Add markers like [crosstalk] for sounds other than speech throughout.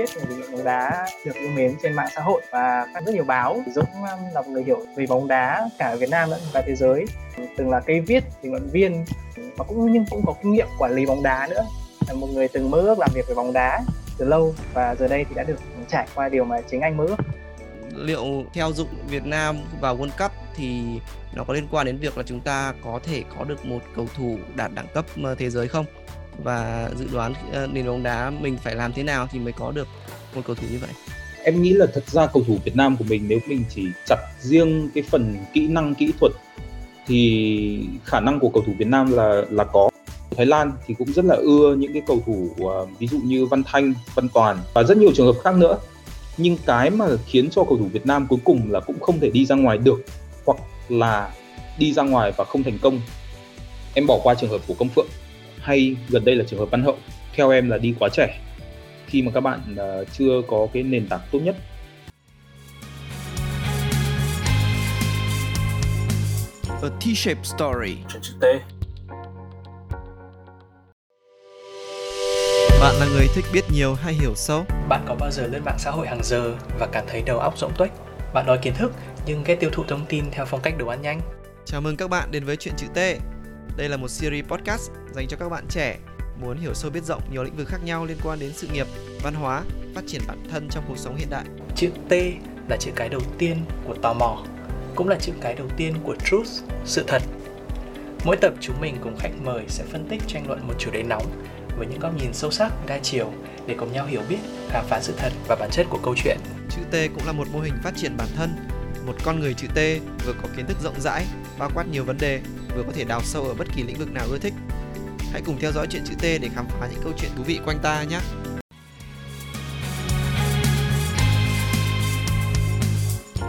viết về lực lượng bóng đá được yêu mến trên mạng xã hội và các rất nhiều báo. Dũng um, là một người hiểu về bóng đá cả ở Việt Nam lẫn và thế giới. Từng là cây viết, bình luận viên và cũng nhưng cũng có kinh nghiệm quản lý bóng đá nữa. Là một người từng mơ ước làm việc với bóng đá từ lâu và giờ đây thì đã được trải qua điều mà chính anh mơ ước. Liệu theo dụng Việt Nam vào World Cup thì nó có liên quan đến việc là chúng ta có thể có được một cầu thủ đạt đẳng cấp ờ, thế giới không? Và dự đoán ờ, nền bóng đá mình phải làm thế nào thì mới có được một cầu thủ như vậy? Em nghĩ là thật ra cầu thủ Việt Nam của mình nếu mình chỉ chặt riêng cái phần kỹ năng kỹ thuật thì khả năng của cầu thủ Việt Nam là là có. Thái Lan thì cũng rất là ưa những cái cầu thủ ờ, ví dụ như Văn Thanh, Văn Toàn và rất nhiều trường hợp khác nữa. Nhưng cái mà khiến cho cầu thủ Việt Nam cuối cùng là cũng không thể đi ra ngoài được hoặc là đi ra ngoài và không thành công em bỏ qua trường hợp của Công Phượng hay gần đây là trường hợp Văn Hậu theo em là đi quá trẻ khi mà các bạn uh, chưa có cái nền tảng tốt nhất A T-shaped story. Chuyện chữ T. Bạn là người thích biết nhiều hay hiểu sâu? Bạn có bao giờ lên mạng xã hội hàng giờ và cảm thấy đầu óc rỗng tuếch? Bạn đòi kiến thức nhưng ghét tiêu thụ thông tin theo phong cách đồ ăn nhanh? Chào mừng các bạn đến với Chuyện chữ T, đây là một series podcast dành cho các bạn trẻ muốn hiểu sâu biết rộng nhiều lĩnh vực khác nhau liên quan đến sự nghiệp, văn hóa, phát triển bản thân trong cuộc sống hiện đại. Chữ T là chữ cái đầu tiên của tò mò, cũng là chữ cái đầu tiên của truth, sự thật. Mỗi tập chúng mình cùng khách mời sẽ phân tích tranh luận một chủ đề nóng với những góc nhìn sâu sắc, đa chiều để cùng nhau hiểu biết, khám phá sự thật và bản chất của câu chuyện. Chữ T cũng là một mô hình phát triển bản thân, một con người chữ T vừa có kiến thức rộng rãi, bao quát nhiều vấn đề vừa có thể đào sâu ở bất kỳ lĩnh vực nào ưa thích. Hãy cùng theo dõi chuyện chữ T để khám phá những câu chuyện thú vị quanh ta nhé.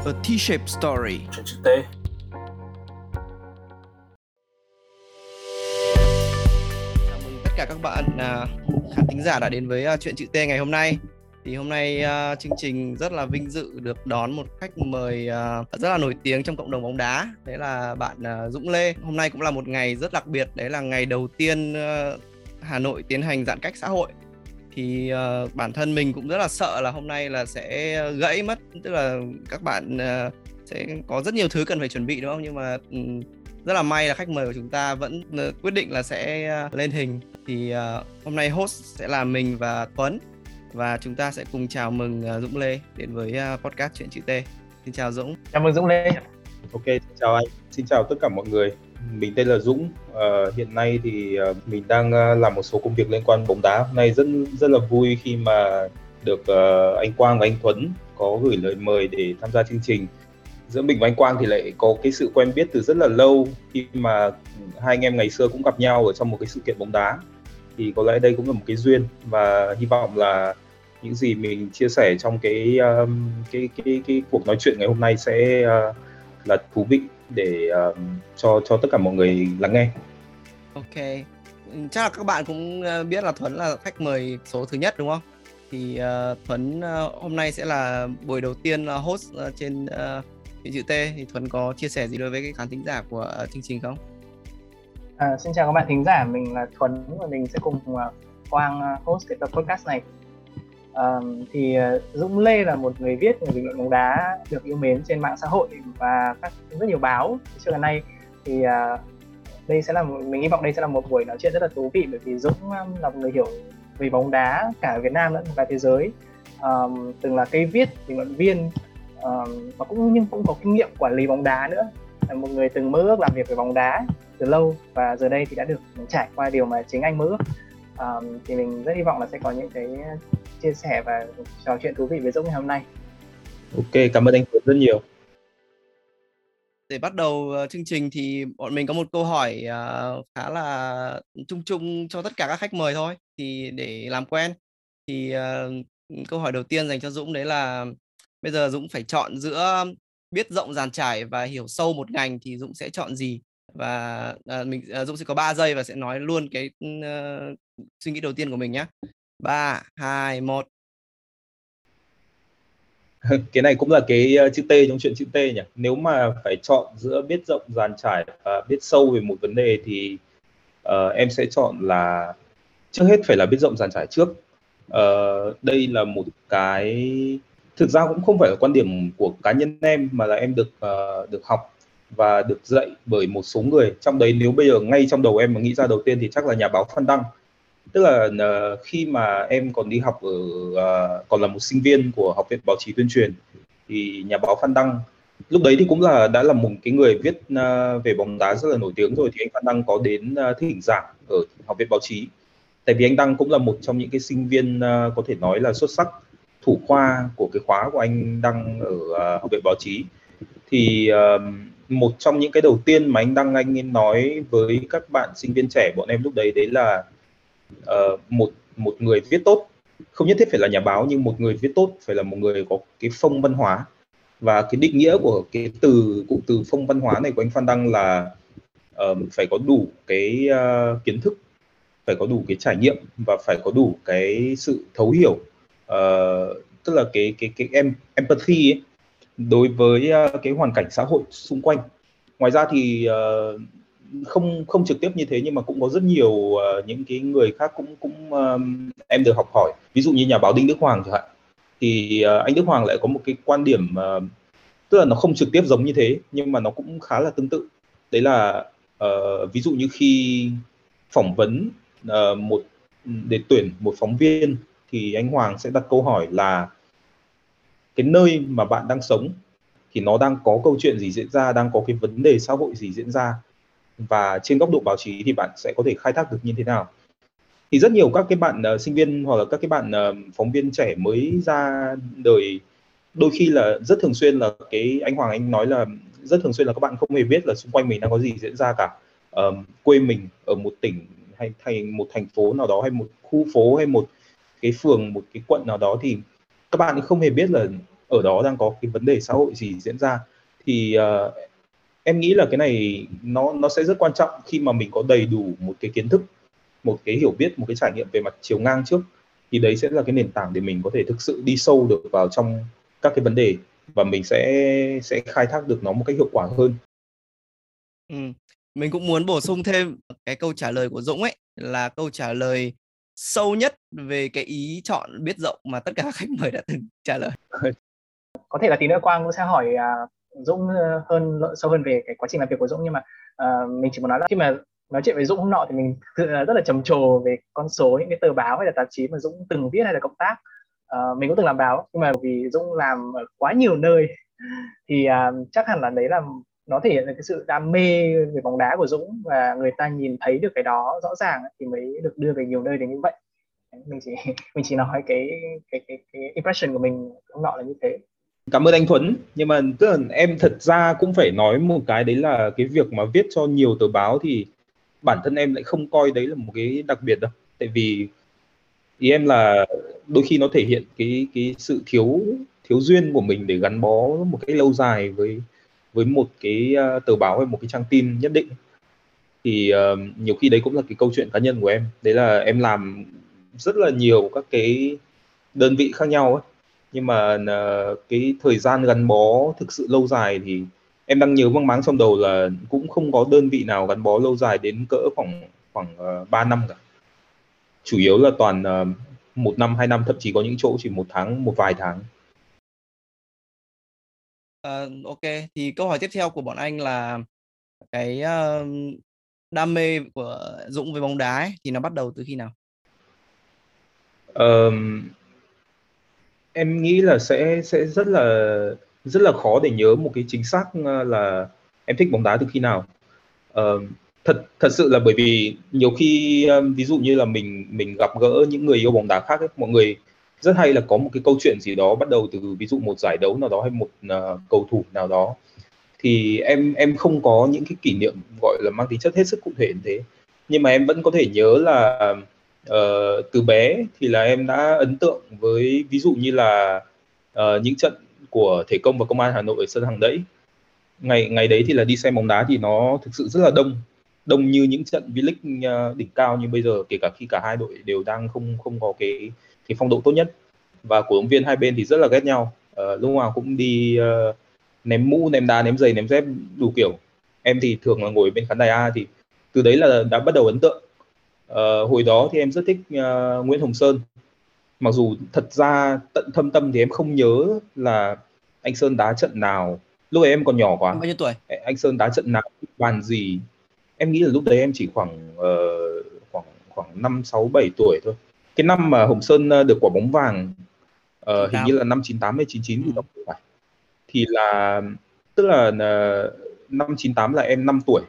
A T-shaped story. Chuyện chữ T. Chào mừng tất cả các bạn uh, khán thính giả đã đến với uh, chuyện chữ T ngày hôm nay thì hôm nay uh, chương trình rất là vinh dự được đón một khách mời uh, rất là nổi tiếng trong cộng đồng bóng đá đấy là bạn uh, Dũng Lê. Hôm nay cũng là một ngày rất đặc biệt đấy là ngày đầu tiên uh, Hà Nội tiến hành giãn cách xã hội. Thì uh, bản thân mình cũng rất là sợ là hôm nay là sẽ gãy mất tức là các bạn uh, sẽ có rất nhiều thứ cần phải chuẩn bị đúng không? Nhưng mà um, rất là may là khách mời của chúng ta vẫn ờ, quyết định là sẽ lên hình. Thì uh, hôm nay host sẽ là mình và Tuấn và chúng ta sẽ cùng chào mừng uh, Dũng Lê đến với uh, podcast chuyện chữ T. Xin chào Dũng. Chào mừng Dũng Lê. Ok, xin chào anh. Xin chào tất cả mọi người. Mình tên là Dũng. Uh, hiện nay thì uh, mình đang uh, làm một số công việc liên quan bóng đá. Hôm nay rất rất là vui khi mà được uh, anh Quang và anh Tuấn có gửi lời mời để tham gia chương trình. Giữa mình và anh Quang thì lại có cái sự quen biết từ rất là lâu khi mà hai anh em ngày xưa cũng gặp nhau ở trong một cái sự kiện bóng đá thì có lẽ đây cũng là một cái duyên và hy vọng là những gì mình chia sẻ trong cái um, cái, cái cái cuộc nói chuyện ngày hôm nay sẽ uh, là thú vị để um, cho cho tất cả mọi người lắng nghe. Ok, chắc là các bạn cũng uh, biết là Thuấn là khách mời số thứ nhất đúng không? Thì uh, Thuấn uh, hôm nay sẽ là buổi đầu tiên uh, host uh, trên uh, chữ T thì Thuấn có chia sẻ gì đối với cái khán thính giả của uh, chương trình không? À, xin chào các bạn thính giả, mình là Thuấn và mình sẽ cùng uh, Quang uh, host cái tập podcast này. Um, thì uh, Dũng Lê là một người viết người bình luận bóng đá được yêu mến trên mạng xã hội và các rất nhiều báo trước gần nay. Thì uh, đây sẽ là một, mình hy vọng đây sẽ là một buổi nói chuyện rất là thú vị bởi vì Dũng um, là một người hiểu về bóng đá cả ở Việt Nam lẫn và thế giới. Um, từng là cây viết bình luận viên um, và cũng nhưng cũng có kinh nghiệm quản lý bóng đá nữa. Là một người từng mơ ước làm việc về bóng đá từ lâu và giờ đây thì đã được trải qua điều mà chính anh mơ ước um, thì mình rất hy vọng là sẽ có những cái chia sẻ và trò chuyện thú vị với Dũng ngày hôm nay. Ok, cảm ơn anh Tuấn rất nhiều. Để bắt đầu uh, chương trình thì bọn mình có một câu hỏi uh, khá là chung chung cho tất cả các khách mời thôi. Thì để làm quen thì uh, câu hỏi đầu tiên dành cho Dũng đấy là bây giờ Dũng phải chọn giữa biết rộng dàn trải và hiểu sâu một ngành thì Dũng sẽ chọn gì? Và à, mình à, Dũng sẽ có 3 giây và sẽ nói luôn cái uh, suy nghĩ đầu tiên của mình nhé. 3, 2, 1. cái này cũng là cái uh, chữ T trong chuyện chữ T nhỉ. Nếu mà phải chọn giữa biết rộng dàn trải và biết sâu về một vấn đề thì uh, em sẽ chọn là trước hết phải là biết rộng dàn trải trước uh, đây là một cái thực ra cũng không phải là quan điểm của cá nhân em mà là em được uh, được học và được dạy bởi một số người. Trong đấy nếu bây giờ ngay trong đầu em mà nghĩ ra đầu tiên thì chắc là nhà báo Phan Đăng. Tức là uh, khi mà em còn đi học ở uh, còn là một sinh viên của học viện báo chí tuyên truyền thì nhà báo Phan Đăng lúc đấy thì cũng là đã là một cái người viết uh, về bóng đá rất là nổi tiếng rồi. Thì anh Phan Đăng có đến uh, thỉnh giảng ở học viện báo chí. Tại vì anh Đăng cũng là một trong những cái sinh viên uh, có thể nói là xuất sắc thủ khoa của cái khóa của anh Đăng ở uh, học viện báo chí. Thì uh, một trong những cái đầu tiên mà anh Đăng anh nói với các bạn sinh viên trẻ bọn em lúc đấy đấy là uh, một một người viết tốt. Không nhất thiết phải là nhà báo nhưng một người viết tốt phải là một người có cái phong văn hóa. Và cái định nghĩa của cái từ cụm từ phong văn hóa này của anh Phan Đăng là uh, phải có đủ cái uh, kiến thức phải có đủ cái trải nghiệm và phải có đủ cái sự thấu hiểu uh, tức là cái cái cái em empathy ấy, đối với ờ, cái hoàn cảnh xã hội xung quanh. Ngoài ra thì ờ, không không trực tiếp như thế nhưng mà cũng có rất nhiều ờ, những cái người khác cũng cũng em được học hỏi. Ví dụ như nhà báo Đinh Đức Hoàng chẳng hạn. Thì anh Đức Hoàng lại có một cái quan điểm tức là nó không trực tiếp giống như thế nhưng mà nó cũng khá là tương tự. Đấy là uh, ví dụ như khi phỏng vấn uh, một để tuyển một phóng viên thì anh Hoàng sẽ đặt câu hỏi là cái nơi mà bạn đang sống thì nó đang có câu chuyện gì diễn ra đang có cái vấn đề xã hội gì diễn ra. Và trên góc độ báo chí thì bạn sẽ có thể khai thác được như thế nào. Thì rất nhiều các cái bạn uh, sinh viên hoặc là các cái bạn uh, phóng viên trẻ mới ra đời đôi khi là rất thường xuyên là cái anh Hoàng anh nói là rất thường xuyên là các bạn không hề biết là xung quanh mình đang có gì diễn ra cả. Uh, quê mình ở một tỉnh hay thành một thành phố nào đó hay một khu phố hay một cái phường một cái quận nào đó thì các bạn không hề biết là ở đó đang có cái vấn đề xã hội gì diễn ra thì uh, em nghĩ là cái này nó nó sẽ rất quan trọng khi mà mình có đầy đủ một cái kiến thức một cái hiểu biết một cái trải nghiệm về mặt chiều ngang trước thì đấy sẽ là cái nền tảng để mình có thể thực sự đi sâu được vào trong các cái vấn đề và mình sẽ sẽ khai thác được nó một cách hiệu quả hơn. Ừ. Mình cũng muốn bổ sung thêm cái câu trả lời của Dũng ấy là câu trả lời sâu nhất về cái ý chọn biết rộng mà tất cả các [laughs] khách mời đã từng trả lời. [laughs] Có thể là tí nữa Quang cũng sẽ hỏi uh, Dũng ờ, hơn sâu hơn về cái quá trình làm việc của Dũng nhưng mà uh, mình chỉ muốn nói là khi mà nói chuyện với Dũng hôm nọ thì mình ờ, rất là trầm trồ về con số những cái tờ báo hay là tạp chí mà Dũng từng viết hay là cộng tác. Uh, mình cũng từng làm báo nhưng mà vì Dũng làm ở quá nhiều nơi [laughs] thì uh, chắc hẳn là đấy là nó thể hiện được cái sự đam mê về bóng đá của Dũng và người ta nhìn thấy được cái đó rõ ràng thì mới được đưa về nhiều nơi đến như vậy. Mình chỉ [laughs] mình chỉ nói cái cái cái, cái impression của mình hôm nọ là như thế cảm ơn anh Thuấn. Nhưng mà tức là em thật ra cũng phải nói một cái đấy là cái việc mà viết cho nhiều tờ báo thì bản thân em lại không coi đấy là một cái đặc biệt đâu. Tại vì ý em là đôi khi nó thể hiện cái cái sự thiếu thiếu duyên của mình để gắn bó một cái lâu dài với với một cái à, tờ báo hay một cái trang tin nhất định. Thì uh, nhiều khi đấy cũng là cái câu chuyện cá nhân của em. Đấy là em làm rất là nhiều các cái đơn vị khác nhau ấy nhưng mà uh, cái thời gian gắn bó thực sự lâu dài thì em đang nhớ mang máng trong đầu là cũng không có đơn vị nào gắn bó lâu dài đến cỡ khoảng khoảng uh, 3 năm cả. Chủ yếu là toàn uh, một năm hai năm thậm chí có những chỗ chỉ một tháng một vài tháng. Uh, ok. Thì câu hỏi tiếp theo của bọn anh là cái uh, đam mê của Dũng với bóng đá ấy, thì nó bắt đầu từ khi nào? Um, em nghĩ là sẽ sẽ rất là rất là khó để nhớ một cái chính xác ờ, là em thích bóng đá từ khi nào. Uh, thật thật sự là bởi vì nhiều khi um, ví dụ như là mình mình gặp gỡ những người yêu bóng đá khác ấy, mọi người rất hay là có một cái câu chuyện gì đó bắt đầu từ ví dụ một giải đấu nào đó hay một uh, cầu thủ nào đó. Thì em em không có những cái kỷ niệm gọi là mang tính chất hết sức cụ thể như thế. Nhưng mà em vẫn có thể nhớ là uh, từ bé thì là em đã ấn tượng với ví dụ như là uh, những trận của thể công và công an Hà Nội ở sân hàng đẫy ngày ngày đấy thì là đi xem bóng đá thì nó thực sự rất là đông. Đông như những trận V-League ờ, đỉnh cao như bây giờ kể cả khi cả hai đội đều đang không không có cái cái phong độ tốt nhất. Và cổ động viên hai bên thì rất là ghét nhau. Uh, lúc nào cũng đi uh, ném mũ ném đá ném giày ném dép đủ kiểu. Em thì thường là ngồi bên khán đài A thì từ đấy là đã bắt đầu ấn tượng uh, hồi đó thì em rất thích uh, Nguyễn Hồng Sơn. Mặc dù thật ra tận thâm tâm thì em không nhớ là anh Sơn đá trận nào. Lúc ấy em còn nhỏ quá. Bao nhiêu tuổi? Anh Sơn đá trận nào bàn gì? Em nghĩ là lúc đấy em chỉ khoảng uh, khoảng khoảng năm sáu bảy tuổi thôi. Cái năm mà Hồng Sơn ờ, được quả bóng vàng uh, hình như là năm 98 hay 99 thì ừ. phải. Thì là tức là uh, năm 98 là em 5 tuổi.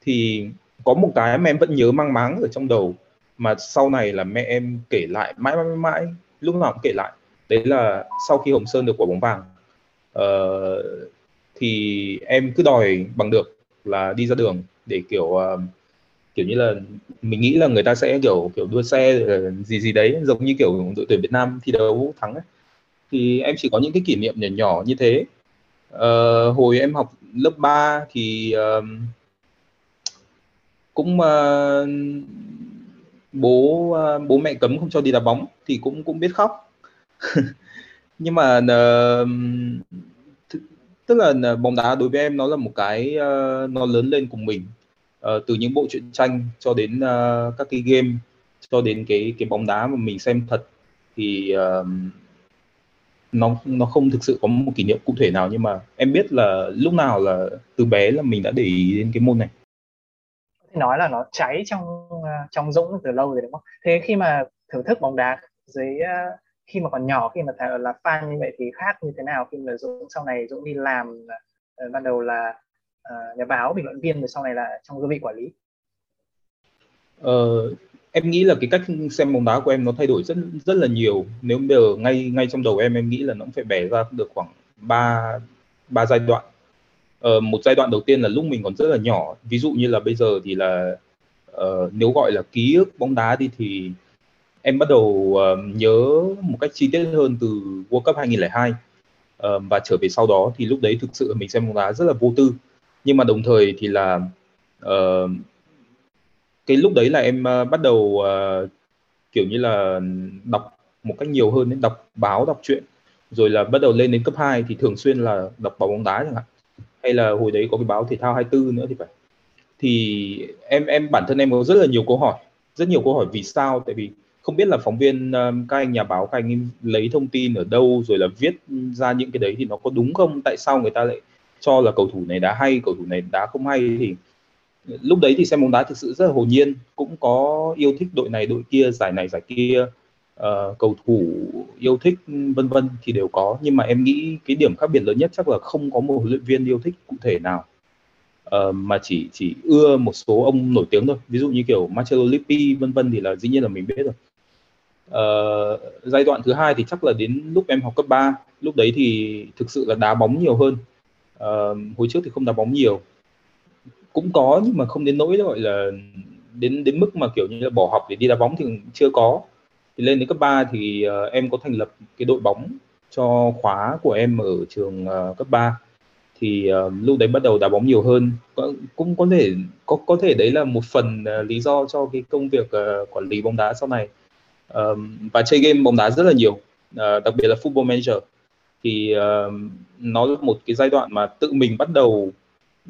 Thì có một cái mà em vẫn nhớ mang máng ở trong đầu mà sau này là mẹ em kể lại mãi mãi mãi lúc nào cũng kể lại. Đấy là sau khi Hồng Sơn được quả bóng vàng. Uh, thì em cứ đòi bằng được là đi ra đường để kiểu uh, kiểu như là mình nghĩ là người ta sẽ kiểu kiểu đua xe gì gì đấy giống như kiểu đội tuyển Việt Nam thi đấu thắng ấy. thì em chỉ có những cái kỷ niệm nhỏ nhỏ như thế. Uh, hồi em học lớp 3 thì uh, cũng uh, bố uh, bố mẹ cấm không cho đi đá bóng thì cũng cũng biết khóc. [laughs] Nhưng mà uh, tức là bóng đá đối với em nó là một cái uh, nó lớn lên cùng mình uh, từ những bộ truyện tranh cho đến uh, các cái game cho đến cái cái bóng đá mà mình xem thật thì uh, nó nó không thực sự có một kỷ niệm cụ thể nào. Nhưng mà em biết là lúc nào là từ bé là mình đã để ý đến cái môn này thì nói là nó cháy trong à, trong Dũng từ lâu rồi đúng không? Thế khi mà thưởng thức bóng đá dưới à, khi mà còn nhỏ khi mà là fan như vậy thì khác như thế nào khi mà Dũng sau này Dũng đi làm à, ờ, ban đầu là uh, nhà báo bình luận viên rồi sau này là trong cương vị quản lý? Ờ, em nghĩ là cái cách xem bóng đá của em nó thay đổi rất rất là nhiều. Nếu bây giờ ngay ngay trong đầu em em nghĩ là nó cũng phải bẻ ra được khoảng ba ba giai đoạn. Ờ, một giai đoạn đầu tiên là lúc mình còn rất là nhỏ. Ví dụ như là bây giờ thì là uh, nếu gọi là ký ức bóng đá đi thì em bắt đầu uh, nhớ một cách chi tiết hơn từ World Cup 2002 uh, và trở về sau đó thì lúc đấy thực sự mình xem bóng đá rất là vô tư. Nhưng mà đồng thời thì là uh, cái lúc đấy là em uh, bắt đầu uh, kiểu như là đọc một cách nhiều hơn đến đọc báo đọc truyện. Rồi là bắt đầu lên đến cấp 2 thì thường xuyên là đọc báo bóng đá chẳng hạn hay là hồi đấy có cái báo thể thao 24 nữa thì phải. Thì em em, bản thân em có rất là nhiều câu hỏi, rất nhiều câu hỏi vì sao? Tại vì không biết là phóng viên um, các anh nhà báo, các anh lấy thông tin ở đâu rồi là viết ra những cái đấy thì nó có đúng không? Tại sao người ta lại cho là cầu thủ này đá hay, cầu thủ này đá không hay? Thì lúc đấy thì xem bóng đá thực sự rất là hồn nhiên, cũng có yêu thích đội này, đội kia, giải này, giải kia uh, cầu thủ yêu thích vân vân thì đều có. Nhưng mà em nghĩ cái điểm khác biệt lớn nhất chắc là không có một huấn luyện viên yêu thích cụ thể nào. Uh, mà chỉ chỉ ưa một số ông nổi tiếng thôi. Ví dụ như kiểu Marcelo Lippi vân vân thì là dĩ nhiên là mình biết rồi. Uh, giai đoạn thứ hai thì chắc là đến lúc em học cấp 3 lúc đấy thì thực sự là đá bóng nhiều hơn. Uh, hồi trước thì không đá bóng nhiều. Cũng có nhưng mà không đến nỗi gọi là đến đến mức mà kiểu như là bỏ học để đi đá bóng thì chưa có thì lên đến cấp 3 thì uh, em có thành lập cái đội bóng cho khóa của em ở trường uh, cấp 3 thì uh, lúc đấy bắt đầu đá bóng nhiều hơn. Có, cũng có thể có có thể đấy là một phần uh, lý do cho cái công việc uh, quản lý bóng đá sau này. Uh, và chơi game bóng đá rất là nhiều uh, đặc biệt là football manager. Thì uh, nó là một cái giai đoạn mà tự mình bắt đầu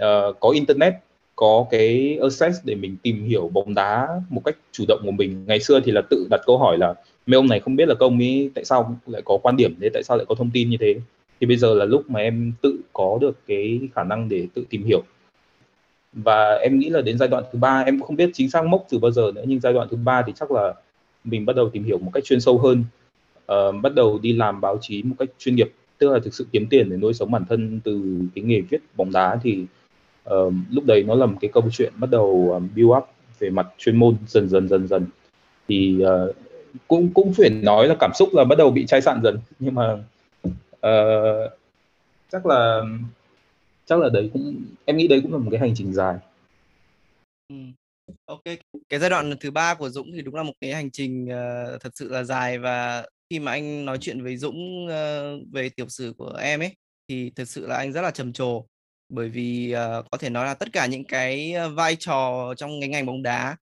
uh, có internet có cái access để mình tìm hiểu bóng đá một cách chủ động của mình. Ngày xưa thì là tự đặt câu hỏi là mấy ông này không biết là công ấy tại sao lại có quan điểm thế tại sao lại có thông tin như thế? Thì bây giờ là lúc mà em tự có được cái khả năng để tự tìm hiểu. Và em nghĩ là đến giai đoạn thứ ba em không biết chính xác mốc từ bao giờ nữa nhưng giai đoạn thứ ba thì chắc là mình bắt đầu tìm hiểu một cách chuyên sâu hơn. Uh, bắt đầu đi làm báo chí một cách chuyên nghiệp tức là thực sự kiếm tiền để nuôi sống bản thân từ cái nghề viết bóng đá thì uh, lúc đấy nó là một cái câu chuyện bắt đầu um, build up về mặt chuyên môn dần dần dần dần. Thì uh, cũng cũng phải nói là cảm xúc là bắt đầu bị chai sạn dần. Nhưng mà uh, chắc là chắc là đấy cũng em nghĩ đấy cũng là một cái hành trình dài. Ừ. ok cái giai đoạn thứ ba của Dũng thì đúng là một cái hành trình uh, thật sự là dài. Và khi mà anh nói chuyện với Dũng uh, về tiểu sử của em ấy thì thật sự là anh rất là trầm trồ bởi vì uh, có thể nói là tất cả những cái ờ, vai trò trong cái ngành bóng đá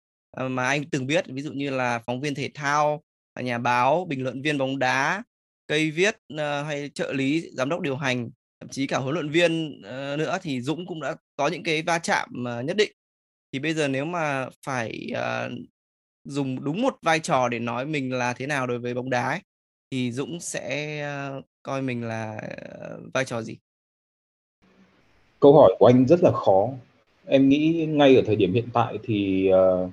uh, mà anh từng biết ví dụ như là phóng viên thể thao nhà báo bình luận viên bóng đá cây viết uh, hay trợ lý giám đốc điều hành thậm chí cả huấn luyện viên uh, nữa thì Dũng cũng đã có những cái va chạm uh, nhất định thì bây giờ nếu mà phải uh, dùng đúng một vai trò để nói mình là thế nào đối với bóng đá ấy, thì Dũng sẽ uh, coi mình là uh, vai trò gì? Câu hỏi của anh rất là khó. Em nghĩ ngay ở thời điểm hiện tại thì uh,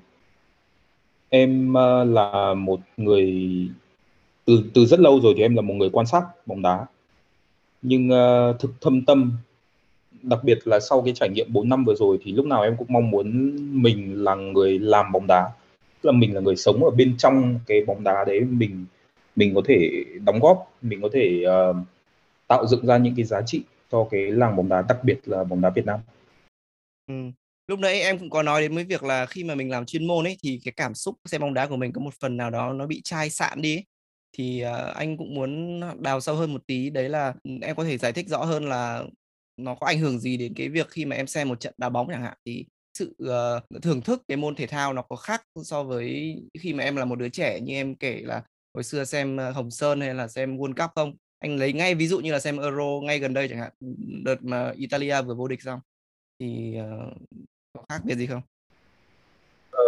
em uh, là một người từ từ rất lâu rồi thì em là một người quan sát bóng đá. Nhưng uh, thực thâm tâm đặc biệt là sau cái trải nghiệm 4 năm vừa rồi thì lúc nào em cũng mong muốn mình là người làm bóng đá tức là mình là người sống ở bên trong cái bóng đá đấy mình mình có thể đóng góp mình có thể uh, tạo dựng ra những cái giá trị cho cái làng bóng đá đặc biệt là bóng đá Việt Nam. Ừ. Lúc nãy em cũng có nói đến với việc là khi mà mình làm chuyên môn ấy thì cái cảm xúc xem bóng đá của mình có một phần nào đó nó bị chai sạn đi ấy. thì uh, anh cũng muốn đào sâu hơn một tí đấy là ừ, em có thể giải thích rõ hơn là nó có ảnh hưởng gì đến cái việc khi mà em xem một trận đá bóng chẳng hạn thì sự uh, thưởng thức cái môn thể thao nó có khác so với khi mà em là một đứa trẻ như em kể là hồi xưa xem ờ, Hồng Sơn hay là xem World Cup không anh lấy ngay ví dụ như là xem Euro ngay gần đây chẳng hạn đợt mà Italia vừa vô địch xong thì uh, có khác biệt gì không? Ờ,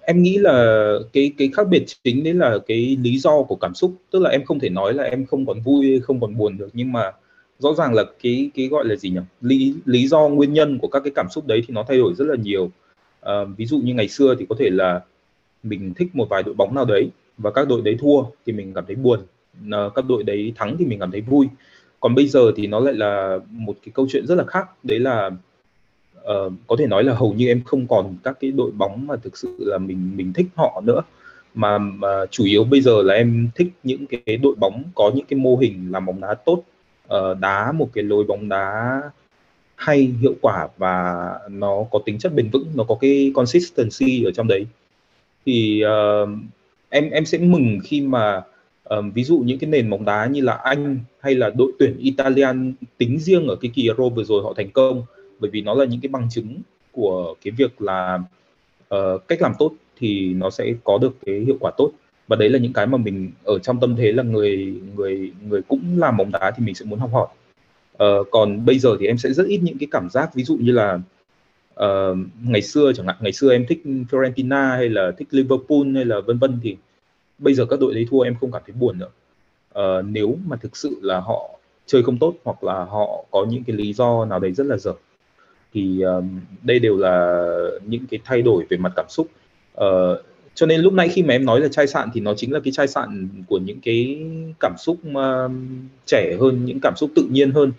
em nghĩ là cái cái khác biệt chính đấy là cái lý do của cảm xúc. Tức là em không thể nói là em không còn vui không còn buồn được nhưng mà rõ ràng là cái cái gọi là gì nhỉ? Lý lý do nguyên nhân của các cái cảm xúc đấy thì nó thay đổi rất là nhiều. À, ví dụ như ngày xưa thì có thể là mình thích một vài đội bóng nào đấy và các đội đấy thua thì mình cảm thấy buồn. Ờ, các đội đấy thắng thì mình cảm thấy vui. Còn bây giờ thì nó lại là một cái câu chuyện rất là khác. Đấy là uh, có thể nói là hầu như em không còn các cái đội bóng mà thực sự là mình mình thích họ nữa. Mà, mà chủ yếu bây giờ là em thích những cái đội bóng có những cái mô hình làm bóng đá tốt uh, đá một cái lối bóng đá hay hiệu quả và nó có tính chất bền vững nó có cái consistency ở trong đấy. Thì uh, em em sẽ mừng khi mà um, ví dụ những cái nền bóng đá như là Anh hay là đội tuyển Italian tính riêng ở cái kỳ Euro vừa rồi họ thành công bởi vì nó là những cái bằng chứng của cái việc là uh, cách làm tốt thì nó sẽ có được cái hiệu quả tốt. Và đấy là những cái mà mình ở trong tâm thế là người người người cũng làm bóng đá thì mình sẽ muốn học hỏi. Uh, còn bây giờ thì em sẽ rất ít những cái cảm giác ví dụ như là uh, ngày xưa chẳng hạn ngày xưa em thích Fiorentina hay là thích Liverpool hay là vân vân thì bây giờ các đội đấy thua em không cảm thấy buồn nữa. Uh, nếu mà thực sự là họ chơi không tốt hoặc là họ có những cái lý do nào đấy rất là dở thì um, đây đều là những cái thay đổi về mặt cảm xúc. Uh, cho nên lúc nãy khi mà em nói là chai sạn thì nó chính là cái chai sạn của những cái cảm xúc uh, trẻ hơn những cảm xúc tự nhiên hơn.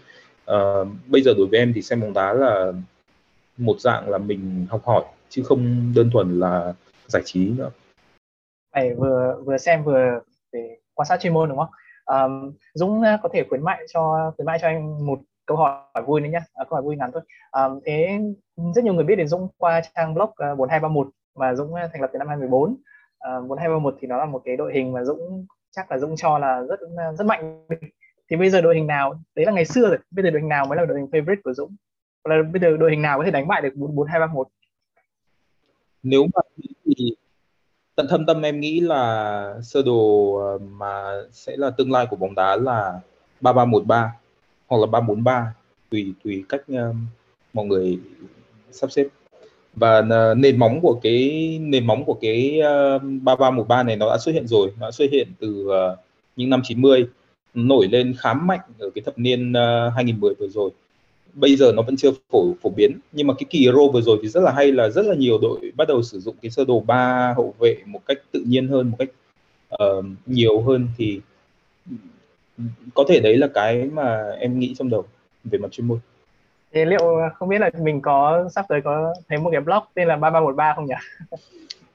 Uh, bây giờ đối với em thì xem bóng đá là một dạng là mình học hỏi chứ không đơn thuần là giải trí nữa phải vừa vừa xem vừa để quan sát chuyên môn đúng không? Um, Dũng à, có thể khuyến mại cho khuyến mại cho anh một câu hỏi vui nữa nhé à, câu hỏi vui ngắn thôi. Um, thế rất nhiều người biết đến Dũng qua trang blog à, 4231 mà Dũng à, thành lập từ năm 2014 uh, 4231 thì nó là một cái đội hình mà Dũng chắc là Dũng cho là rất rất mạnh. Thì bây giờ đội hình nào đấy là ngày xưa rồi bây giờ đội hình nào mới là đội hình favorite của Dũng? Là bây giờ đội hình nào có thể đánh bại được 4231 nếu mà thì tận thâm tâm em nghĩ là sơ đồ ờ, mà sẽ là tương lai của bóng đá là 3313 hoặc là 343 tùy tùy cách uh, mọi người sắp xếp. Và uh, nền móng của cái nền móng của cái uh, 3313 này nó đã xuất hiện rồi. Nó đã xuất hiện từ uh, những năm 90 nổi lên khá mạnh ở cái thập niên uh, 2010 vừa rồi bây giờ nó vẫn chưa phổ phổ biến. Nhưng mà cái kỳ Euro vừa rồi thì rất là hay là rất là nhiều đội bắt đầu sử dụng cái sơ đồ ba hậu vệ một cách tự nhiên hơn một cách uh, nhiều hơn thì có thể đấy là cái mà em nghĩ trong đầu về mặt chuyên môn. Thì liệu không biết là mình có sắp tới có thấy một cái blog tên là 3313 không nhỉ? [laughs]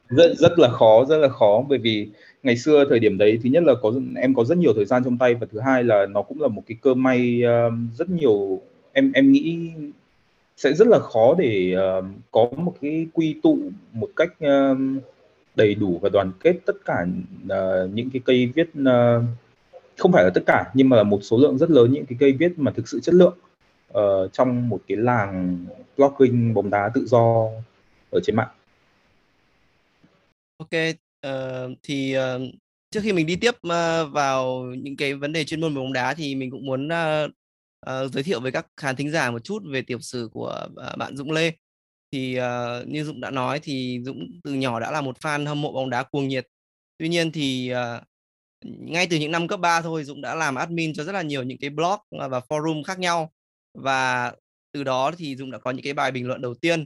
rất rất là khó rất là khó. Bởi vì ngày xưa thời điểm đấy thứ nhất là có em có rất nhiều thời gian trong tay và thứ hai là nó cũng là một cái cơ may uh, rất nhiều em em nghĩ sẽ rất là khó để uh, có một cái quy tụ một cách uh, đầy đủ và đoàn kết tất cả uh, những cái cây viết uh, không phải là tất cả nhưng mà là một số lượng rất lớn những cái cây viết mà thực sự chất lượng uh, trong một cái làng blogging bóng đá tự do ở trên mạng. Ok, uh, thì uh, trước khi mình đi tiếp uh, vào những cái vấn đề chuyên môn về bóng đá thì mình cũng muốn uh, uh, giới thiệu với các khán thính giả một chút về tiểu sử của uh, bạn Dũng Lê. Thì uh, như Dũng đã nói thì Dũng từ nhỏ đã là một fan hâm mộ bóng đá cuồng nhiệt. Tuy nhiên thì uh, ngay từ những năm cấp 3 thôi Dũng đã làm admin cho rất là nhiều những cái blog và forum khác nhau và từ đó thì Dũng đã có những cái bài bình luận đầu tiên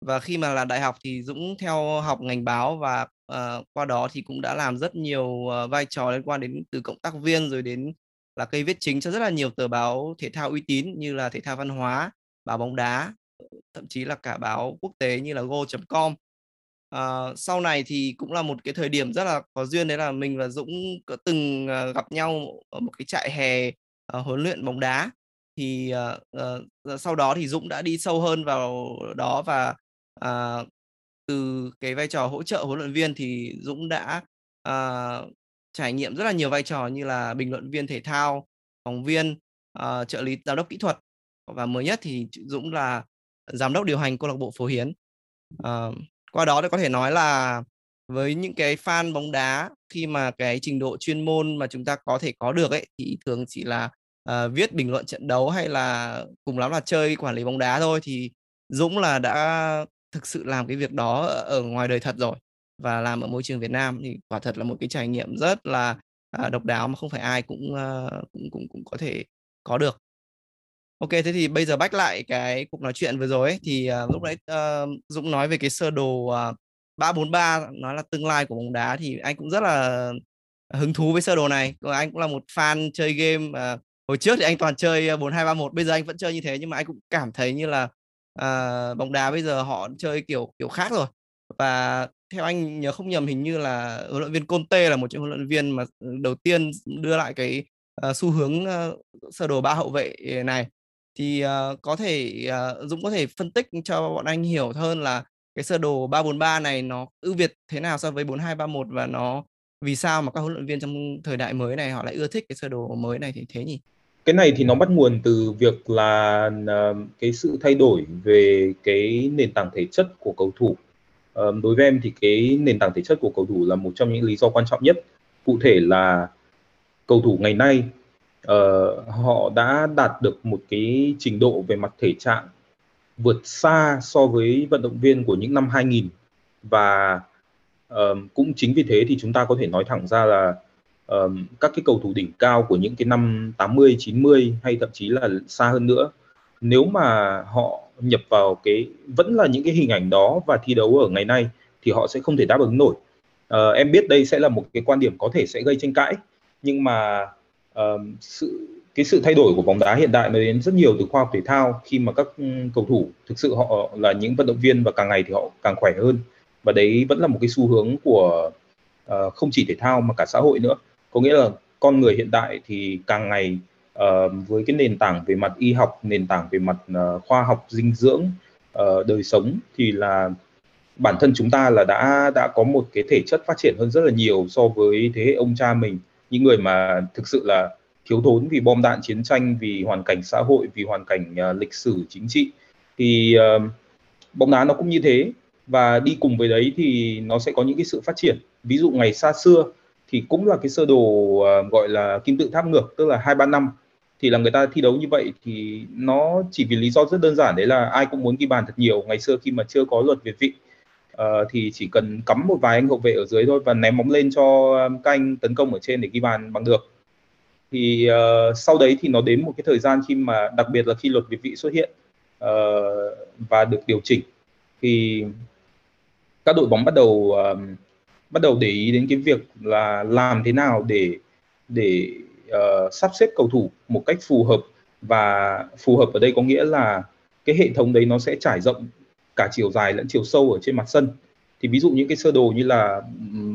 và khi mà là đại học thì Dũng theo học ngành báo và uh, qua đó thì cũng đã làm rất nhiều uh, vai trò liên quan đến từ cộng tác viên rồi đến là cây viết chính cho rất là nhiều tờ báo thể thao uy tín như là thể thao văn hóa báo bóng đá thậm chí là cả báo quốc tế như là go.com à, ờ, sau này thì cũng là một cái thời điểm rất là có duyên đấy là mình và Dũng có từng ờ, gặp nhau ở một cái trại hè uh, huấn luyện bóng đá. Thì uh, uh, sau đó thì Dũng đã đi sâu hơn vào đó và uh, từ cái vai trò hỗ trợ huấn luyện viên thì Dũng đã uh, trải nghiệm rất là nhiều vai trò như là bình luận viên thể thao, phóng viên, uh, trợ lý giám đốc kỹ thuật. Và mới nhất thì Dũng là giám đốc điều hành câu lạc bộ Phố Hiến. Uh, qua đó thì có thể nói là với những cái fan bóng đá khi mà cái trình độ chuyên môn mà chúng ta có thể có được ấy thì thường chỉ là uh, viết bình luận trận đấu hay là cùng lắm là chơi quản lý bóng đá thôi. Thì Dũng là đã thực sự làm cái việc đó ở ngoài đời thật rồi và làm ở môi trường Việt Nam thì quả thật là một cái trải nghiệm rất là uh, độc đáo mà không phải ai cũng uh, cũng cũng cũng có thể có được. Ok, thế thì bây giờ bách lại cái cuộc nói chuyện vừa rồi ấy, thì uh, lúc nãy uh, Dũng nói về cái sơ đồ uh, 343 nói là tương lai của bóng đá thì anh cũng rất là hứng thú với sơ đồ này. Anh cũng là một fan chơi game uh, hồi trước thì anh toàn chơi 4231, bây giờ anh vẫn chơi như thế nhưng mà anh cũng cảm thấy như là uh, bóng đá bây giờ họ chơi kiểu kiểu khác rồi. Và theo anh nhớ không nhầm hình như là huấn luyện viên Conte là một trong huấn luyện viên mà ừ, đầu tiên đưa lại cái uh, xu hướng uh, sơ đồ ba hậu vệ ờ, này thì uh, có thể uh, Dũng có thể phân tích cho bọn anh hiểu hơn là cái sơ đồ 343 này nó ưu việt thế nào so với 4231 và nó vì sao mà các huấn luyện viên trong thời đại mới này họ lại ưa thích cái sơ đồ mới này thì thế nhỉ? Cái này thì nó bắt nguồn từ việc là uh, cái sự thay đổi về cái nền tảng thể chất của cầu thủ. Đối với em thì cái nền tảng thể chất của cầu thủ là một trong những lý do quan trọng nhất. Cụ thể là cầu thủ ngày nay uh, họ đã đạt được một cái trình độ về mặt thể trạng vượt xa so với vận động viên của những năm 2000 và um, cũng chính vì thế thì chúng ta có thể nói thẳng ra là um, các cái cầu thủ đỉnh cao của những cái năm 80, 90 hay thậm chí là xa hơn nữa nếu mà họ nhập vào cái vẫn là những cái hình ảnh đó và thi đấu ở ngày nay thì họ sẽ không thể đáp ứng nổi. Uh, em biết đây sẽ là một cái quan điểm có thể sẽ gây tranh cãi nhưng mà uh, sự cái sự thay đổi của bóng đá hiện đại nó đến rất nhiều từ khoa học thể thao khi mà các ừ, cầu thủ thực sự họ là những vận động viên và càng ngày thì họ càng khỏe hơn và đấy vẫn là một cái xu hướng của uh, không chỉ thể thao mà cả xã hội nữa có nghĩa là con người hiện đại thì càng ngày uh, với cái nền tảng về mặt y học nền tảng về mặt uh, khoa học dinh dưỡng uh, đời sống thì là bản thân chúng ta là đã đã có một cái thể chất phát triển hơn rất là nhiều so với thế hệ ông cha mình. Những người mà thực sự là thiếu thốn vì bom đạn chiến tranh vì hoàn cảnh xã hội vì hoàn cảnh uh, lịch sử chính trị thì uh, bóng đá nó cũng như thế. Và đi cùng với đấy thì nó sẽ có những cái sự phát triển. Ví dụ ngày xa xưa thì cũng là cái sơ đồ uh, gọi là kim tự tháp ngược tức là hai ba năm thì là người ta thi đấu như vậy thì nó chỉ vì lý do rất đơn giản đấy là ai cũng muốn ghi bàn thật nhiều. Ngày xưa khi mà chưa có luật việt vị uh, thì chỉ cần cắm một vài anh hậu vệ ở dưới thôi và ném bóng lên cho um, các anh tấn công ở trên để ghi bàn bằng được. Thì uh, sau đấy thì nó đến một cái thời gian khi mà đặc biệt là khi luật việt vị xuất hiện uh, và được điều chỉnh thì các đội bóng bắt đầu uh, bắt đầu để ý đến cái việc là làm thế nào để để uh, sắp xếp cầu thủ một cách phù hợp và phù hợp ở đây có nghĩa là cái hệ thống đấy nó sẽ trải rộng cả chiều dài lẫn chiều sâu ở trên mặt sân. Thì ví dụ những cái sơ đồ như là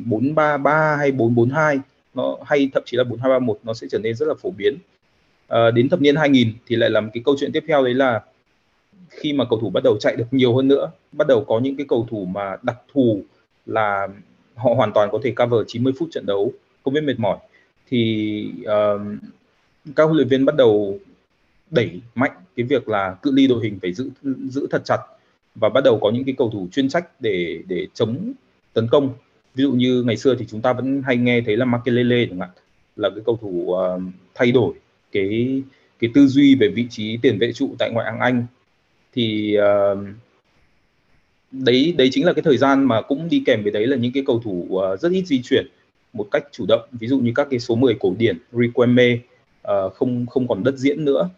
433 hay 442 nó hay thậm chí là 4231 nó sẽ trở nên rất là phổ biến. À, đến thập niên 2000 thì lại làm cái câu chuyện tiếp theo đấy là khi mà cầu thủ bắt đầu chạy được nhiều hơn nữa bắt đầu có những cái cầu thủ mà đặc thù là họ hoàn toàn có thể cover 90 phút trận đấu không biết mệt mỏi thì um, các huấn luyện viên bắt đầu đẩy mạnh cái việc là cự ly đội hình phải giữ giữ thật chặt và bắt đầu có những cái cầu thủ chuyên trách để để chống tấn công. Ví dụ như ngày xưa thì chúng ta vẫn hay nghe thấy là Makelele chẳng hạn là cái cầu thủ uh, thay đổi cái cái tư duy về vị trí tiền vệ trụ tại ngoại hạng Anh. Thì uh, đấy đấy chính là cái thời gian mà cũng đi kèm với đấy là những cái cầu thủ uh, rất ít di chuyển một cách chủ động. Ví dụ như các cái số 10 cổ điển Requiem uh, ờ, không không còn đất diễn nữa.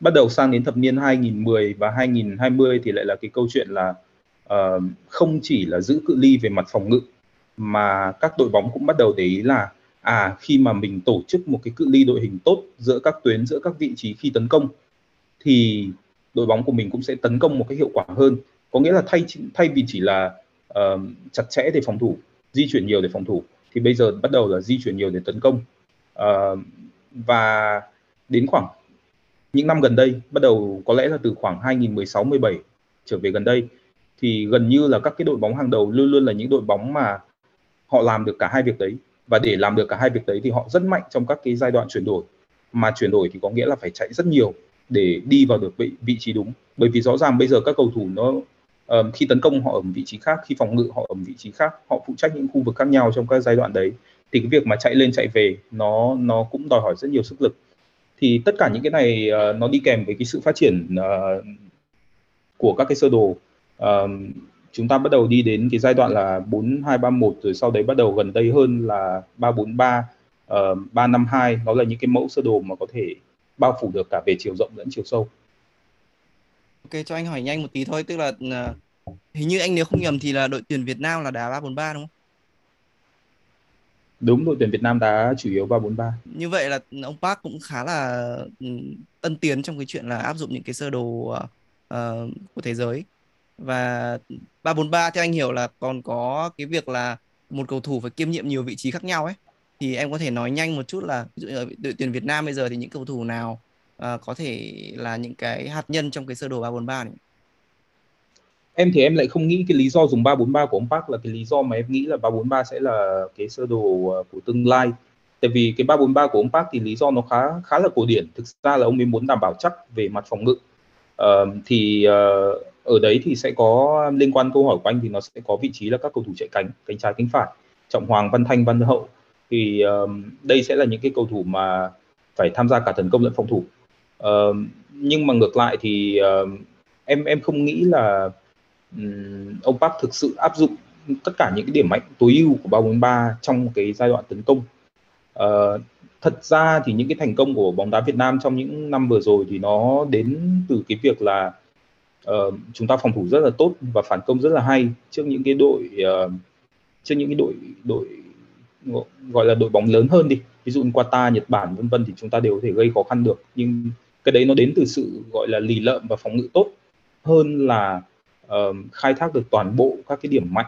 Bắt đầu sang đến thập niên 2010 và 2020 thì lại là cái câu chuyện là uh, không chỉ là giữ cự ly về mặt phòng ngự mà các đội bóng cũng bắt đầu để ý là à khi mà mình tổ chức một cái cự ly đội hình tốt giữa các tuyến giữa các vị trí khi tấn công thì đội bóng của mình cũng sẽ tấn công một cái hiệu quả hơn. Có nghĩa là thay thay vì chỉ là uh, chặt chẽ để phòng thủ di chuyển nhiều để phòng thủ thì bây giờ bắt đầu là di chuyển nhiều để tấn công. Uh, và đến khoảng những năm gần đây bắt đầu có lẽ là từ khoảng 2016 17 trở về gần đây thì gần như là các cái đội bóng hàng đầu luôn luôn là những đội bóng mà họ làm được cả hai việc đấy. Và để làm được cả hai việc đấy thì họ rất mạnh trong các cái giai đoạn chuyển đổi. Mà chuyển đổi thì có nghĩa là phải chạy rất nhiều để đi vào được vị, vị trí đúng. Bởi vì rõ ràng bây giờ các cầu thủ nó um, khi tấn công họ ở vị trí khác khi phòng ngự họ ở vị trí khác họ phụ trách những khu vực khác nhau trong các giai đoạn đấy thì cái việc mà chạy lên chạy về nó nó cũng đòi hỏi rất nhiều sức lực thì tất cả những cái này uh, nó đi kèm với cái sự phát triển uh, của các cái sơ đồ uh, chúng ta bắt đầu đi đến cái giai đoạn là 4231 rồi sau đấy bắt đầu gần đây hơn là 343 uh, 352 nó là những cái mẫu sơ đồ mà có thể bao phủ được cả về chiều rộng lẫn chiều sâu. Ok cho anh hỏi nhanh một tí thôi tức là uh, hình như anh nếu không nhầm thì là đội tuyển Việt Nam là đá 343 đúng không? Đúng, đội tuyển Việt Nam đá chủ yếu 343. Như vậy là ông Park cũng khá là ừ, tân tiến trong cái chuyện là áp dụng những cái sơ đồ uh, của thế giới. Và 343 theo anh hiểu là còn có cái việc là một cầu thủ phải kiêm nhiệm nhiều vị trí khác nhau ấy. Thì em có thể nói nhanh một chút là ví dụ ở đội tuyển Việt Nam bây giờ thì những cầu thủ nào uh, có thể là những cái hạt nhân trong cái sơ đồ 343 này? em thì em lại không nghĩ cái lý do dùng 343 của ông Park là cái lý do mà em nghĩ là 343 sẽ là cái sơ đồ ờ, của tương lai. Tại vì cái 343 của ông Park thì lý do nó khá khá là cổ điển. Thực ra là ông ấy muốn đảm bảo chắc về mặt phòng ngự. Uh, thì uh, ở đấy thì sẽ có liên quan câu hỏi của anh thì nó sẽ có vị trí là các cầu thủ chạy cánh cánh trái cánh phải. Trọng hoàng văn thanh văn hậu. Thì uh, đây sẽ là những cái cầu thủ mà phải tham gia cả tấn công lẫn phòng thủ uh, nhưng mà ngược lại thì uh, em em không nghĩ là ông Park thực sự áp dụng tất cả những cái điểm mạnh tối ưu của 343 trong cái giai đoạn tấn công. Uh, thật ra thì những cái thành công của bóng đá Việt Nam trong những năm vừa rồi thì nó đến từ cái việc là uh, chúng ta phòng thủ rất là tốt và phản công rất là hay trước những cái đội uh, trước những cái đội đội gọi là đội bóng lớn hơn đi ví dụ như Qatar, Nhật Bản vân vân thì chúng ta đều có thể gây khó khăn được nhưng cái đấy nó đến từ sự gọi là lì lợm và phòng ngự tốt hơn là um, khai thác được toàn bộ các cái điểm mạnh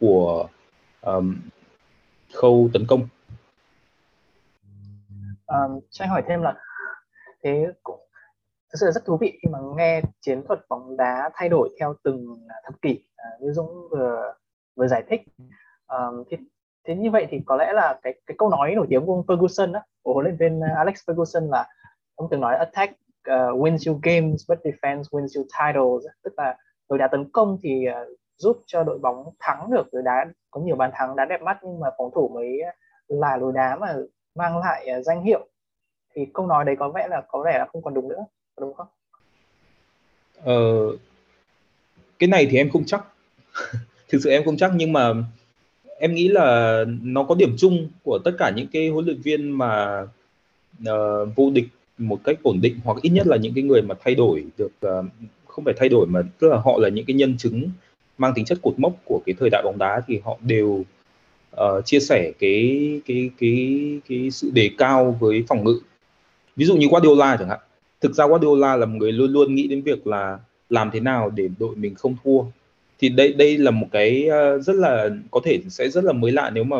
của um, khâu tấn công. à, cho anh hỏi thêm là thế cũng thực sự rất thú vị khi mà nghe chiến thuật bóng đá thay đổi theo từng thập kỷ à, như Dũng vừa vừa giải thích. à, thế, thế như vậy thì có lẽ là cái cái câu nói nổi tiếng của ông Ferguson đó, của huấn luyện viên Alex Ferguson là ông từng nói attack uh, wins you games but defense wins you titles. Tức là đội đá tấn công thì uh, giúp cho đội bóng thắng được rồi đá có nhiều bàn thắng đá đẹp mắt nhưng mà phòng thủ mới là lối đá mà mang lại uh, danh hiệu. Thì câu nói đấy có vẻ là có vẻ là không còn đúng nữa đúng không? Ờ, cái này thì em không chắc. [laughs] Thực sự em không chắc nhưng mà em nghĩ là nó có điểm chung của tất cả những cái huấn luyện viên mà uh, vô địch một cách ổn định hoặc ít nhất là những cái người mà thay đổi được uh, không phải thay đổi mà tức là họ là những cái nhân chứng mang tính chất cột mốc của cái thời đại bóng đá thì họ đều uh, chia sẻ cái cái cái cái sự đề cao với phòng ngự. Ví dụ như Guardiola chẳng hạn. Thực ra Guardiola là một người luôn luôn nghĩ đến việc là làm thế nào để đội mình không thua. Thì đây đây là một cái ờ, rất là có thể sẽ rất là mới lạ nếu mà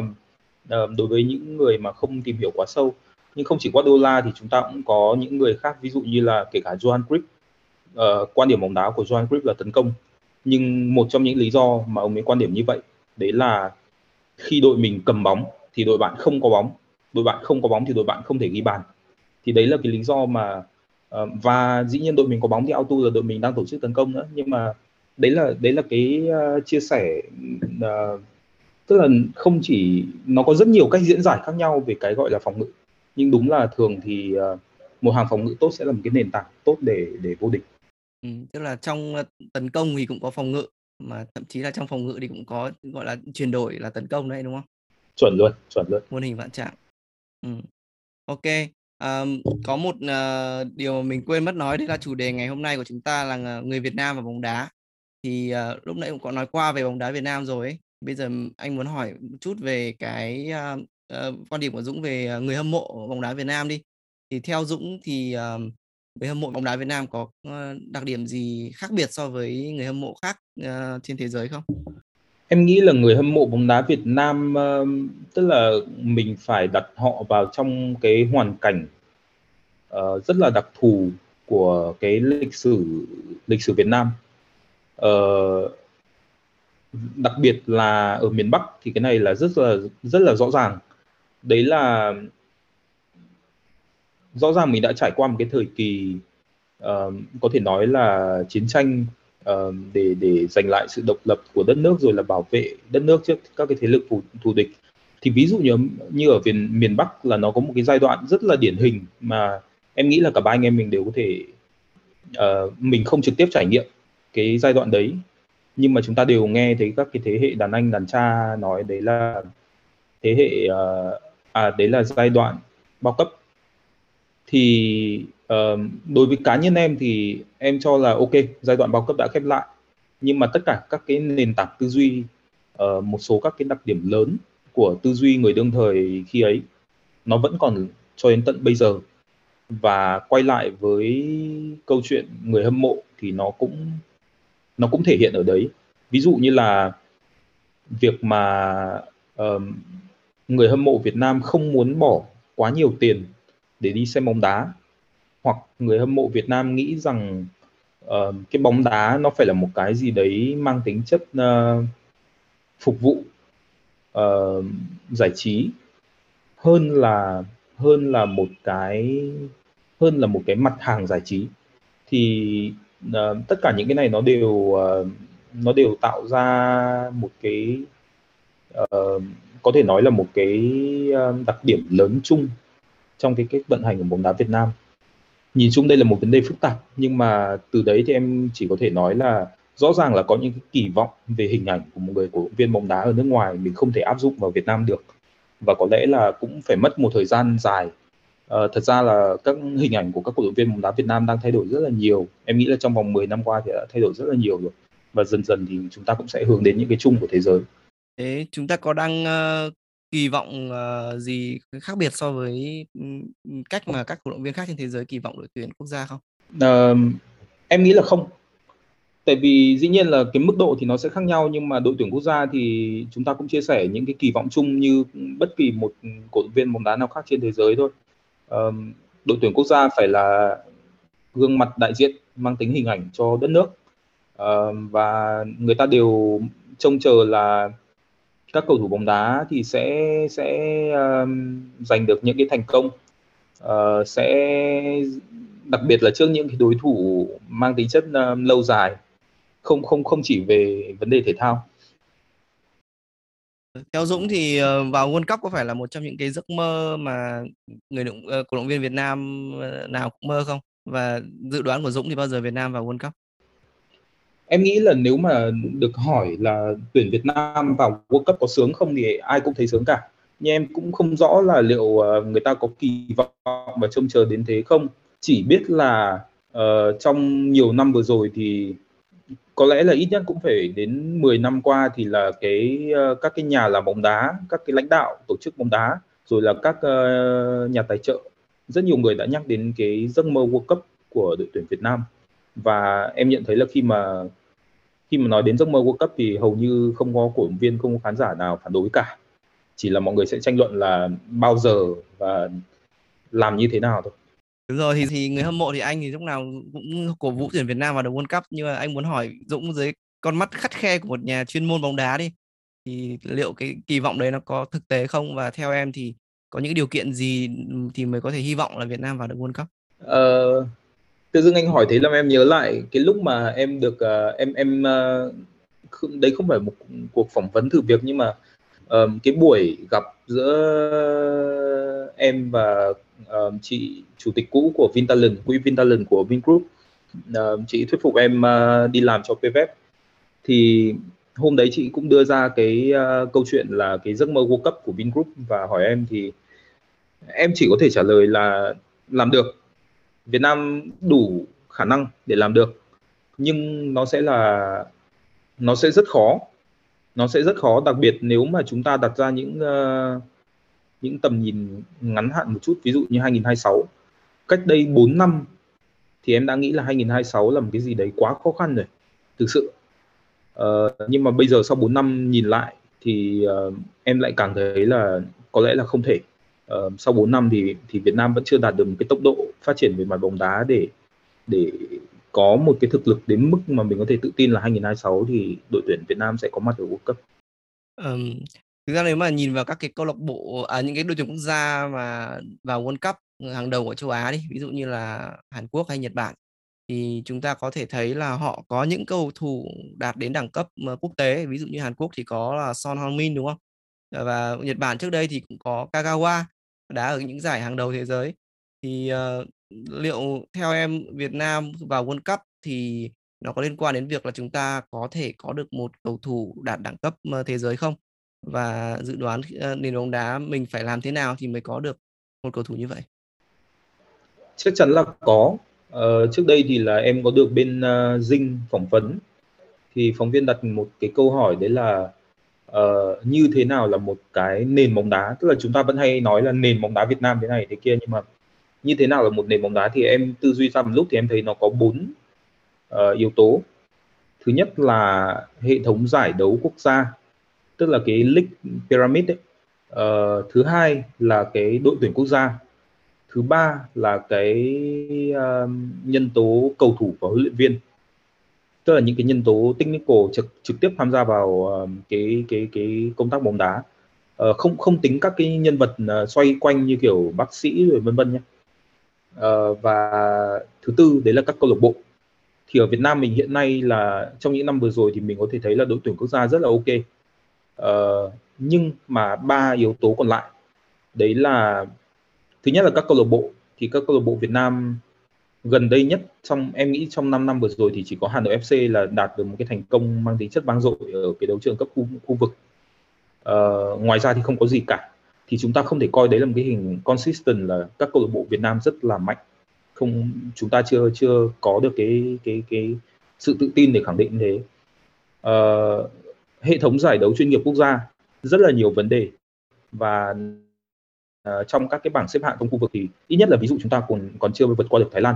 Ờ, đối với những người mà không tìm hiểu quá sâu nhưng không chỉ Guardiola thì chúng ta cũng có những người khác ví dụ như là kể cả Johan Cruyff. Uh, quan điểm bóng đá của Johan Cruyff là tấn công nhưng một trong những lý do mà ông ấy quan điểm như vậy đấy là khi đội mình cầm bóng thì đội bạn không có bóng đội bạn không có bóng thì đội bạn không thể ghi bàn. Thì đấy là cái lý do mà uh, và dĩ nhiên đội mình có bóng thì auto là đội mình đang tổ chức tấn công nữa nhưng mà đấy là đấy là cái uh, chia sẻ uh, tức là không chỉ nó có rất nhiều cách diễn giải khác nhau về cái gọi là phòng ngự nhưng đúng là thường thì uh, một hàng phòng ngự tốt sẽ là một cái nền tảng tốt để để vô địch tức là trong, tấn công thì cũng có phòng ngự, mà thậm chí là trong phòng ngự thì cũng có, gọi là, chuyển đổi là tấn công đấy, đúng không? chuẩn luôn chuẩn luôn muôn hình vạn trạng ừ. ok um, có một uh, điều mà mình quên mất nói đấy là chủ đề ngày hôm nay của chúng ta là người Việt Nam và bóng đá thì uh, lúc nãy cũng có nói qua về bóng đá Việt Nam rồi ấy bây giờ anh muốn hỏi một chút về cái uh, uh, quan điểm của Dũng về ờ, người hâm mộ bóng đá Việt Nam đi thì theo Dũng thì uh, người hâm mộ bóng đá Việt Nam có uh, đặc điểm gì khác biệt so với người hâm mộ khác uh, trên thế giới không? Em nghĩ là người hâm mộ bóng đá Việt Nam uh, tức là mình phải đặt họ vào trong cái hoàn cảnh uh, rất là đặc thù của cái lịch sử lịch sử Việt Nam. Uh, đặc biệt là ở miền Bắc thì cái này là rất là rất là rõ ràng. Đấy là rõ ràng mình đã trải qua một cái thời kỳ uh, có thể nói là chiến tranh uh, để để giành lại sự độc lập của đất nước rồi là bảo vệ đất nước trước các cái thế lực thù, thù địch thì ví dụ như như ở miền miền Bắc là nó có một cái giai đoạn rất là điển hình mà em nghĩ là cả ba anh em mình đều có thể uh, mình không trực tiếp trải nghiệm cái giai đoạn đấy nhưng mà chúng ta đều nghe thấy các cái thế hệ đàn anh đàn cha nói đấy là thế hệ uh, à đấy là giai đoạn bao cấp. Thì uh, đối với cá nhân em thì em cho là ok giai đoạn bao cấp đã khép lại. Nhưng mà tất cả các cái nền tảng tư duy uh, một số các cái đặc điểm lớn của tư duy người đương thời khi ấy nó vẫn còn cho đến tận bây giờ. Và quay lại với câu chuyện người hâm mộ thì nó cũng nó cũng thể hiện ở đấy. Ví dụ như là việc mà uh, người hâm mộ Việt Nam không muốn bỏ quá nhiều tiền để đi xem bóng đá hoặc người hâm mộ Việt Nam nghĩ rằng uh, cái bóng đá nó phải là một cái gì đấy mang tính chất uh, phục vụ uh, giải trí hơn là hơn là một cái hơn là một cái mặt hàng giải trí thì uh, tất cả những cái này nó đều uh, nó đều tạo ra một cái uh, có thể nói là một cái uh, đặc điểm lớn chung trong cái cách vận hành của bóng đá Việt Nam. Nhìn chung đây là một vấn đề phức tạp nhưng mà từ đấy thì em chỉ có thể nói là rõ ràng là có những cái kỳ vọng về hình ảnh của một người cổ động viên bóng đá ở nước ngoài mình không thể áp dụng vào Việt Nam được. Và có lẽ là cũng phải mất một thời gian dài à, thật ra là các hình ảnh của các cổ động viên bóng đá Việt Nam đang thay đổi rất là nhiều em nghĩ là trong vòng 10 năm qua thì đã thay đổi rất là nhiều rồi và dần dần thì chúng ta cũng sẽ hướng đến những cái chung của thế giới thế chúng ta có đang uh, kỳ vọng uh, gì khác biệt so với cách mà các cổ động viên khác trên thế giới kỳ vọng đội tuyển quốc gia không? Uh, em nghĩ là không. Tại vì dĩ nhiên là cái mức độ thì nó sẽ khác nhau nhưng mà đội tuyển quốc gia thì chúng ta cũng chia sẻ những cái kỳ vọng chung như bất kỳ một cổ động viên bóng đá nào khác trên thế giới thôi um, đội tuyển quốc gia phải là gương mặt đại diện mang tính hình ảnh cho đất nước. Um, và người ta đều trông chờ là các cầu thủ bóng đá thì sẽ sẽ um, giành được những cái thành công. Uh, sẽ đặc biệt là trước những cái đối thủ mang tính chất um, lâu dài không không không chỉ về vấn đề thể thao theo Dũng thì ờ, vào World Cup có phải là một trong những cái giấc mơ mà người động ờ, cổ động viên Việt Nam ờ, nào cũng mơ không? Và dự đoán của Dũng thì bao giờ Việt Nam vào World Cup? em nghĩ là nếu mà được hỏi là tuyển Việt Nam vào World Cup có sướng không thì ai cũng thấy sướng cả nhưng em cũng không rõ là liệu người ta có kỳ vọng và trông chờ đến thế không chỉ biết là uh, trong nhiều năm vừa rồi thì có lẽ là ít nhất cũng phải đến 10 năm qua thì là cái ờ, các cái nhà làm bóng đá các cái lãnh đạo tổ chức bóng đá rồi là các uh, nhà tài trợ. Rất nhiều người đã nhắc đến cái giấc mơ World Cup của đội tuyển Việt Nam. Và em nhận thấy là khi mà khi mà nói đến giấc mơ World Cup thì hầu như không có cổ động viên không có khán giả nào phản đối cả. Chỉ là mọi người sẽ tranh luận là bao giờ và làm như thế nào thôi. Đúng rồi thì thì người hâm mộ thì anh thì lúc nào cũng cổ vũ tuyển Việt Nam vào được World Cup nhưng mà anh muốn hỏi Dũng dưới con mắt khắt khe của một nhà chuyên môn bóng đá đi thì liệu cái kỳ vọng đấy nó có thực tế không và theo em thì có những điều kiện gì thì mới có thể hy vọng là Việt Nam vào được World Cup? Ờ, tự dưng anh hỏi thế làm em nhớ lại cái lúc mà em được uh, em em uh, đấy không phải một cuộc phỏng vấn thử việc nhưng mà uh, cái buổi gặp giữa em và uh, chị chủ tịch cũ của Vintalent, quỹ Vintalent của Vingroup. Uh, chị thuyết phục em uh, đi làm cho PVF thì hôm đấy chị cũng đưa ra cái uh, câu chuyện là cái giấc mơ World Cup của Vingroup và hỏi em thì em chỉ có thể trả lời là làm được. Việt Nam đủ khả năng để làm được nhưng nó sẽ là nó sẽ rất khó. Nó sẽ rất khó đặc biệt nếu mà chúng ta đặt ra những uh, những tầm nhìn ngắn hạn một chút ví dụ như 2026 cách đây 4 năm thì em đã nghĩ là 2026 là một cái gì đấy quá khó khăn rồi thực sự. Uh, nhưng mà bây giờ sau 4 năm nhìn lại thì uh, em lại càng thấy là có lẽ là không thể. Uh, sau 4 năm thì thì Việt Nam vẫn chưa đạt được một cái tốc độ phát triển về mặt bóng đá để để có một cái thực lực đến mức mà mình có thể tự tin là 2026 thì đội tuyển Việt Nam sẽ có mặt ở World Cup. Um, thực ra nếu mà nhìn vào các cái câu lạc bộ à những cái đội tuyển quốc gia mà vào World Cup ừ, hàng đầu của châu Á đi, ví dụ như là Hàn Quốc hay Nhật Bản thì chúng ta có thể thấy là họ có những cầu thủ đạt đến đẳng cấp ờ, quốc tế, ví dụ như Hàn Quốc thì có là Son Heung-min đúng không? Ờ, và Nhật Bản trước đây thì cũng có Kagawa đá ở những giải hàng đầu thế giới. Thì uh, liệu theo em Việt Nam vào World Cup thì nó có liên quan đến việc là chúng ta có thể có được một cầu thủ đạt đẳng cấp thế giới không? Và dự đoán ờ, nền bóng đá mình phải làm thế nào thì mới có được một cầu thủ như vậy? Chắc chắn là có. Ờ, trước đây thì là em có được bên uh, Dinh phỏng vấn thì phóng viên đặt một cái câu hỏi đấy là uh, như thế nào là một cái nền bóng đá tức là chúng ta vẫn hay nói là nền bóng đá Việt Nam thế này thế kia nhưng mà như thế nào là một nền bóng đá thì em tư duy ra một lúc thì em thấy nó có bốn uh, yếu tố thứ nhất là hệ thống giải đấu quốc gia tức là cái league pyramid ấy. Uh, thứ hai là cái đội tuyển quốc gia. Thứ ba là cái uh, nhân tố cầu thủ và huấn luyện viên. Tức là những cái nhân tố technical trực trực tiếp tham gia vào uh, cái cái cái công tác bóng đá. Uh, không không tính các cái nhân vật uh, xoay quanh như kiểu bác sĩ rồi vân vân nhé uh, và thứ tư đấy là các câu lạc bộ. Thì ở Việt Nam mình hiện nay là trong những năm vừa rồi thì mình có thể thấy là đội tuyển quốc gia rất là ok uh, nhưng mà ba yếu tố còn lại. Đấy là thứ nhất là các câu lạc bộ. Thì các câu lạc bộ Việt Nam gần đây nhất trong em nghĩ trong 5 năm vừa rồi thì chỉ có Hà Nội FC là đạt được một cái thành công mang tính chất vang dội ở cái đấu trường cấp khu, khu vực. Uh, ngoài ra thì không có gì cả. Thì chúng ta không thể coi đấy là một cái hình consistent là các câu lạc bộ Việt Nam rất là mạnh. Không chúng ta chưa chưa có được cái cái cái sự tự tin để khẳng định thế. Uh, hệ thống giải đấu chuyên nghiệp quốc gia rất là nhiều vấn đề. Và uh, trong các cái bảng xếp hạng trong khu vực thì ít nhất là ví dụ chúng ta còn còn chưa vượt qua được Thái Lan.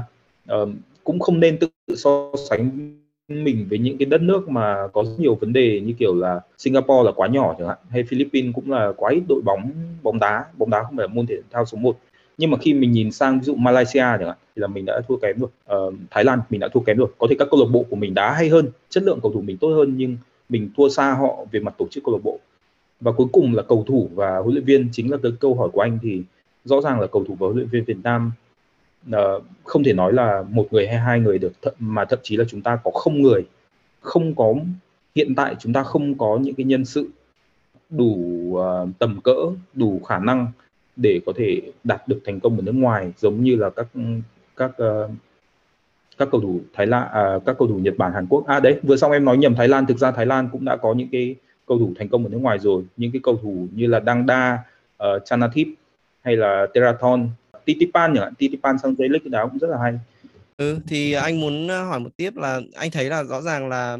Uh, cũng không nên tự so sánh mình với những cái đất nước mà có rất nhiều vấn đề như kiểu là Singapore là quá nhỏ chẳng hạn hay Philippines cũng là quá ít đội bóng bóng đá bóng đá không phải là môn thể thao số 1 nhưng mà khi mình nhìn sang ví dụ Malaysia chẳng hạn thì là mình đã thua kém rồi. Uh, Thái Lan mình đã thua kém rồi. Có thể các câu lạc bộ của mình đá hay hơn chất lượng cầu thủ mình tốt hơn nhưng mình thua xa họ về mặt tổ chức câu lạc bộ. Và cuối cùng là cầu thủ và huấn luyện viên chính là cái câu hỏi của anh thì rõ ràng là cầu thủ và huấn luyện viên Việt Nam uh, không thể nói là một người hay hai người được th- mà thậm chí là chúng ta có không người không có hiện tại chúng ta không có những cái nhân sự đủ uh, tầm cỡ đủ khả năng để có thể đạt được thành công ở nước ngoài giống như là các các uh, các cầu thủ Thái Lan à, các cầu thủ Nhật Bản Hàn Quốc. À đấy vừa xong em nói nhầm Thái Lan thực ra Thái Lan cũng đã có những cái cầu thủ thành công ở nước ngoài rồi. Những cái cầu thủ như là Đăng Đa uh, ờ, Chanathip hay là Terathon Titipan nhỉ Titipan sang J League đá cũng rất là hay. Ừ thì anh muốn à, hỏi một tiếp là anh thấy là rõ ràng là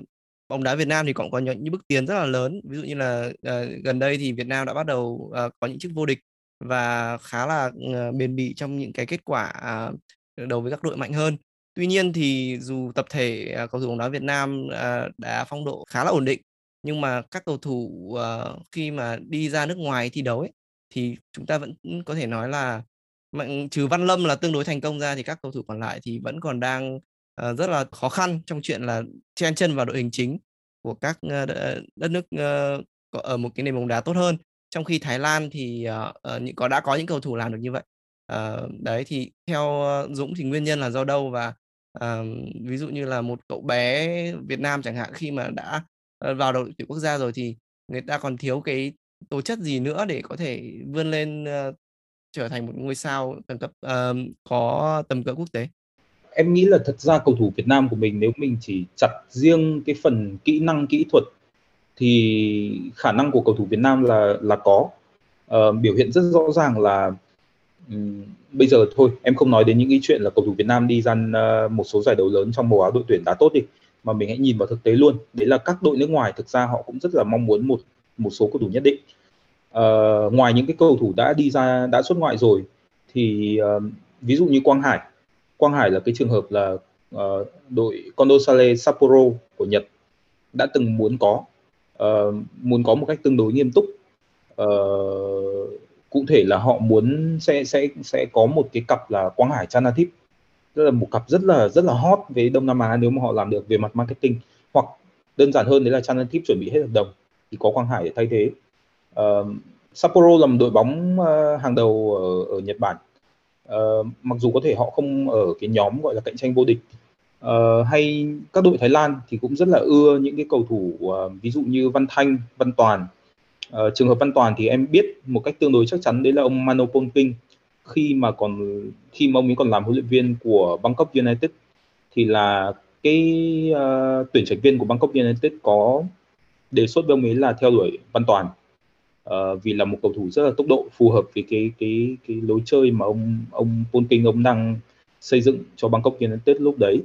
bóng đá Việt Nam thì cũng có những bước tiến rất là lớn. Ví dụ như là uh, gần đây thì Việt Nam đã bắt đầu uh, có những chức vô địch và khá là uh, bền bỉ trong những cái kết quả uh, đấu với các đội mạnh hơn tuy nhiên thì dù tập thể à, cầu thủ bóng đá Việt Nam à, đã phong độ khá là ổn định nhưng mà các cầu thủ ờ, khi mà đi ra nước ngoài thi đấu ấy thì chúng ta vẫn có thể nói là trừ Văn Lâm là tương đối thành công ra thì các cầu thủ còn lại thì vẫn còn đang ờ, rất là khó khăn trong chuyện là chen chân vào đội hình chính của các ờ, đất nước ở một cái nền bóng đá tốt hơn. Trong khi Thái Lan thì uh, có đã có những cầu thủ làm được như vậy à, đấy thì theo ờ, Dũng thì nguyên nhân là do đâu? Và à, ví dụ như là một cậu bé Việt Nam chẳng hạn khi mà đã vào đội tuyển quốc gia rồi thì người ta còn thiếu cái tố chất gì nữa để có thể vươn lên uh, trở thành một ngôi sao tầm cấp uh, có tầm cỡ quốc tế? Em nghĩ là thật ra cầu thủ Việt Nam của mình nếu mình chỉ chặt riêng cái phần kỹ năng kỹ thuật thì khả năng của cầu thủ Việt Nam là là có. Uh, biểu hiện rất rõ ràng là um, bây giờ thôi em không nói đến những cái chuyện là cầu thủ Việt Nam đi ra uh, một số giải đấu lớn trong màu áo đội tuyển đá tốt đi mà mình hãy nhìn vào thực tế luôn. Đấy là các đội nước ngoài thực ra họ cũng rất là mong muốn một một số cầu thủ nhất định. Uh, ngoài những cái cầu thủ đã đi ra đã xuất ngoại rồi thì uh, ví dụ như Quang Hải. Quang Hải là cái trường hợp là uh, đội Condosale Sapporo của Nhật đã từng muốn có uh, muốn có một cách tương đối nghiêm túc. Uh, cụ thể là họ muốn sẽ sẽ sẽ có một cái cặp là Quang Hải Chanatip tức là một cặp rất là rất là hot với Đông Nam Á nếu mà họ làm được về mặt marketing. Hoặc đơn giản hơn đấy là Chanatip chuẩn bị hết hợp đồng thì có Quang Hải để thay thế. Uh, Sapporo là một đội bóng uh, hàng đầu ở, ở Nhật Bản. Uh, mặc dù có thể họ không ở cái nhóm gọi là cạnh tranh vô địch uh, hay các đội Thái Lan thì cũng rất là ưa những cái cầu thủ uh, ví dụ như Văn Thanh, Văn Toàn uh, trường hợp Văn Toàn thì em biết một cách tương đối chắc chắn đấy là ông Mano Polking khi mà còn khi mà ông ấy còn làm huấn luyện viên của Bangkok United thì là cái uh, tuyển trạch viên của Bangkok United có đề xuất với ông ấy là theo đuổi Văn Toàn. Uh, vì là một cầu thủ rất là tốc độ phù hợp với cái cái cái lối chơi mà ông ông Polking ông đang xây dựng cho Bangkok United lúc đấy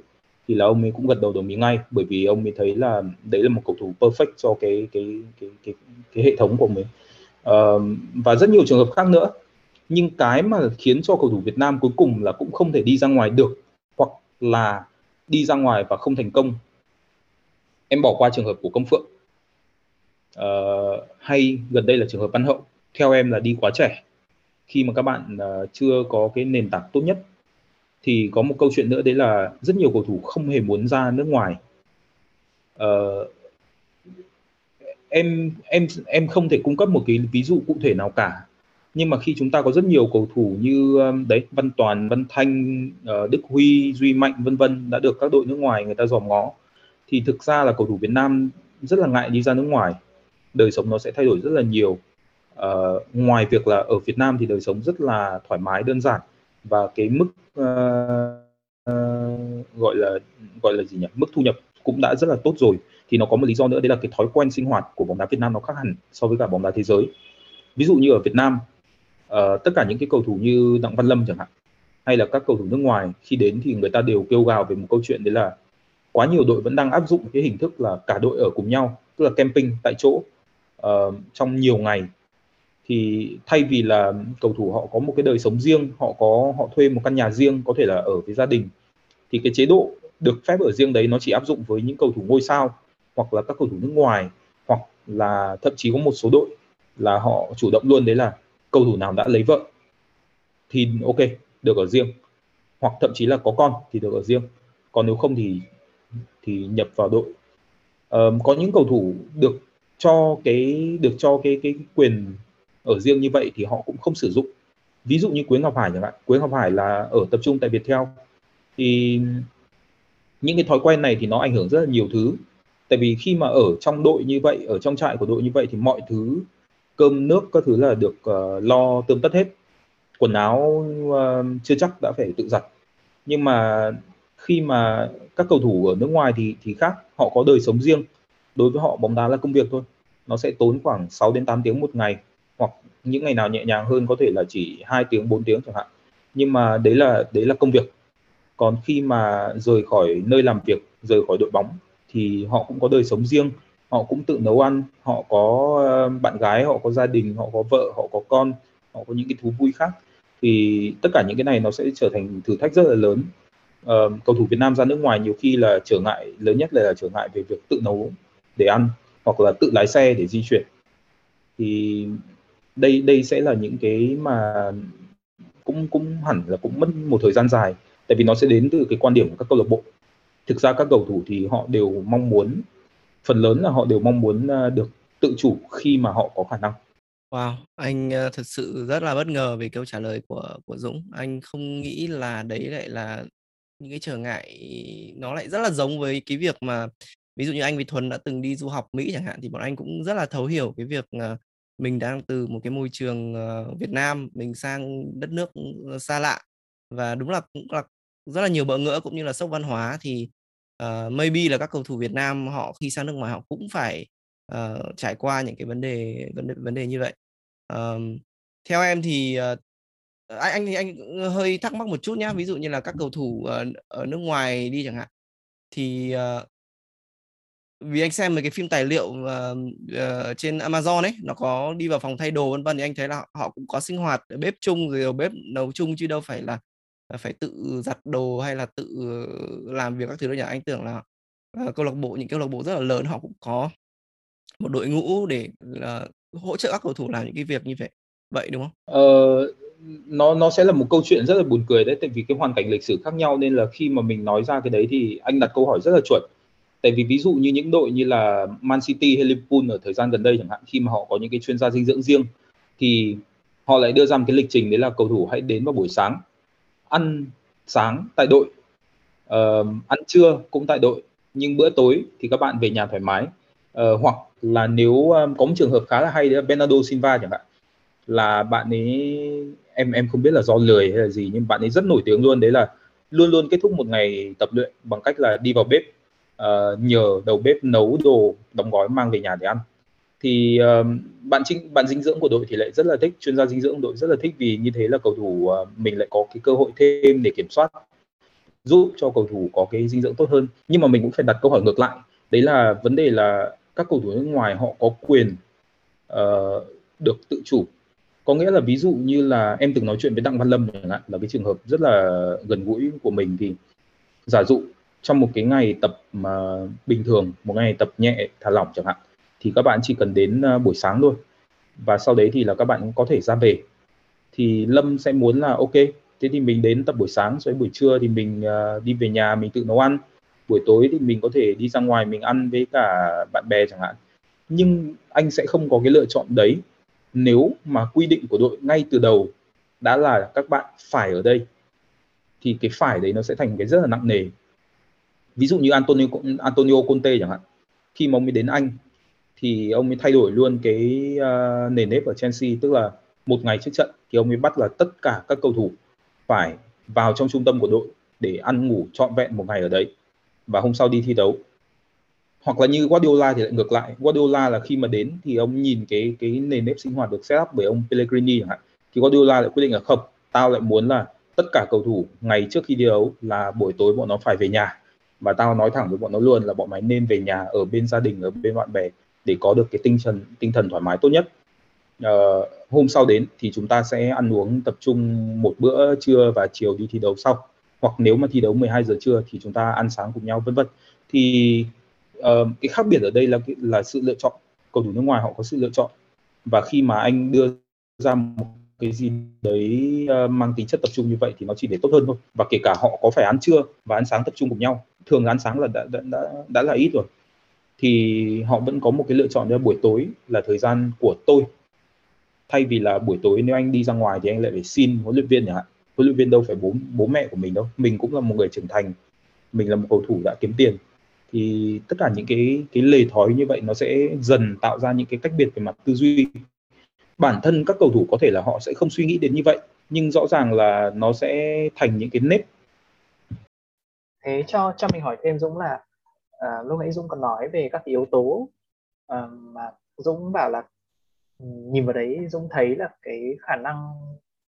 thì là ông ấy cũng gật đầu đồng ý ngay bởi vì ông ấy thấy là đấy là một cầu thủ perfect cho cái cái cái cái, cái hệ thống của mình uh, và rất nhiều trường hợp khác nữa. Nhưng cái mà khiến cho cầu thủ Việt Nam cuối cùng là cũng không thể đi ra ngoài được hoặc là đi ra ngoài và không thành công em bỏ qua trường hợp của công phượng. Uh, hay gần đây là trường hợp văn hậu theo em là đi quá trẻ. Khi mà các bạn uh, chưa có cái nền tảng tốt nhất thì có một câu chuyện nữa đấy là rất nhiều cầu thủ không hề muốn ra nước ngoài. Uh, em em em không thể cung cấp một cái ví dụ cụ thể nào cả. Nhưng mà khi chúng ta có rất nhiều cầu thủ như um, đấy Văn Toàn, Văn Thanh, ờ, Đức Huy, Duy Mạnh vân vân đã được các đội nước ngoài người ta dòm ngó thì thực ra là cầu thủ Việt Nam rất là ngại đi ra nước ngoài. Đời sống nó sẽ thay đổi rất là nhiều. Uh, ngoài việc là ở Việt Nam thì đời sống rất là thoải mái đơn giản và cái mức uh, uh, gọi là gọi là gì nhỉ? Mức thu nhập cũng đã rất là tốt rồi. Thì nó có một lý do nữa đấy là cái thói quen sinh hoạt của bóng đá Việt Nam nó khác hẳn so với cả bóng đá thế giới. Ví dụ như ở Việt Nam uh, tất cả những cái cầu thủ như Đặng Văn Lâm chẳng hạn hay là các cầu thủ nước ngoài khi đến thì người ta đều kêu gào về một câu chuyện đấy là quá nhiều đội vẫn đang áp dụng cái hình thức là cả đội ở cùng nhau tức là camping tại chỗ. Uh, trong nhiều ngày thì thay vì là cầu thủ họ có một cái đời sống riêng họ có họ thuê một căn nhà riêng có thể là ở với gia đình thì cái chế độ được phép ở riêng đấy nó chỉ áp dụng với những cầu thủ ngôi sao hoặc là các cầu thủ nước ngoài hoặc là thậm chí có một số đội là họ chủ động luôn đấy là cầu thủ nào đã lấy vợ thì ok được ở riêng. Hoặc thậm chí là có con thì được ở riêng. Còn nếu không thì thì nhập vào đội. Um, có những cầu thủ được cho cái được cho cái cái quyền ở riêng như vậy thì họ cũng không sử dụng. Ví dụ như Quế Ngọc Hải chẳng hạn. Quế Ngọc Hải là ở tập trung tại Viettel. Thì những cái thói quen này thì nó ảnh hưởng rất là nhiều thứ. Tại vì khi mà ở trong đội như vậy ở trong trại của đội như vậy thì mọi thứ cơm nước các thứ là được uh, lo tươm tất hết. Quần áo uh, chưa chắc đã phải tự giặt. Nhưng mà khi mà các cầu thủ ở nước ngoài thì thì khác. Họ có đời sống riêng. Đối với họ bóng đá là công việc thôi. Nó sẽ tốn khoảng 6 đến 8 tiếng một ngày những ngày nào nhẹ nhàng hơn có thể là chỉ 2 tiếng 4 tiếng chẳng hạn. Nhưng mà đấy là đấy là công việc. Còn khi mà rời khỏi nơi làm việc rời khỏi đội bóng thì họ cũng có đời sống riêng họ cũng tự nấu ăn họ có ờ, bạn gái họ có gia đình họ có vợ họ có con họ có những cái thú vui khác. Thì tất cả những cái này nó sẽ trở thành thử thách rất là lớn. Uh, cầu thủ Việt Nam ra nước ngoài nhiều khi là trở ngại lớn nhất là trở ngại về việc tự nấu để ăn hoặc là tự lái xe để di chuyển. Thì đây đây sẽ là những cái mà cũng cũng hẳn là cũng mất một thời gian dài tại vì nó sẽ đến từ cái quan điểm của các câu lạc bộ thực ra các cầu thủ thì họ đều mong muốn phần lớn là họ đều mong muốn à, được tự chủ khi mà họ có khả năng Wow, anh à, thật sự rất là bất ngờ về câu trả lời của của Dũng. Anh không nghĩ là đấy lại là những cái trở ngại nó lại rất là giống với cái việc mà ví dụ như anh với Thuần đã từng đi du học Mỹ chẳng hạn thì bọn anh cũng rất là thấu hiểu cái việc uh, mình đang từ một cái môi trường ờ, Việt Nam mình sang đất nước ờ, xa lạ và đúng là cũng là rất là nhiều bỡ ngỡ cũng như là sốc văn hóa thì uh, maybe là các cầu thủ Việt Nam họ khi sang nước ngoài họ cũng phải uh, trải qua những cái vấn đề vấn đề vấn đề như vậy. Uh, theo em thì uh, anh anh thì anh hơi thắc mắc một chút nhá ví dụ như là các cầu thủ ở, ở nước ngoài đi chẳng hạn thì uh, vì anh xem mấy cái phim tài liệu uh, uh, trên Amazon ấy nó có đi vào phòng thay đồ vân vân thì anh thấy là họ cũng có sinh hoạt ở bếp chung rồi ở bếp nấu chung chứ đâu phải là phải tự giặt đồ hay là tự làm việc các thứ đâu nhỉ anh tưởng là uh, câu lạc bộ những câu lạc bộ rất là lớn họ cũng có một đội ngũ để uh, hỗ trợ các cầu thủ làm những cái việc như vậy vậy đúng không? Ờ, nó nó sẽ là một câu chuyện rất là buồn cười đấy tại vì cái hoàn cảnh lịch sử khác nhau nên là khi mà mình nói ra cái đấy thì anh đặt câu hỏi rất là chuẩn tại vì ví dụ như những đội như là Man City hay Liverpool ở thời gian gần đây chẳng hạn khi mà họ có những cái chuyên gia dinh dưỡng riêng thì họ lại đưa ra một cái lịch trình đấy là cầu thủ hãy đến vào buổi sáng ăn sáng tại đội uh, ăn trưa cũng tại đội nhưng bữa tối thì các bạn về nhà thoải mái. Uh, hoặc là nếu um, có một trường hợp khá là hay đấy là Bernardo Silva chẳng hạn là bạn ấy em em không biết là do lười hay là gì nhưng bạn ấy rất nổi tiếng luôn đấy là luôn luôn kết thúc một ngày tập luyện bằng cách là đi vào bếp uh, nhờ đầu bếp nấu đồ đóng gói mang về nhà để ăn. Thì uh, bạn trinh bạn dinh dưỡng của đội thì lại rất là thích chuyên gia dinh dưỡng đội rất là thích vì như thế là cầu thủ uh, mình lại có cái cơ hội thêm để kiểm soát giúp cho cầu thủ có cái dinh dưỡng tốt hơn. Nhưng mà mình cũng phải đặt câu hỏi ngược lại đấy là vấn đề là các cầu thủ nước ngoài họ có quyền uh, được tự chủ. Có nghĩa là ví dụ như là em từng nói chuyện với đặng văn lâm chẳng hạn là cái trường hợp rất là gần gũi của mình thì giả dụ trong một cái ngày tập mà bình thường một ngày tập nhẹ thả lỏng chẳng hạn thì các bạn chỉ cần đến à, buổi sáng thôi. Và sau đấy thì là các bạn có thể ra về. Thì lâm sẽ muốn là ok thế thì mình đến tập buổi sáng rồi buổi trưa thì mình uh, đi về nhà mình tự nấu ăn. Buổi tối thì mình có thể đi ra ngoài mình ăn với cả bạn bè chẳng hạn. Nhưng anh sẽ không có cái lựa chọn đấy. Nếu mà quy định của đội ngay từ đầu đã là các bạn phải ở đây thì cái phải đấy nó sẽ thành cái rất là nặng nề ví dụ như Antonio Antonio Conte chẳng hạn khi mà ông ấy đến Anh thì ông ấy thay đổi luôn cái uh, nền nếp ở Chelsea tức là một ngày trước trận thì ông ấy bắt là tất cả các cầu thủ phải vào trong trung tâm của đội để ăn ngủ trọn vẹn một ngày ở đấy và hôm sau đi thi đấu. Hoặc là như Guardiola thì lại ngược lại. Guardiola là khi mà đến thì ông nhìn cái cái nền nếp sinh hoạt được set up bởi ông Pellegrini chẳng hạn. Thì Guardiola lại quyết định là không tao lại muốn là tất cả cầu thủ ngày trước khi thi đấu là buổi tối bọn nó phải về nhà và tao nói thẳng với bọn nó luôn là bọn mày nên về nhà ở bên gia đình ở bên bạn bè để có được cái tinh thần tinh thần thoải mái tốt nhất. Uh, hôm sau đến thì chúng ta sẽ ăn uống tập trung một bữa trưa và chiều đi thi đấu sau. Hoặc nếu mà thi đấu 12 giờ trưa thì chúng ta ăn sáng cùng nhau vân vân. Thì uh, cái khác biệt ở đây là là sự lựa chọn. Cầu thủ nước ngoài họ có sự lựa chọn. Và khi mà anh đưa ra một cái gì đấy ờ, mang tính chất tập trung như vậy thì nó chỉ để tốt hơn thôi. Và kể cả họ có phải ăn trưa và ăn sáng tập trung cùng nhau. Thường ăn sáng là đã đã đã, đã là ít rồi. Thì họ vẫn có một cái lựa chọn là buổi tối là thời gian của tôi. Thay vì là buổi tối nếu anh đi ra ngoài thì anh lại phải xin huấn luyện viên chẳng hạn. Huấn luyện viên đâu phải bố bố mẹ của mình đâu. Mình cũng là một người trưởng thành. Mình là một cầu thủ đã kiếm tiền. Thì tất cả những cái cái lề thói như vậy nó sẽ dần tạo ra những cái cách biệt về mặt tư duy bản thân các cầu thủ có thể là họ sẽ không suy nghĩ đến như vậy nhưng rõ ràng là nó sẽ thành những cái nếp. Thế cho cho mình hỏi thêm Dũng là à, lúc nãy Dũng còn nói về các yếu tố à, mà Dũng bảo là nhìn vào đấy Dũng thấy là cái khả năng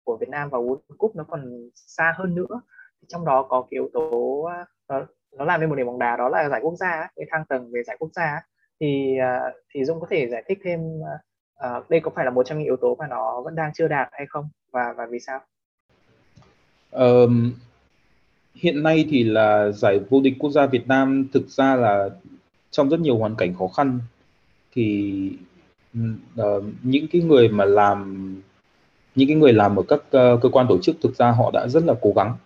của Việt Nam vào World Cup nó còn xa hơn nữa. Trong đó có cái yếu tố à, nó, nó làm nên một nền bóng đá đó là giải quốc gia cái thang tầng về giải quốc gia. Thì à, thì dũng có thể giải thích thêm à, uh, đây có phải là một trong những yếu tố mà nó vẫn đang chưa đạt hay không? Và và vì sao? Um, hiện nay thì là giải vô địch quốc gia Việt Nam thực ra là trong rất nhiều hoàn cảnh khó khăn. Thì uh, những cái người mà làm những cái người làm ở các uh, cơ quan tổ chức thực ra họ đã rất là cố gắng.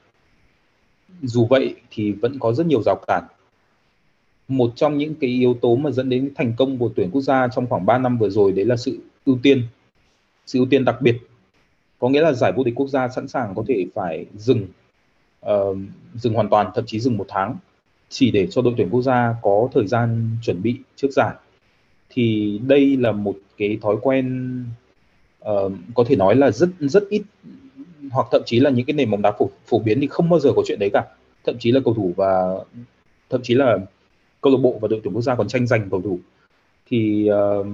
Dù vậy thì vẫn có rất nhiều rào cản một trong những cái yếu tố mà dẫn đến thành công của tuyển quốc gia trong khoảng 3 năm vừa rồi đấy là sự ưu tiên sự ưu tiên đặc biệt. Có nghĩa là giải vô địch quốc gia sẵn sàng có thể phải dừng uh, dừng hoàn toàn thậm chí dừng một tháng chỉ để cho đội tuyển quốc gia có thời gian chuẩn bị trước giải. Thì đây là một cái thói quen uh, có thể nói là rất rất ít hoặc thậm chí là những cái nền bóng đá phổ, phổ biến thì không bao giờ có chuyện đấy cả. Thậm chí là cầu thủ và thậm chí là câu lạc bộ và đội tuyển quốc gia còn tranh giành cầu thủ. Thì uh,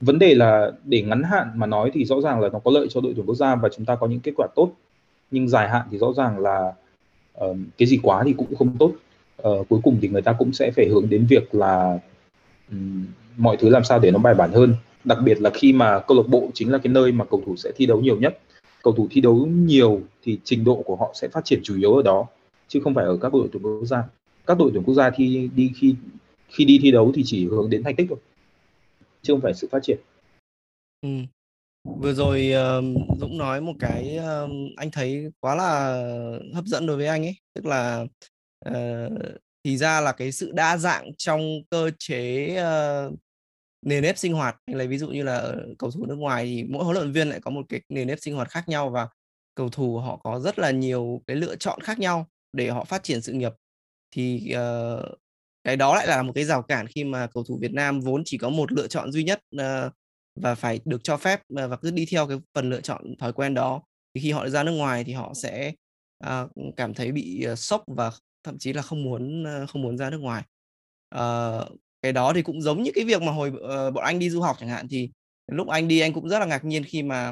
vấn đề là để ngắn hạn mà nói thì rõ ràng là nó có lợi cho đội tuyển quốc gia và chúng ta có những kết quả tốt. Nhưng dài hạn thì rõ ràng là uh, cái gì quá thì cũng không tốt. Uh, cuối cùng thì người ta cũng sẽ phải hướng đến việc là um, mọi thứ làm sao để nó bài bản hơn. Đặc biệt là khi mà câu lạc bộ chính là cái nơi mà cầu thủ sẽ thi đấu nhiều nhất. Cầu thủ thi đấu nhiều thì trình độ của họ sẽ phát triển chủ yếu ở đó chứ không phải ở các đội tuyển quốc gia các đội tuyển quốc gia thi đi khi khi đi thi đấu thì chỉ hướng đến thành tích thôi chứ không phải sự phát triển. Ừ. vừa rồi uh, Dũng nói một cái uh, anh thấy quá là hấp dẫn đối với anh ấy. Tức là uh, thì ra là cái sự đa dạng trong cơ chế uh, nền nếp sinh hoạt. Anh lấy ví dụ như là cầu thủ nước ngoài thì mỗi huấn luyện viên lại có một cái nền nếp sinh hoạt khác nhau và cầu thủ họ có rất là nhiều cái lựa chọn khác nhau để họ phát triển sự nghiệp thì uh, cái đó lại là một cái rào cản khi mà cầu thủ Việt Nam vốn chỉ có một lựa chọn duy nhất uh, và phải được cho phép uh, và cứ đi theo cái phần lựa chọn thói quen đó. Thì khi họ ra nước ngoài thì họ sẽ uh, cảm thấy bị uh, sốc và thậm chí là không muốn uh, không muốn ra nước ngoài. Uh, cái đó thì cũng giống như cái việc mà hồi uh, bọn anh đi du học chẳng hạn thì lúc anh đi anh cũng rất là ngạc nhiên khi mà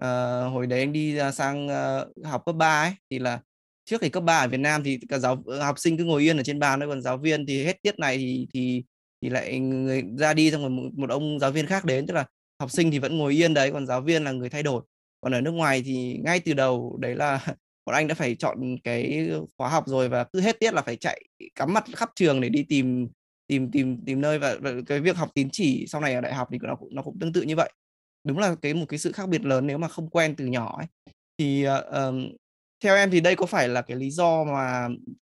uh, hồi đấy anh đi sang uh, học cấp 3 ấy thì là trước thì cấp 3 ở Việt Nam thì cả giáo ờ, học sinh cứ ngồi yên ở trên bàn thôi còn giáo viên thì hết tiết này thì thì thì lại người ra đi xong rồi một, một ông giáo viên khác đến tức là học sinh thì vẫn ngồi yên đấy còn giáo viên là người thay đổi. Còn ở nước ngoài thì ngay từ đầu đấy là [laughs] bọn anh đã phải chọn cái khóa học rồi và cứ hết tiết là phải chạy cắm mặt khắp trường để đi tìm tìm tìm tìm nơi và, và cái việc học tín chỉ sau này ở đại học thì nó cũng nó cũng tương tự như vậy. Đúng là cái một cái sự khác biệt lớn nếu mà không quen từ nhỏ ấy. Thì uh, theo em thì đây có phải là cái lý do mà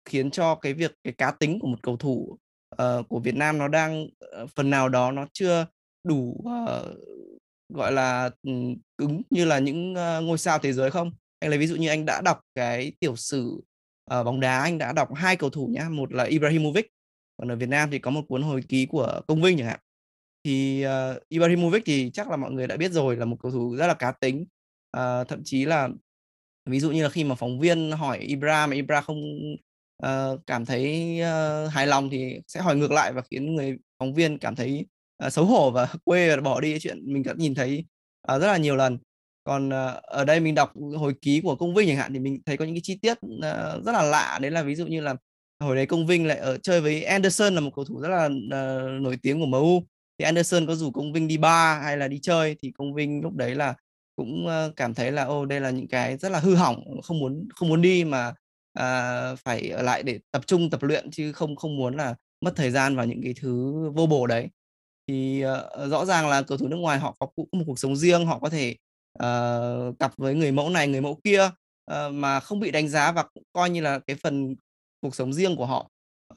khiến cho cái việc cái cá tính của một cầu thủ uh, của Việt Nam nó đang uh, phần nào đó nó chưa đủ uh, gọi là um, cứng như là những uh, ngôi sao thế giới không? Anh lấy ví dụ như anh đã đọc cái tiểu sử uh, bóng đá anh đã đọc hai cầu thủ nhá, một là Ibrahimovic còn ở Việt Nam thì có một cuốn hồi ký của Công Vinh chẳng hạn thì uh, Ibrahimovic thì chắc là mọi người đã biết rồi là một cầu thủ rất là cá tính uh, thậm chí là ví dụ như là khi mà phóng viên hỏi Ibra mà Ibra không uh, cảm thấy uh, hài lòng thì sẽ hỏi ngược lại và khiến người phóng viên cảm thấy uh, xấu hổ và [laughs] quê và bỏ đi chuyện mình đã nhìn thấy uh, rất là nhiều lần. Còn uh, ở đây mình đọc hồi ký của công vinh chẳng hạn thì mình thấy có những cái chi tiết uh, rất là lạ. Đấy là ví dụ như là hồi đấy công vinh lại ở chơi với Anderson là một cầu thủ rất là uh, nổi tiếng của MU thì Anderson có rủ công vinh đi bar hay là đi chơi thì công vinh lúc đấy là cũng cảm thấy là ô đây là những cái rất là hư hỏng không muốn không muốn đi mà à, phải ở lại để tập trung tập luyện chứ không không muốn là mất thời gian vào những cái thứ vô bổ đấy. Thì uh, rõ ràng là cầu thủ nước ngoài họ có một cuộc sống riêng họ có thể uh, cặp với người mẫu này người mẫu kia uh, mà không bị đánh giá và coi như là cái phần cuộc sống riêng của họ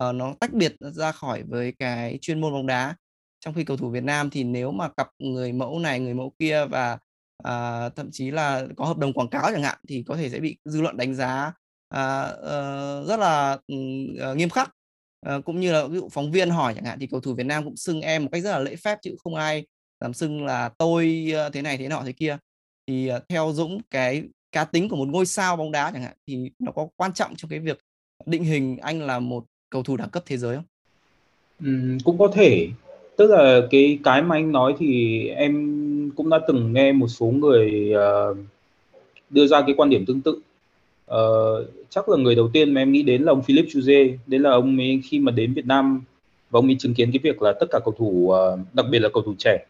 uh, nó tách biệt ra khỏi với cái chuyên môn bóng đá. Trong khi cầu thủ Việt Nam thì nếu mà cặp người mẫu này người mẫu kia và à, thậm chí là có hợp đồng quảng cáo chẳng hạn thì có thể sẽ bị dư luận đánh giá à, uh, rất là uh, nghiêm khắc. À, cũng như là ví dụ phóng viên hỏi chẳng hạn thì cầu thủ Việt Nam cũng xưng em một cách rất là lễ phép chứ không ai làm xưng là tôi thế này thế nọ thế kia. Thì uh, theo Dũng cái cá tính của một ngôi sao bóng đá chẳng hạn thì nó có quan trọng trong cái việc định hình anh là một cầu thủ đẳng cấp thế giới không? Ừ, cũng có thể. Tức là cái cái mà anh nói thì em cũng đã từng nghe một số người uh, đưa ra cái quan điểm tương tự. Uh, chắc là người đầu tiên mà em nghĩ đến là ông Philip Chuze đấy là ông ấy khi mà đến Việt Nam và ông ấy chứng kiến cái việc là tất cả cầu thủ uh, đặc biệt là cầu thủ trẻ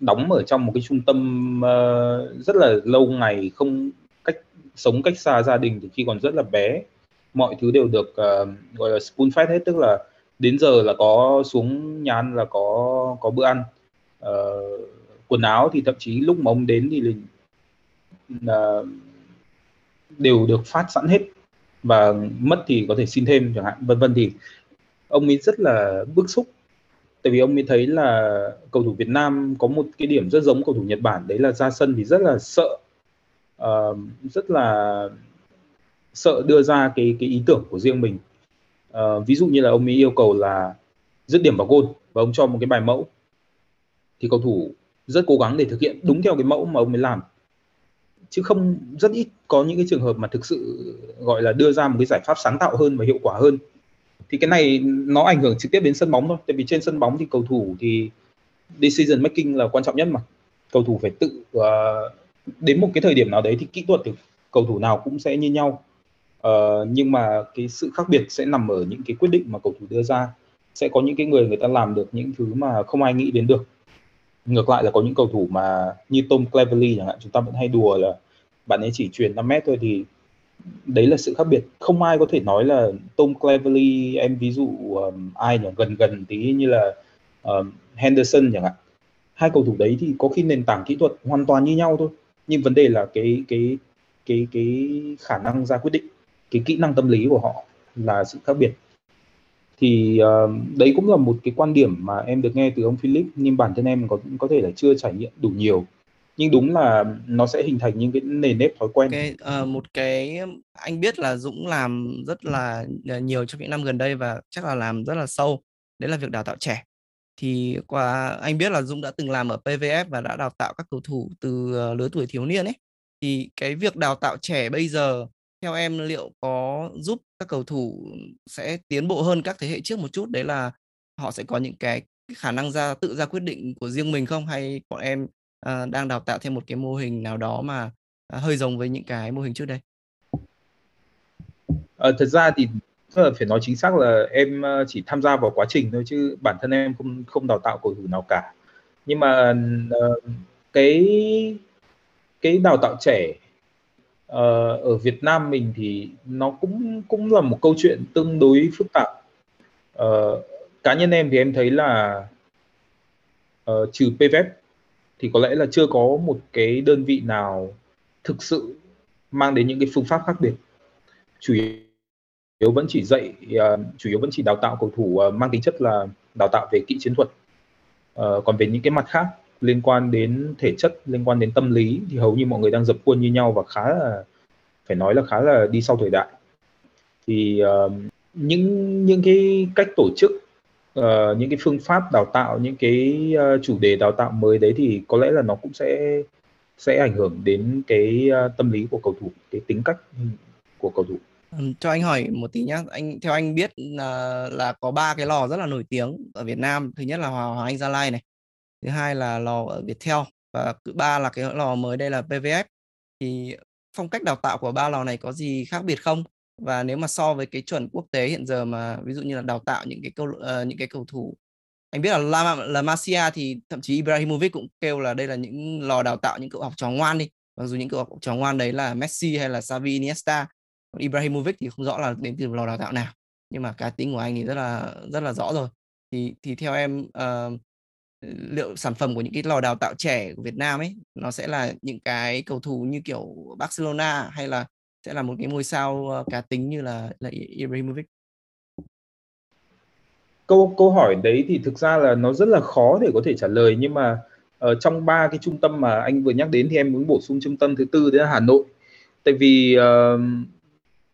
đóng ở trong một cái trung tâm uh, rất là lâu ngày không cách sống cách xa gia đình từ khi còn rất là bé mọi thứ đều được uh, gọi là spoon fed hết. Tức là đến giờ là có xuống nhà ăn là có có bữa ăn. Uh, quần áo thì thậm chí lúc mà ông đến thì uh, đều được phát sẵn hết. Và mất thì có thể xin thêm chẳng hạn vân vân. Thì ông ấy rất là bức xúc. Tại vì ông ấy thấy là cầu thủ Việt Nam có một cái điểm rất giống cầu thủ Nhật Bản. Đấy là ra sân thì rất là sợ uh, rất là sợ đưa ra cái cái ý tưởng của riêng mình. Uh, ví dụ như là ông ấy yêu cầu là dứt điểm vào gôn và ông cho một cái bài mẫu. Thì cầu thủ rất cố gắng để thực hiện đúng theo cái mẫu mà ông ấy làm. Chứ không rất ít có những cái trường hợp mà thực sự gọi là đưa ra một cái giải pháp sáng tạo hơn và hiệu quả hơn. Thì cái này nó ảnh hưởng trực tiếp đến sân bóng thôi. Tại vì trên sân bóng thì cầu thủ thì decision making là quan trọng nhất mà. Cầu thủ phải tự uh, đến một cái thời điểm nào đấy thì kỹ thuật thì cầu thủ nào cũng sẽ như nhau. Uh, nhưng mà cái sự khác biệt sẽ nằm ở những cái quyết định mà cầu thủ đưa ra. Sẽ có những cái người người ta làm được những thứ mà không ai nghĩ đến được ngược lại là có những cầu thủ mà như Tom Cleverley chẳng hạn chúng ta vẫn hay đùa là bạn ấy chỉ truyền 5 mét thôi thì đấy là sự khác biệt. Không ai có thể nói là Tom Cleverley em ví dụ um, ai nhỉ? Gần gần tí như là um, Henderson chẳng hạn. Hai cầu thủ đấy thì có khi nền tảng kỹ thuật hoàn toàn như nhau thôi nhưng vấn đề là cái cái cái cái khả năng ra quyết định cái kỹ năng tâm lý của họ là sự khác biệt thì uh, đấy cũng là một cái quan điểm mà em được nghe từ ông Philip nhưng bản thân em có có thể là chưa trải nghiệm đủ nhiều nhưng đúng là nó sẽ hình thành những cái nền nếp thói quen. Okay, uh, ờ, một cái anh biết là Dũng làm rất là ờ, nhiều trong những năm gần đây và chắc là làm rất là sâu. Đấy là việc đào tạo trẻ. Thì qua anh biết là Dũng đã từng làm ở PVF và đã đào tạo các cầu thủ từ lứa tuổi thiếu niên ấy. Thì cái việc đào tạo trẻ bây giờ theo em liệu có giúp các cầu thủ sẽ tiến bộ hơn các thế hệ trước một chút? Đấy là họ sẽ có những cái khả năng ra tự ra quyết định của riêng mình không? Hay bọn em uh, đang đào tạo thêm một cái mô hình nào đó mà uh, hơi giống với những cái mô hình trước đây? À, thật ra thì phải nói chính xác là em ờ, chỉ tham gia vào quá trình thôi chứ bản thân em không không đào tạo cầu thủ nào cả. Nhưng mà uh, cái cái đào tạo trẻ Ờ, ở Việt Nam mình thì nó cũng cũng là một câu chuyện tương đối phức tạp. Uh, cá nhân em thì em thấy là uh, trừ PVF thì có lẽ là chưa có một cái đơn vị nào thực sự mang đến những cái phương pháp khác biệt. Chủ yếu vẫn chỉ dạy uh, chủ yếu vẫn chỉ đào tạo cầu thủ uh, mang tính chất là đào tạo về kỹ chiến thuật. Uh, còn về những cái mặt khác liên quan đến thể chất liên quan đến tâm lý thì hầu như mọi người đang dập khuôn như nhau và khá là phải nói là khá là đi sau thời đại. Thì uh, những những cái cách tổ chức uh, những cái phương pháp đào tạo những cái uh, chủ đề đào tạo mới đấy thì có lẽ là nó cũng sẽ sẽ ảnh hưởng đến cái uh, tâm lý của cầu thủ cái tính cách của cầu thủ. Ừ, cho anh hỏi một tí nhá. Anh theo anh biết là là có ba cái lò rất là nổi tiếng ở Việt Nam. Thứ nhất là Hòa Hoàng Anh Gia Lai này thứ hai là lò ở Viettel và thứ ba là cái lò mới đây là PVF thì phong cách đào tạo của ba lò này có gì khác biệt không? Và nếu mà so với cái chuẩn quốc tế hiện giờ mà ví dụ như là đào tạo những cái câu uh, những cái cầu thủ anh biết là La, La Masia thì thậm chí Ibrahimovic cũng kêu là đây là những lò đào tạo những cậu học trò ngoan đi mặc dù những cậu học trò ngoan đấy là Messi hay là Xavi Iniesta còn Ibrahimovic thì không rõ là đến từ lò đào tạo nào. Nhưng mà cá tính của anh thì rất là rất là rõ rồi. Thì thì theo em uh, liệu sản phẩm của những cái lò đào tạo trẻ của Việt Nam ấy nó sẽ là những cái cầu thủ như kiểu Barcelona hay là sẽ là một cái ngôi sao ờ, cá tính như là là Ibrahimovic? Câu câu hỏi đấy thì thực ra là nó rất là khó để có thể trả lời nhưng mà ở trong ba cái trung tâm mà anh vừa nhắc đến thì em muốn bổ sung trung tâm thứ tư đấy là Hà Nội. Tại vì uh,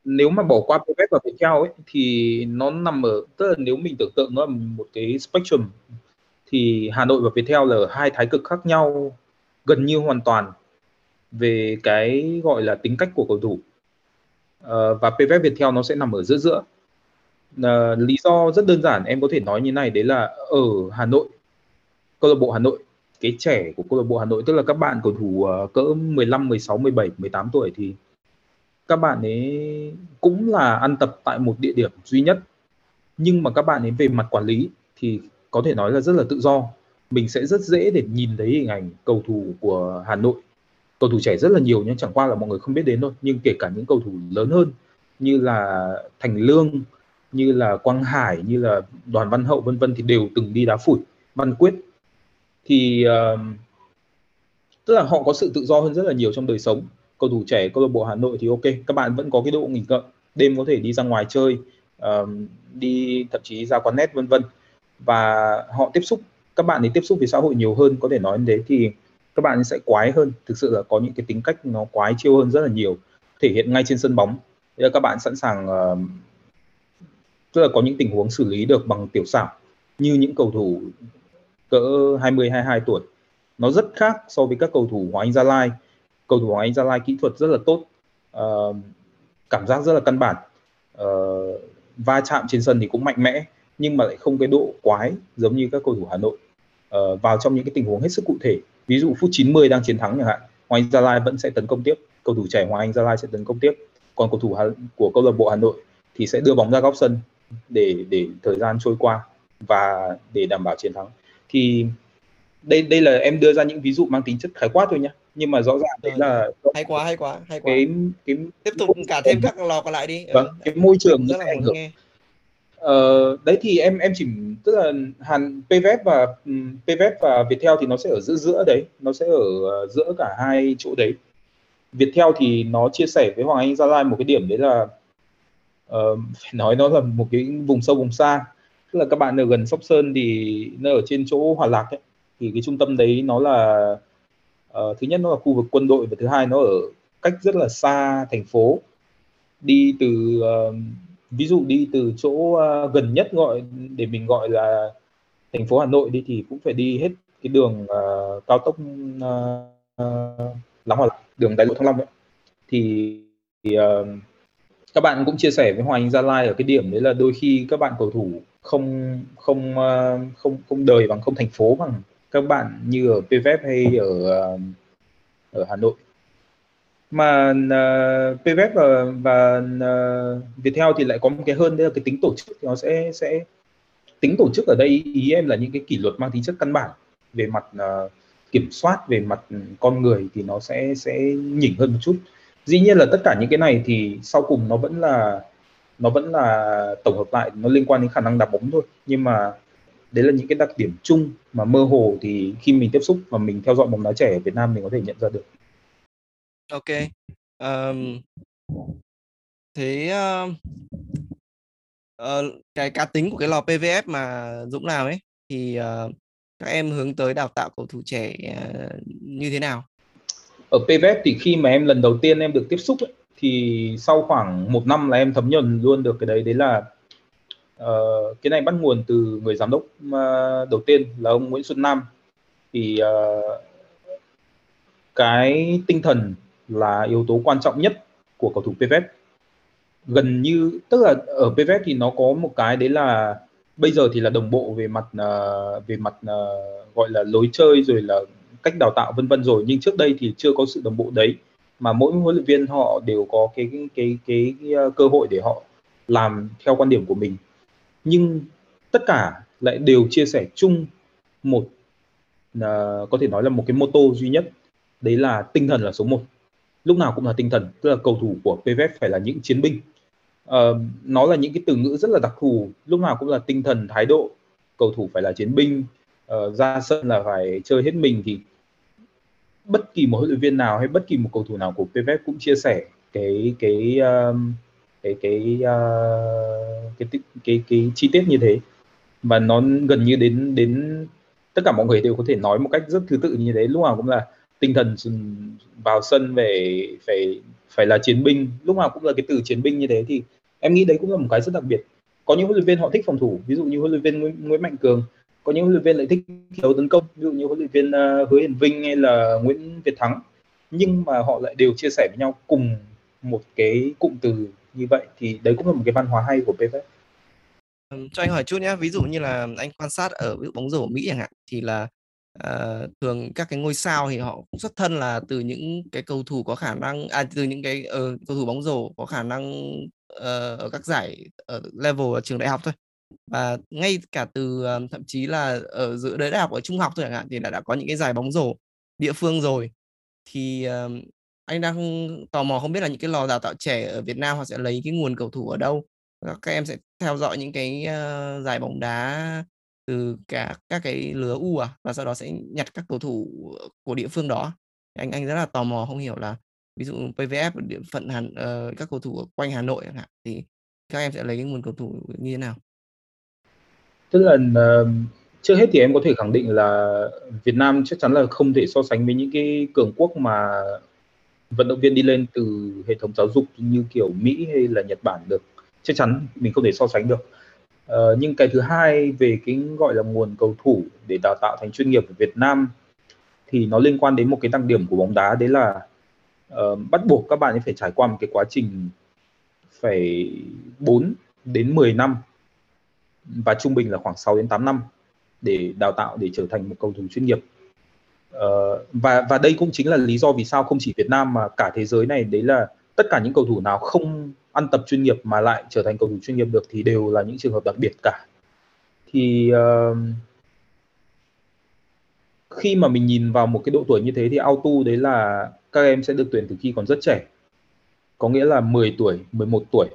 nếu mà bỏ qua Pepet và Viettel ấy thì nó nằm ở tức là nếu mình tưởng tượng nó là một cái spectrum thì Hà Nội và Viettel là hai thái cực khác nhau gần như hoàn toàn về cái gọi là tính cách của cầu thủ. Uh, và PVF Viettel nó sẽ nằm ở giữa giữa. Uh, lý do rất đơn giản em có thể nói như này đấy là ở Hà Nội câu lạc bộ Hà Nội cái trẻ của câu lạc bộ Hà Nội tức là các bạn cầu thủ uh, cỡ 15, 16, 17, 18 tuổi thì các bạn ấy cũng là ăn tập tại một địa điểm duy nhất. Nhưng mà các bạn ấy về mặt quản lý thì có thể nói là rất là tự do. Mình sẽ rất dễ để nhìn thấy hình ảnh cầu thủ của Hà Nội. Cầu thủ trẻ rất là nhiều nhưng chẳng qua là mọi người không biết đến thôi nhưng kể cả những cầu thủ lớn hơn như là Thành Lương như là Quang Hải như là Đoàn Văn Hậu vân vân thì đều từng đi đá phủi Văn Quyết. Thì uh, tức là họ có sự tự do hơn rất là nhiều trong đời sống. Cầu thủ trẻ câu lạc bộ Hà Nội thì ok các bạn vẫn có cái độ nghỉ ngợi đêm có thể đi ra ngoài chơi uh, đi thậm chí ra quán net vân vân và họ tiếp xúc các bạn ấy tiếp xúc với xã hội nhiều hơn có thể nói như thế thì các bạn sẽ quái hơn. Thực sự là có những cái tính cách nó quái chiêu hơn rất là nhiều thể hiện ngay trên sân bóng. Thế là các bạn sẵn sàng uh, tức là có những tình huống xử lý được bằng tiểu xảo như những cầu thủ cỡ 20 22 tuổi. Nó rất khác so với các cầu thủ Hoàng Anh Gia Lai. Cầu thủ Hoàng Anh Gia Lai kỹ thuật rất là tốt uh, cảm giác rất là căn bản. Uh, va chạm trên sân thì cũng mạnh mẽ nhưng mà lại không cái độ quái giống như các cầu thủ Hà Nội. Uh, vào trong những cái tình huống hết sức cụ thể ví dụ phút 90 đang chiến thắng chẳng hạn Hoàng Anh Gia Lai vẫn sẽ tấn công tiếp cầu thủ trẻ Hoàng Anh Gia Lai sẽ tấn công tiếp. Còn cầu thủ Hà, của câu lạc bộ Hà Nội thì sẽ đưa bóng ra góc sân để để thời gian trôi qua và để đảm bảo chiến thắng. Thì đây đây là em đưa ra những ví dụ mang tính chất khái quát thôi nhé nhưng mà rõ ràng đấy là hay quá hay quá hay quá. Cái cái tiếp tục cả thêm các lò còn lại đi. Vâng ừ. cái môi trường rất là ảnh hưởng. nghe Ờ, đấy thì em em chỉ tức là Hàn PVF và ừ, PVF và Viettel thì nó sẽ ở giữa giữa đấy, nó sẽ ở uh, giữa cả hai chỗ đấy. Viettel thì nó chia sẻ với Hoàng Anh Gia Lai một cái điểm đấy là uh, phải nói nó là một cái vùng sâu vùng xa. Tức là các bạn ở gần Sóc Sơn thì nó ở trên chỗ Hòa Lạc ấy. Thì cái trung tâm đấy nó là uh, thứ nhất nó là khu vực quân đội và thứ hai nó ở cách rất là xa thành phố. Đi từ uh, ví dụ đi từ chỗ uh, gần nhất gọi để mình gọi là thành phố Hà Nội đi thì cũng phải đi hết cái đường uh, cao tốc uh, uh, Lóng Hòa đường đại lộ Thăng Long ấy. thì, thì uh, các bạn cũng chia sẻ với Hoàng Anh Gia Lai ở cái điểm đấy là đôi khi các bạn cầu thủ không không uh, không không đời bằng không thành phố bằng các bạn như ở PVF hay ở uh, ở Hà Nội mà ờ, uh, PVF và, và uh, Viettel thì lại có một cái hơn đấy là cái tính tổ chức thì nó sẽ sẽ tính tổ chức ở đây. Ý em là những cái kỷ luật mang tính chất căn bản về mặt uh, kiểm soát về mặt con người thì nó sẽ sẽ nhỉnh hơn một chút. Dĩ nhiên là tất cả những cái này thì sau cùng nó vẫn là nó vẫn là tổng hợp lại nó liên quan đến khả năng đá bóng thôi. Nhưng mà đấy là những cái đặc điểm chung mà mơ hồ thì khi mình tiếp xúc và mình theo dõi bóng đá trẻ ở Việt Nam mình có thể nhận ra được. Ok. um, Thế, ơ, uh, ờ, cái cá tính của cái lò PVF mà Dũng làm ấy, thì, uh, các em hướng tới đào tạo cầu thủ trẻ, uh, như thế nào? Ở PVF thì khi mà em lần đầu tiên em được tiếp xúc ấy, thì sau khoảng một năm là em thấm nhuần luôn được cái đấy, đấy là, uh, cái này bắt nguồn từ người giám đốc, uh, đầu tiên là ông Nguyễn Xuân Nam. Thì, uh, cái tinh thần là yếu tố quan trọng nhất của cầu thủ PVF gần như tức là ở PVF thì nó có một cái đấy là bây giờ thì là đồng bộ về mặt uh, về mặt uh, gọi là lối chơi rồi là cách đào tạo vân vân rồi. Nhưng trước đây thì chưa có sự đồng bộ đấy mà mỗi huấn luyện viên họ đều có cái cái cái, cái, cái uh, cơ hội để họ làm theo quan điểm của mình. Nhưng tất cả lại đều chia sẻ chung một uh, có thể nói là một cái mô tô duy nhất đấy là tinh thần là số 1 lúc nào cũng là tinh thần tức là cầu thủ của PVF phải là những chiến binh. Uh, nó là những cái từ ngữ rất là đặc thù lúc nào cũng là tinh thần thái độ. Cầu thủ phải là chiến binh uh, ra sân là phải chơi hết mình thì bất kỳ một huấn luyện viên nào hay bất kỳ một cầu thủ nào của PVF cũng chia sẻ cái cái um, cái cái, uh, cái, cái cái cái chi tiết như thế. Và nó gần như đến đến tất cả mọi người đều có thể nói một cách rất thứ tự như thế lúc nào cũng là tinh thần vào sân về phải phải là chiến binh. Lúc nào cũng là cái từ chiến binh như thế thì em nghĩ đấy cũng là một cái rất đặc biệt. Có những huấn luyện viên họ thích phòng thủ ví dụ như huấn luyện viên Nguyễn, Nguyễn Mạnh Cường. Có những huấn luyện viên lại thích đấu tấn công ví dụ như huấn luyện viên uh, Hứa Hiền Vinh hay là Nguyễn Việt Thắng. Nhưng mà họ lại đều chia sẻ với nhau cùng một cái cụm từ như vậy thì đấy cũng là một cái văn hóa hay của PVF cho anh hỏi chút nhé ví dụ như là anh quan sát ở ví dụ bóng rổ Mỹ chẳng hạn thì là uh, thường các cái ngôi sao thì họ cũng xuất thân là từ những cái cầu thủ có khả năng à từ những cái uh, cầu thủ bóng rổ có khả năng uh, ở các giải ở level ở trường đại học thôi. Và ngay cả từ uh, thậm chí là ở giữa đại học ở trung học thôi chẳng hạn thì đã đã có những cái giải bóng rổ địa phương rồi. Thì uh, anh đang tò mò không biết là những cái lò đào tạo trẻ ở Việt Nam họ sẽ lấy cái nguồn cầu thủ ở đâu? Các em sẽ theo dõi những cái uh, giải bóng đá từ cả các cái lứa U à và sau đó sẽ nhặt các cầu thủ của địa phương đó. Anh anh rất là tò mò không hiểu là ví dụ PVF địa phận Hàn uh, các cầu thủ quanh Hà Nội thì các em sẽ lấy cái nguồn cầu thủ như thế nào? Tức là uh, trước hết thì em có thể khẳng định là Việt Nam chắc chắn là không thể so sánh với những cái cường quốc mà vận động viên đi lên từ hệ thống giáo dục như kiểu Mỹ hay là Nhật Bản được. Chắc chắn mình không thể so sánh được uh, nhưng cái thứ hai về cái gọi là nguồn cầu thủ để đào tạo thành chuyên nghiệp ở Việt Nam thì nó liên quan đến một cái đặc điểm của bóng đá đấy là uh, bắt buộc các bạn phải trải qua một cái quá trình phải 4 đến 10 năm và trung bình là khoảng 6 đến 8 năm để đào tạo để trở thành một cầu thủ chuyên nghiệp. Uh, và và đây cũng chính là lý do vì sao không chỉ Việt Nam mà cả thế giới này đấy là tất cả những cầu thủ nào không ăn tập chuyên nghiệp mà lại trở thành cầu thủ chuyên nghiệp được thì đều là những trường hợp đặc biệt cả. Thì uh, khi mà mình nhìn vào một cái độ tuổi như thế thì auto đấy là các em sẽ được tuyển từ khi còn rất trẻ. Có nghĩa là 10 tuổi 11 tuổi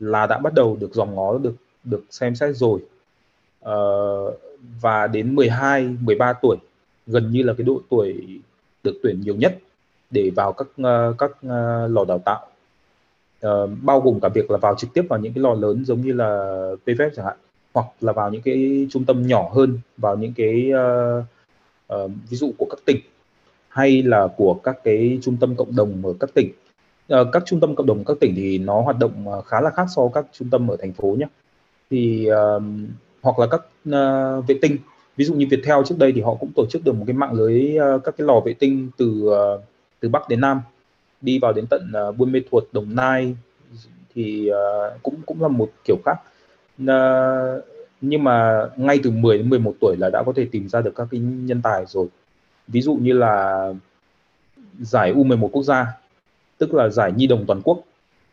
là đã bắt đầu được dòng ngó được được xem xét rồi. Uh, và đến 12 13 tuổi gần như là cái độ tuổi được tuyển nhiều nhất để vào các uh, các uh, lò đào tạo uh, bao gồm cả việc là vào trực tiếp vào những cái lò lớn giống như là PVF chẳng hạn hoặc là vào những cái trung tâm nhỏ hơn vào những cái uh, uh, ví dụ của các tỉnh hay là của các cái trung tâm cộng đồng ở các tỉnh. Uh, các trung tâm cộng đồng các tỉnh thì nó hoạt động khá là khác so với các trung tâm ở thành phố nhé thì uh, hoặc là các uh, vệ tinh ví dụ như Viettel trước đây thì họ cũng tổ chức được một cái mạng lưới uh, các cái lò vệ tinh từ uh, từ Bắc đến Nam đi vào đến tận uh, Buôn Mê Thuột, Đồng Nai thì uh, cũng cũng là một kiểu khác. Uh, nhưng mà ngay từ 10 đến 11 tuổi là đã có thể tìm ra được các cái nhân tài rồi. Ví dụ như là giải U11 quốc gia tức là giải nhi đồng toàn quốc.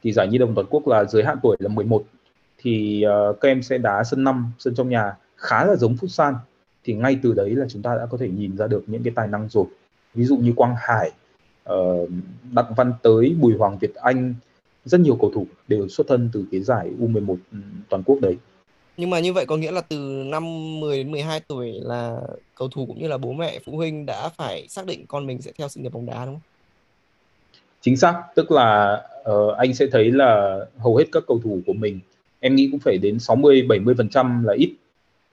Thì giải nhi đồng toàn quốc là giới hạn tuổi là 11 thì uh, các em sẽ đá sân 5, sân trong nhà khá là giống futsal. Thì ngay từ đấy là chúng ta đã có thể nhìn ra được những cái tài năng rồi. Ví dụ như Quang Hải, uh, Đặng Văn Tới, Bùi Hoàng Việt Anh rất nhiều cầu thủ đều xuất thân từ cái giải U11 ừ, toàn quốc đấy nhưng mà như vậy có nghĩa là từ năm 10 đến 12 tuổi là cầu thủ cũng như là bố mẹ phụ huynh đã phải xác định con mình sẽ theo sự nghiệp bóng đá đúng không? Chính xác, tức là uh, anh sẽ thấy là hầu hết các cầu thủ của mình em nghĩ cũng phải đến 60 70% là ít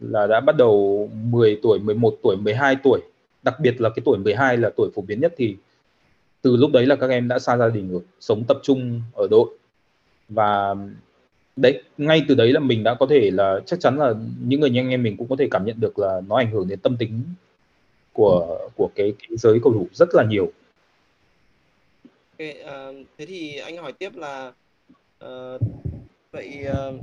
là đã bắt đầu 10 tuổi, 11 tuổi, 12 tuổi. Đặc biệt là cái tuổi 12 là tuổi phổ biến nhất thì từ lúc đấy là các em đã xa gia đình rồi, sống tập trung ở đội và đấy ngay từ đấy là mình đã có thể là chắc chắn là những người như anh em mình cũng có thể cảm nhận được là nó ảnh hưởng đến tâm tính của của cái, cái giới cầu thủ rất là nhiều. Okay, uh, thế thì anh hỏi tiếp là uh, vậy uh,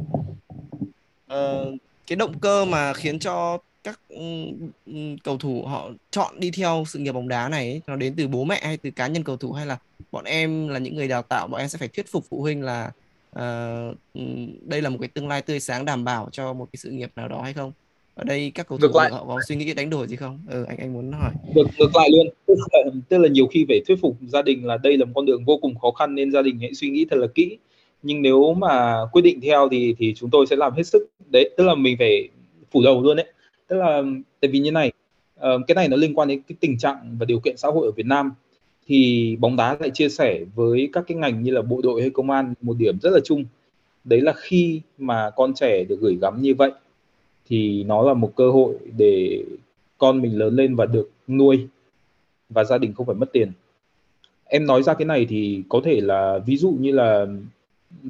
uh, cái động cơ mà khiến cho các um, cầu thủ họ chọn đi theo sự nghiệp bóng đá này ấy, nó đến từ bố mẹ hay từ cá nhân cầu thủ hay là bọn em là những người đào tạo bọn em sẽ phải thuyết phục phụ huynh là uh, đây là một cái tương lai tươi sáng đảm bảo cho một cái sự nghiệp nào đó hay không? Ở đây các cầu thủ lại. họ có suy nghĩ đánh đổi gì không? Ừ anh anh muốn hỏi. Được ngược lại luôn. Tức là, tức là nhiều khi phải thuyết phục gia đình là đây là một con đường vô cùng khó khăn nên gia đình hãy suy nghĩ thật là kỹ. Nhưng nếu mà quyết định theo thì thì chúng tôi sẽ làm hết sức. Đấy tức là mình phải phủ đầu luôn đấy tức là tại vì như này uh, cái này nó liên quan đến cái tình trạng và điều kiện xã hội ở Việt Nam. Thì bóng đá lại chia sẻ với các cái ngành như là bộ đội hay công an một điểm rất là chung. Đấy là khi mà con trẻ được gửi gắm như vậy thì nó là một cơ hội để con mình lớn lên và được nuôi và gia đình không phải mất tiền. Em nói ra cái này thì có thể là ví dụ như là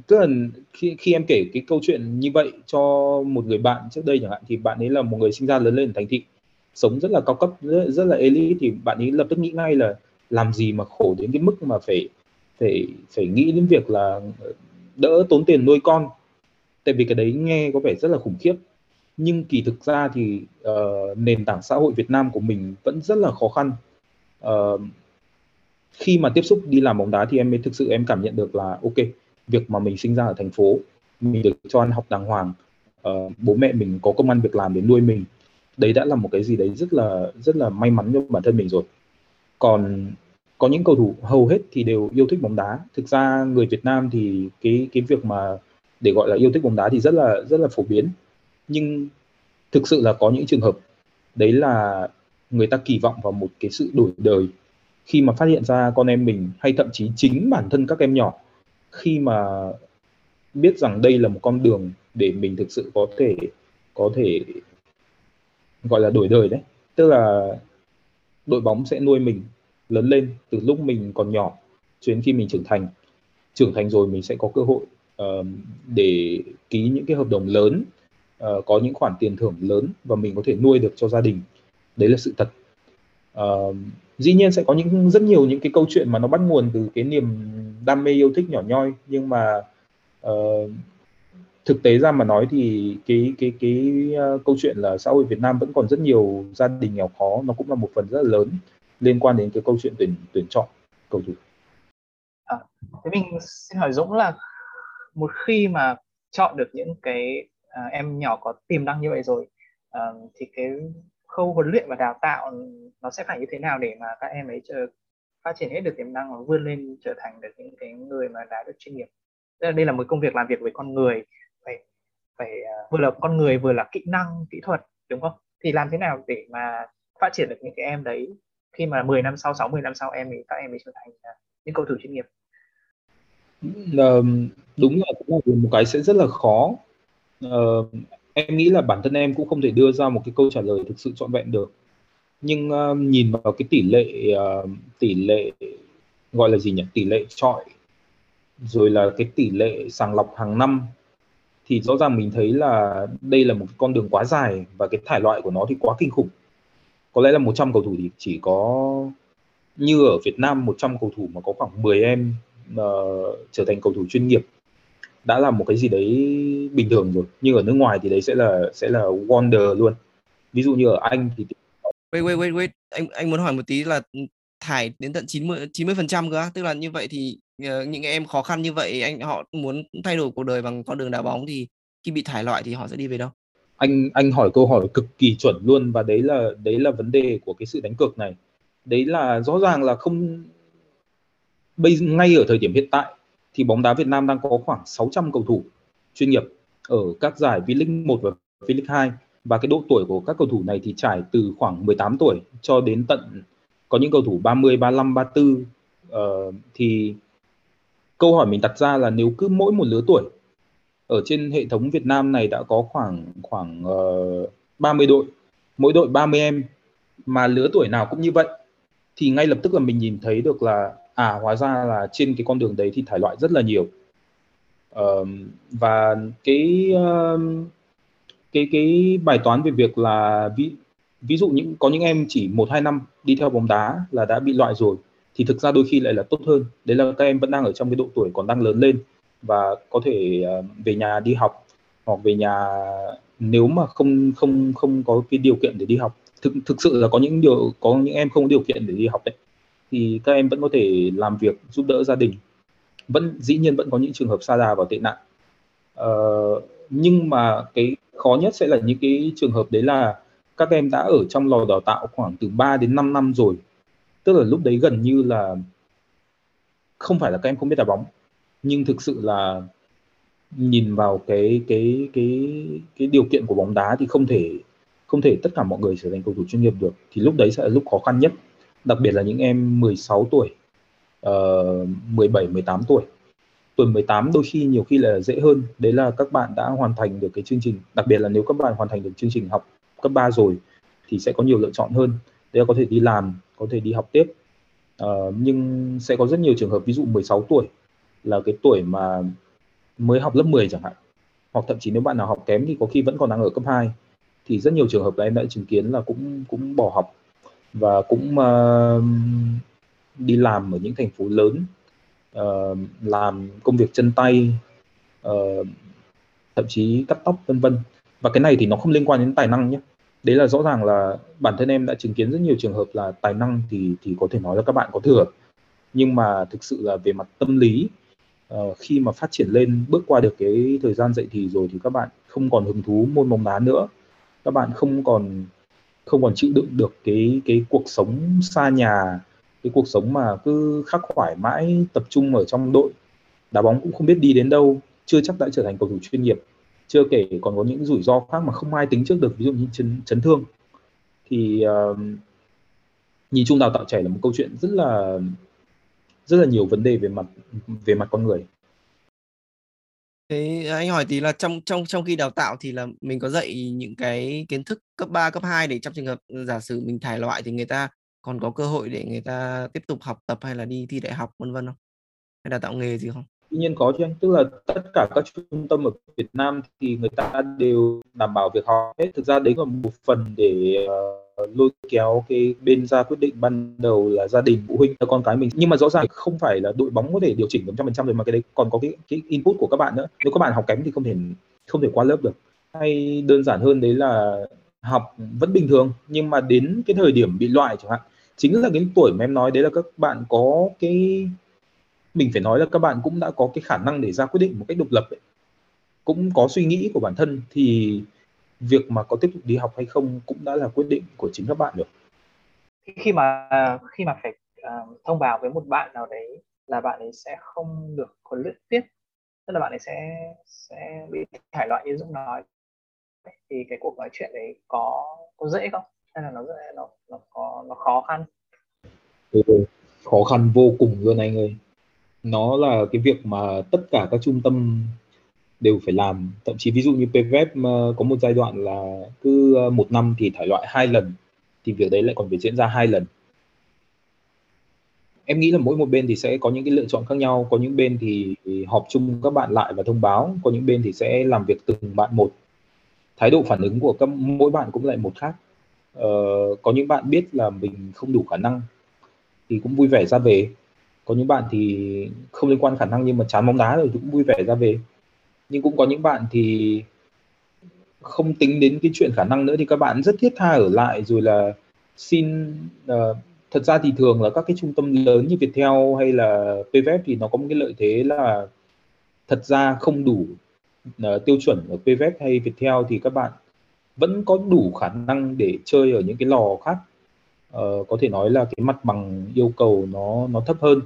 tức là khi khi em kể cái câu chuyện như vậy cho một người bạn trước đây chẳng hạn thì bạn ấy là một người sinh ra lớn lên ở thành thị sống rất là cao cấp rất, rất là elite thì bạn ấy lập tức nghĩ ngay là làm gì mà khổ đến cái mức mà phải phải phải nghĩ đến việc là đỡ tốn tiền nuôi con. Tại vì cái đấy nghe có vẻ rất là khủng khiếp. Nhưng kỳ thực ra thì uh, nền tảng xã hội Việt Nam của mình vẫn rất là khó khăn. Uh, khi mà tiếp xúc đi làm bóng đá thì em mới thực sự em cảm nhận được là ok việc mà mình sinh ra ở thành phố. Mình được cho ăn học đàng hoàng. Uh, bố mẹ mình có công ăn việc làm để nuôi mình. Đấy đã là một cái gì đấy rất là rất là may mắn cho bản thân mình rồi. Còn có những cầu thủ hầu hết thì đều yêu thích bóng đá. Thực ra người Việt Nam thì cái cái việc mà để gọi là yêu thích bóng đá thì rất là rất là phổ biến. Nhưng thực sự là có những trường hợp đấy là người ta kỳ vọng vào một cái sự đổi đời khi mà phát hiện ra con em mình hay thậm chí chính bản thân các em nhỏ khi mà biết rằng đây là một con đường để mình thực sự có thể có thể gọi là đổi đời đấy. Tức là đội bóng sẽ nuôi mình lớn lên từ lúc mình còn nhỏ cho đến khi mình trưởng thành. Trưởng thành rồi mình sẽ có cơ hội uh, để ký những cái hợp đồng lớn uh, có những khoản tiền thưởng lớn và mình có thể nuôi được cho gia đình. Đấy là sự thật. Uh, dĩ nhiên sẽ có những rất nhiều những cái câu chuyện mà nó bắt nguồn từ cái niềm đam mê yêu thích nhỏ nhoi nhưng mà uh, thực tế ra mà nói thì cái cái cái uh, câu chuyện là xã hội Việt Nam vẫn còn rất nhiều gia đình nghèo khó nó cũng là một phần rất là lớn liên quan đến cái câu chuyện tuyển tuyển chọn cầu thủ. À, thế mình xin hỏi Dũng là một khi mà chọn được những cái uh, em nhỏ có tiềm năng như vậy rồi uh, thì cái khâu huấn luyện và đào tạo nó sẽ phải như thế nào để mà các em ấy phát triển hết được tiềm năng và vươn lên trở thành được những cái người mà đã được chuyên nghiệp. Tức là đây là một công việc làm việc với con người phải phải uh, vừa là con người vừa là kỹ năng kỹ thuật đúng không? Thì làm thế nào để mà phát triển được những cái em đấy? Khi mà 10 năm sau 60 năm sau em thì các em mới trở thành à, những cầu thủ chuyên nghiệp. Đúng là cũng là một cái sẽ rất là khó. Uh, em nghĩ là bản thân em cũng không thể đưa ra một cái câu trả lời thực sự trọn vẹn được nhưng uh, nhìn vào cái tỷ lệ uh, tỷ lệ gọi là gì nhỉ? Tỷ lệ trọi rồi là cái tỷ lệ sàng lọc hàng năm thì rõ ràng mình thấy là đây là một con đường quá dài và cái thải loại của nó thì quá kinh khủng. Có lẽ là 100 cầu thủ thì chỉ có như ở Việt Nam 100 cầu thủ mà có khoảng 10 em uh, trở thành cầu thủ chuyên nghiệp đã là một cái gì đấy bình thường rồi. Nhưng ở nước ngoài thì đấy sẽ là sẽ là wonder luôn. Ví dụ như ở Anh thì wait wait wait wait. Anh anh muốn hỏi một tí là thải đến tận 90 90 phần trăm cơ tức là như vậy thì uh, những em khó khăn như vậy anh họ muốn thay đổi cuộc đời bằng con đường đá bóng thì khi bị thải loại thì họ sẽ đi về đâu? Anh anh hỏi câu hỏi cực kỳ chuẩn luôn và đấy là đấy là vấn đề của cái sự đánh cược này. Đấy là rõ ràng là không bây ngay ở thời điểm hiện tại thì bóng đá Việt Nam đang có khoảng 600 cầu thủ chuyên nghiệp ở các giải V-League 1 và V-League 2 và cái độ tuổi của các cầu thủ này thì trải từ khoảng 18 tuổi cho đến tận có những cầu thủ 30, 35, 34 uh, thì câu hỏi mình đặt ra là nếu cứ mỗi một lứa tuổi ở trên hệ thống Việt Nam này đã có khoảng khoảng ờ, uh, 30 đội, mỗi đội 30 em mà lứa tuổi nào cũng như vậy thì ngay lập tức là mình nhìn thấy được là à hóa ra là trên cái con đường đấy thì thải loại rất là nhiều. Uh, và cái uh, cái cái bài toán về việc là ví ví dụ những có những em chỉ một hai năm đi theo bóng đá là đã bị loại rồi thì thực ra đôi khi lại là tốt hơn. Đấy là các em vẫn đang ở trong cái độ tuổi còn đang lớn lên và có thể ờ, về nhà đi học hoặc về nhà nếu mà không không không có cái điều kiện để đi học. Thực thực sự là có những điều có những em không có điều kiện để đi học đấy. Thì các em vẫn có thể làm việc giúp đỡ gia đình. Vẫn dĩ nhiên vẫn có những trường hợp xa đà vào tệ nạn. Ờ, nhưng mà cái khó nhất sẽ là những cái trường hợp đấy là các em đã ở trong lò đào tạo khoảng từ 3 đến 5 năm rồi. Tức là lúc đấy gần như là không phải là các em không biết đá bóng nhưng thực sự là nhìn vào cái cái cái cái điều kiện của bóng đá thì không thể không thể tất cả mọi người trở thành cầu thủ chuyên nghiệp được. Thì lúc đấy sẽ là lúc khó khăn nhất đặc biệt là những em 16 tuổi uh, 17 18 tuổi tuổi 18 đôi khi nhiều khi là dễ hơn. Đấy là các bạn đã hoàn thành được cái chương trình đặc biệt là nếu các bạn hoàn thành được chương trình học cấp 3 rồi thì sẽ có nhiều lựa chọn hơn. Đấy là có thể đi làm có thể đi học tiếp. Uh, nhưng sẽ có rất nhiều trường hợp ví dụ 16 tuổi là cái tuổi mà mới học lớp 10 chẳng hạn. Hoặc thậm chí nếu bạn nào học kém thì có khi vẫn còn đang ở cấp 2 thì rất nhiều trường hợp là em đã chứng kiến là cũng cũng bỏ học và cũng uh, đi làm ở những thành phố lớn uh, làm công việc chân tay uh, thậm chí cắt tóc vân vân. Và cái này thì nó không liên quan đến tài năng nhé. Đấy là rõ ràng là bản thân em đã chứng kiến rất nhiều trường hợp là tài năng thì thì có thể nói là các bạn có thừa. Nhưng mà thực sự là về mặt tâm lý uh, khi mà phát triển lên bước qua được cái thời gian dậy thì rồi thì các bạn không còn hứng thú môn bóng đá nữa. Các bạn không còn không còn chịu đựng được cái cái cuộc sống xa nhà cái cuộc sống mà cứ khắc khoải mãi tập trung ở trong đội. Đá bóng cũng không biết đi đến đâu chưa chắc đã trở thành cầu thủ chuyên nghiệp chưa kể còn có những rủi ro khác mà không ai tính trước được ví dụ như chấn, chấn thương. Thì uh, nhìn chung đào tạo trẻ là một câu chuyện rất là rất là nhiều vấn đề về mặt về mặt con người. Thế anh hỏi tí là trong trong trong khi đào tạo thì là mình có dạy những cái kiến thức cấp 3, cấp 2 để trong trường hợp giả sử mình thải loại thì người ta còn có cơ hội để người ta tiếp tục học tập hay là đi thi đại học vân vân không? Hay là tạo nghề gì không? Tuy nhiên có chứ anh, tức là tất cả các trung tâm ở Việt Nam thì người ta đều đảm bảo việc học hết. Thực ra đấy là một phần để uh, lôi kéo cái bên ra quyết định ban đầu là gia đình phụ huynh cho con cái mình nhưng mà rõ ràng không phải là đội bóng có thể điều chỉnh được trăm phần trăm rồi mà cái đấy còn có cái cái input của các bạn nữa nếu các bạn học kém thì không thể không thể qua lớp được hay đơn giản hơn đấy là học vẫn bình thường nhưng mà đến cái thời điểm bị loại chẳng hạn chính là cái tuổi mà em nói đấy là các bạn có cái mình phải nói là các bạn cũng đã có cái khả năng để ra quyết định một cách độc lập ấy. cũng có suy nghĩ của bản thân thì việc mà có tiếp tục đi học hay không cũng đã là quyết định của chính các bạn được khi mà khi mà phải uh, thông báo với một bạn nào đấy là bạn ấy sẽ không được huấn luyện tiếp tức là bạn ấy sẽ sẽ bị thải loại như Dũng nói thì cái cuộc nói chuyện đấy có có dễ không hay là nó nó nó có nó khó khăn? Ừ, khó khăn vô cùng luôn anh ơi. Nó là cái việc mà tất cả các trung tâm đều phải làm. Thậm chí ví dụ như PVF ờ, có một giai đoạn là cứ ờ, một năm thì thải loại hai lần thì việc đấy lại còn phải diễn ra hai lần. Em nghĩ là mỗi một bên thì sẽ có những cái lựa chọn khác nhau. Có những bên thì họp chung các bạn lại và thông báo. Có những bên thì sẽ làm việc từng bạn một. Thái độ phản ứng của các mỗi bạn cũng lại một khác uh, có những bạn biết là mình không đủ khả năng thì cũng vui vẻ ra về. Có những bạn thì không liên quan khả năng nhưng mà chán bóng đá rồi thì cũng vui vẻ ra về. Nhưng cũng có những bạn thì không tính đến cái chuyện khả năng nữa thì các bạn rất thiết tha ở lại rồi là xin uh, thật ra thì thường là các cái trung tâm lớn như Viettel hay là PVF thì nó có một cái lợi thế là thật ra không đủ uh, tiêu chuẩn ở PVF hay Viettel thì các bạn vẫn có đủ khả năng để chơi ở những cái lò khác. Ờ, có thể nói là cái mặt bằng yêu cầu nó nó thấp hơn.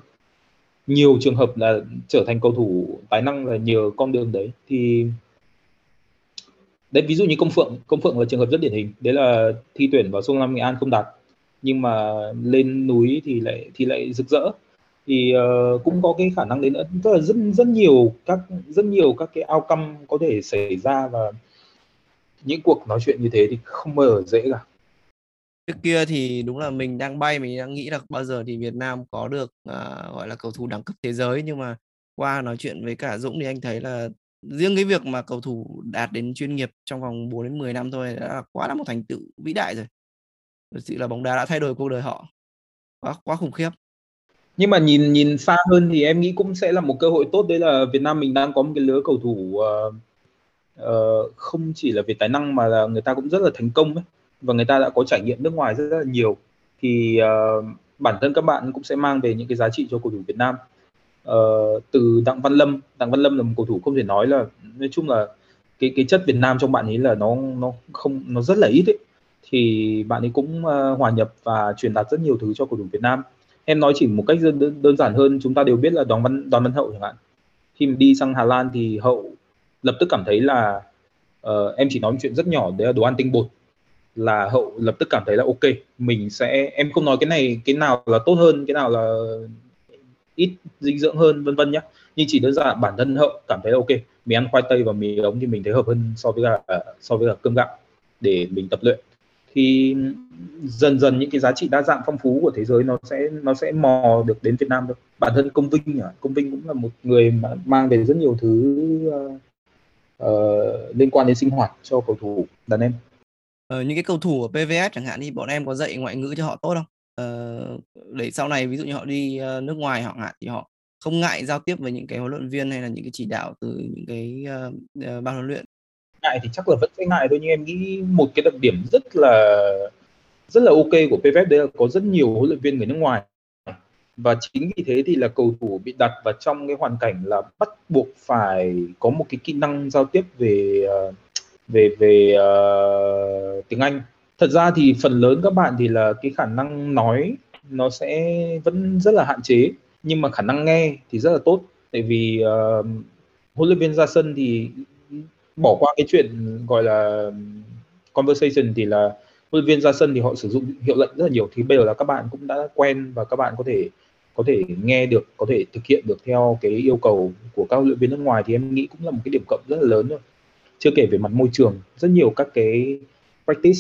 Nhiều trường hợp là trở thành cầu thủ tài năng là nhờ con đường đấy. Thì đấy ví dụ như công phượng công phượng là trường hợp rất điển hình. Đấy là thi tuyển vào sông lam nghệ an không đạt nhưng mà lên núi thì lại thì lại rực rỡ. Thì uh, cũng có cái khả năng đến tức là rất rất nhiều các rất nhiều các cái outcome có thể xảy ra và những cuộc nói chuyện như thế thì không bao giờ dễ cả trước kia thì đúng là mình đang bay mình đang nghĩ là bao giờ thì Việt Nam có được uh, gọi là cầu thủ đẳng cấp thế giới nhưng mà qua nói chuyện với cả Dũng thì anh thấy là riêng cái việc mà cầu thủ đạt đến chuyên nghiệp trong vòng 4 đến 10 năm thôi đã là quá là một thành tựu vĩ đại rồi. Thực sự là bóng đá đã thay đổi cuộc đời họ. Quá quá khủng khiếp. Nhưng mà nhìn nhìn xa hơn thì em nghĩ cũng sẽ là một cơ hội tốt đấy là Việt Nam mình đang có một cái lứa cầu thủ uh, uh, không chỉ là về tài năng mà là người ta cũng rất là thành công ấy. Và người ta đã có trải nghiệm nước ngoài rất, rất là nhiều. Thì uh, bản thân các bạn cũng sẽ mang về những cái giá trị cho cầu thủ Việt Nam. Uh, từ Đặng Văn Lâm Đặng Văn Lâm là một cầu thủ không thể nói là nói chung là cái cái chất Việt Nam trong bạn ấy là nó nó không nó rất là ít ấy. Thì bạn ấy cũng uh, hòa nhập và truyền đạt rất nhiều thứ cho cầu thủ Việt Nam. Em nói chỉ một cách đơn, đơn giản hơn chúng ta đều biết là đoàn văn đoàn văn hậu chẳng hạn. Khi mà đi sang Hà Lan thì hậu lập tức cảm thấy là uh, em chỉ nói một chuyện rất nhỏ đấy là đồ ăn tinh bột. Là hậu lập tức cảm thấy là ok mình sẽ em không nói cái này cái nào là tốt hơn cái nào là ít dinh dưỡng hơn vân vân nhá. Nhưng chỉ đơn giản bản thân hậu cảm thấy ok mình ăn khoai tây và mì ống thì mình thấy hợp hơn so với cả so với cả cơm gạo để mình tập luyện. Thì dần dần những cái giá trị đa dạng phong phú của thế giới nó sẽ nó sẽ mò được đến Việt Nam thôi. Bản thân công vinh à công vinh cũng là một người mà mang về rất nhiều thứ ờ, uh, liên quan đến sinh hoạt cho cầu thủ đàn em? Ờ, những cái cầu thủ ở PVS chẳng hạn thì bọn em có dạy ngoại ngữ cho họ tốt không? Ờ, để sau này ví dụ như họ đi uh, nước ngoài họ ngại thì họ không ngại giao tiếp với những cái huấn luyện viên hay là những cái chỉ đạo từ những cái uh, uh, ban huấn luyện? Ngại thì chắc là vẫn sẽ ngại thôi nhưng em nghĩ một cái đặc điểm rất là rất là ok của PVF đấy là có rất nhiều huấn luyện viên người nước ngoài và chính vì thế thì là cầu thủ bị đặt vào trong cái hoàn cảnh là bắt buộc phải có một cái kỹ năng giao tiếp về ờ, về về uh, tiếng Anh. Thật ra thì phần lớn các bạn thì là cái khả năng nói nó sẽ vẫn rất là hạn chế nhưng mà khả năng nghe thì rất là tốt. Tại vì uh, huấn luyện viên ra sân thì bỏ qua cái chuyện gọi là conversation thì là huấn luyện viên ra sân thì họ sử dụng hiệu lệnh rất là nhiều. Thì bây giờ là các bạn cũng đã quen và các bạn có thể có thể nghe được có thể thực hiện được theo cái yêu cầu của các huấn luyện viên nước ngoài thì em nghĩ cũng là một cái điểm cộng rất là lớn thôi. Chưa kể về mặt môi trường rất nhiều các cái practice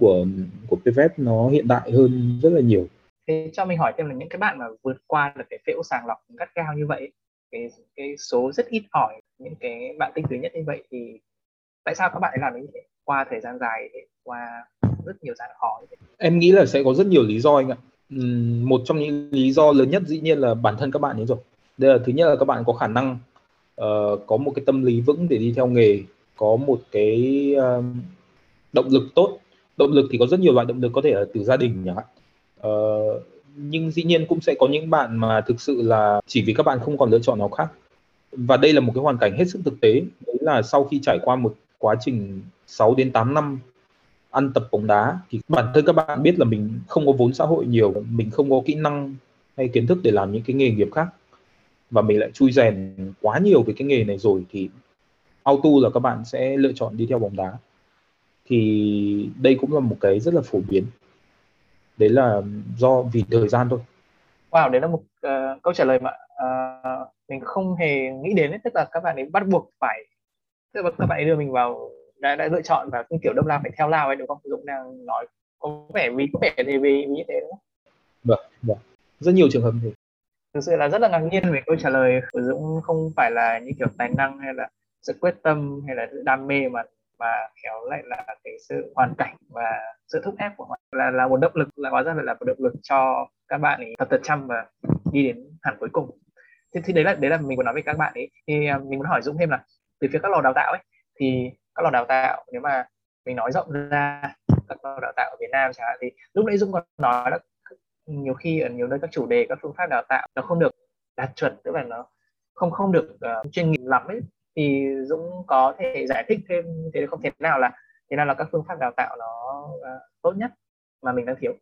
của của PVF nó hiện đại hơn rất là nhiều. Thế cho mình hỏi thêm là những cái bạn mà vượt qua được cái phễu sàng lọc gắt gao như vậy cái cái số rất ít ỏi những cái bạn tinh túy nhất như vậy thì tại sao các bạn ấy làm như thế? Qua thời gian dài qua rất nhiều gian khó như thế em nghĩ là sẽ có rất nhiều lý do anh ạ một trong những lý do lớn nhất dĩ nhiên là bản thân các bạn ấy rồi. Đây là thứ nhất là các bạn có khả năng uh, có một cái tâm lý vững để đi theo nghề có một cái uh, động lực tốt. Động lực thì có rất nhiều loại động lực có thể là từ gia đình chẳng hạn. Uh, nhưng dĩ nhiên cũng sẽ có những bạn mà thực sự là chỉ vì các bạn không còn lựa chọn nào khác. Và đây là một cái hoàn cảnh hết sức thực tế. Đấy là sau khi trải qua một quá trình 6 đến 8 năm ăn tập bóng đá thì bản thân các bạn biết là mình không có vốn xã hội nhiều mình không có kỹ năng hay kiến thức để làm những cái nghề nghiệp khác. Và mình lại chui rèn quá nhiều về cái nghề này rồi thì auto là các bạn sẽ lựa chọn đi theo bóng đá. Thì đây cũng là một cái rất là phổ biến. Đấy là do vì thời gian thôi. Wow đấy là một uh, câu trả lời mà uh, mình không hề nghĩ đến ấy. tức là các bạn ấy bắt buộc phải tức là các bạn ấy đưa mình vào đã, đã lựa chọn và kiểu đông lao phải theo lao ấy đúng không? Dũng đang nói có vẻ vì có vẻ thì vì như thế đúng không? Vâng vâng. Rất nhiều trường hợp như thế. Thực sự là rất là ngạc nhiên về câu trả lời. Của dũng không phải là những kiểu tài năng hay là sự quyết tâm hay là sự đam mê mà mà khéo lại là cái sự hoàn cảnh và sự thúc ép của họ là là một động lực là hóa ra là một động lực cho các bạn ấy tập thật chăm và đi đến hẳn cuối cùng. Thì, thì đấy là đấy là mình muốn nói với các bạn ấy. Thì à, mình muốn hỏi Dũng thêm là từ phía các lò đào tạo ấy thì các lò đào tạo nếu mà mình nói rộng ra các lò đào tạo ở Việt Nam chẳng hạn thì lúc nãy Dung còn nói là nhiều khi ở nhiều nơi các chủ đề các phương pháp đào tạo nó không được đạt chuẩn tức là nó không không được uh, chuyên nghiệp lắm ấy. Thì Dũng có thể giải thích thêm thế không? Thể nào là thế nào là các phương pháp đào tạo nó uh, tốt nhất mà mình đang thiếu?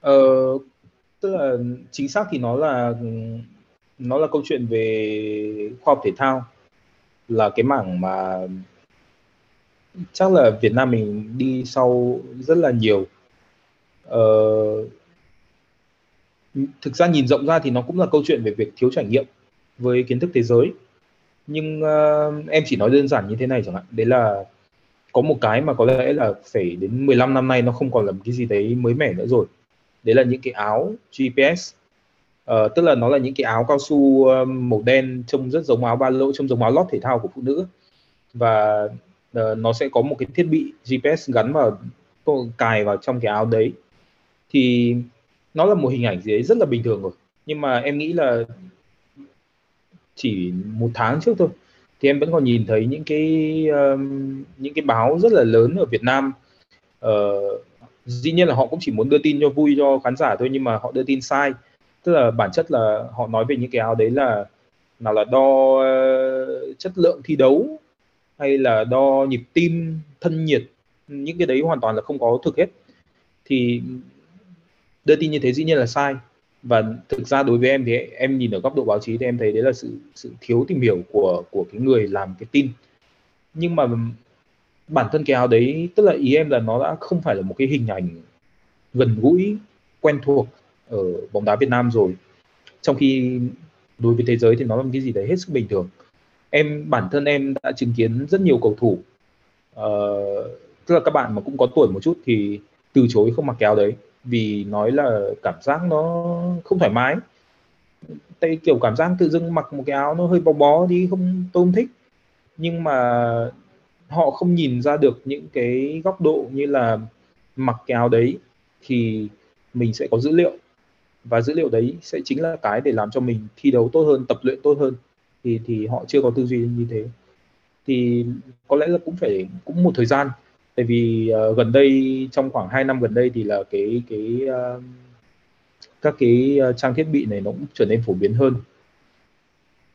Ờ, tức là chính xác thì nó là nó là câu chuyện về khoa học thể thao là cái mảng mà chắc là Việt Nam mình đi sau rất là nhiều. Ờ, thực ra nhìn rộng ra thì nó cũng là câu chuyện về việc thiếu trải nghiệm với kiến thức thế giới. Nhưng uh, em chỉ nói đơn giản như thế này chẳng hạn. Đấy là có một cái mà có lẽ là phải đến 15 năm nay nó không còn là một cái gì đấy mới mẻ nữa rồi. Đấy là những cái áo GPS uh, ờ, tức là nó là những cái áo cao su ờ, màu đen trông rất giống áo ba lỗ trông giống áo lót thể thao của phụ nữ. Và uh, nó sẽ có một cái thiết bị GPS gắn vào cài vào trong cái áo đấy. Thì nó là một hình ảnh gì đấy rất là bình thường rồi. Nhưng mà em nghĩ là chỉ một tháng trước thôi thì em vẫn còn nhìn thấy những cái um, những cái báo rất là lớn ở Việt Nam. Uh, dĩ nhiên là họ cũng chỉ muốn đưa tin cho vui cho khán giả thôi nhưng mà họ đưa tin sai. Tức là bản chất là họ nói về những cái áo đấy là nào là đo uh, chất lượng thi đấu hay là đo nhịp tim, thân nhiệt, những cái đấy hoàn toàn là không có thực hết. Thì đưa tin như thế dĩ nhiên là sai. Và thực ra đối với em thì em nhìn ở góc độ báo chí thì em thấy đấy là sự sự thiếu tìm hiểu của của cái người làm cái tin. Nhưng mà bản thân cái áo đấy, tức là ý em là nó đã không phải là một cái hình ảnh gần gũi, quen thuộc ở bóng đá Việt Nam rồi. Trong khi đối với thế giới thì nó là một cái gì đấy hết sức bình thường em bản thân em đã chứng kiến rất nhiều cầu thủ. Uh, tức là các bạn mà cũng có tuổi một chút thì từ chối không mặc kéo áo đấy. Vì nói là cảm giác nó không thoải mái. Tại kiểu cảm giác tự dưng mặc một cái áo nó hơi bó bó đi không tôi không thích. Nhưng mà họ không nhìn ra được những cái góc độ như là mặc cái áo đấy thì mình sẽ có dữ liệu. Và dữ liệu đấy sẽ chính là cái để làm cho mình thi đấu tốt hơn tập luyện tốt hơn thì thì họ chưa có tư duy như thế thì có lẽ là cũng phải cũng một thời gian tại vì uh, gần đây trong khoảng 2 năm gần đây thì là cái cái uh, các cái uh, trang thiết bị này nó cũng trở nên phổ biến hơn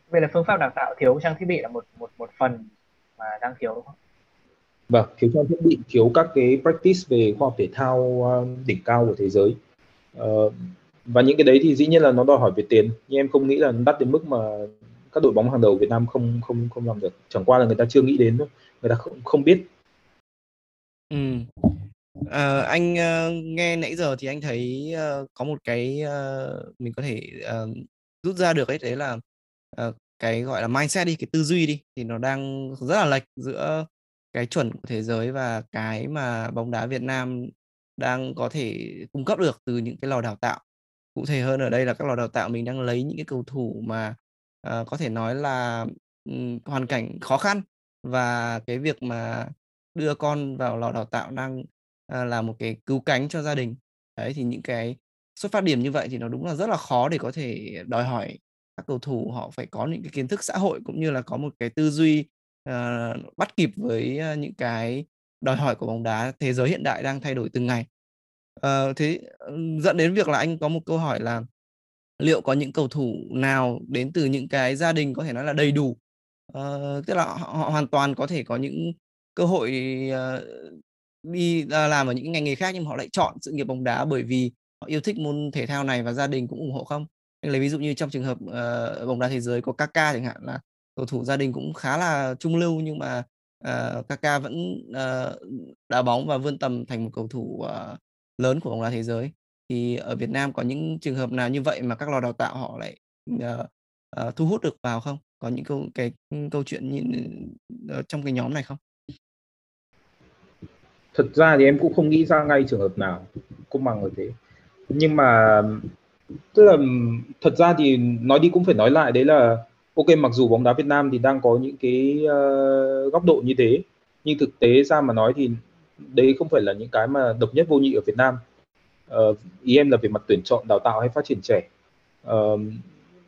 vậy là phương pháp đào tạo thiếu trang thiết bị là một một một phần mà đang thiếu đúng không? Vâng, thiếu trang thiết bị, thiếu các cái practice về khoa học thể thao uh, đỉnh cao của thế giới. Uh, và những cái đấy thì dĩ nhiên là nó đòi hỏi về tiền, nhưng em không nghĩ là đắt đến mức mà các đội bóng hàng đầu Việt Nam không không không làm được. Chẳng qua là người ta chưa nghĩ đến thôi, người ta không không biết Ừ. à, anh, uh, nghe nãy giờ thì anh thấy, uh, có một cái, uh, mình có thể, uh, rút ra được ấy, đấy là, uh, cái, gọi là, mindset đi, cái tư duy đi, thì nó đang rất là lệch giữa cái chuẩn của thế giới và cái mà bóng đá Việt Nam đang có thể cung cấp được từ những cái lò đào tạo. Cụ thể hơn ở đây là các lò đào tạo mình đang lấy những cái cầu thủ mà, Ờ, có thể nói là, hoàn cảnh khó khăn và cái việc mà đưa con vào lò đào tạo đang, ờ, là một cái cứu cánh cho gia đình. Đấy, thì những cái xuất phát điểm như vậy thì nó đúng là rất là khó để có thể đòi hỏi các cầu thủ họ phải có những cái kiến thức xã hội, cũng như là có một cái tư duy uh, bắt kịp với những cái đòi hỏi của bóng đá thế giới hiện đại đang thay đổi từng ngày uh, thế dẫn đến việc là anh có một câu hỏi là liệu có những cầu thủ nào đến từ những cái gia đình có thể nói là đầy đủ? Uh, tức là họ, họ hoàn toàn có thể có những cơ hội uh, đi uh, làm ở những ngành nghề khác nhưng họ lại chọn sự nghiệp bóng đá bởi vì họ yêu thích môn thể thao này và gia đình cũng ủng hộ không? Anh lấy ví dụ như trong trường hợp uh, bóng đá thế giới có Kaka chẳng hạn là cầu thủ gia đình cũng khá là trung lưu nhưng mà uh, Kaka vẫn uh, đá bóng và vươn tầm thành một cầu thủ uh, lớn của bóng đá thế giới thì ở Việt Nam có những trường hợp nào như vậy mà các lò đào tạo họ lại uh, uh, thu hút được vào không? Có những câu cái câu chuyện như uh, trong cái nhóm này không? Thật ra thì em cũng không nghĩ ra ngay trường hợp nào cũng bằng ở thế. Nhưng mà tức là thật ra thì nói đi cũng phải nói lại đấy là ok mặc dù bóng đá Việt Nam thì đang có những cái uh, góc độ như thế nhưng thực tế ra mà nói thì đấy không phải là những cái mà độc nhất vô nhị ở Việt Nam uh, ý em là về mặt tuyển chọn đào tạo hay phát triển trẻ. Uh,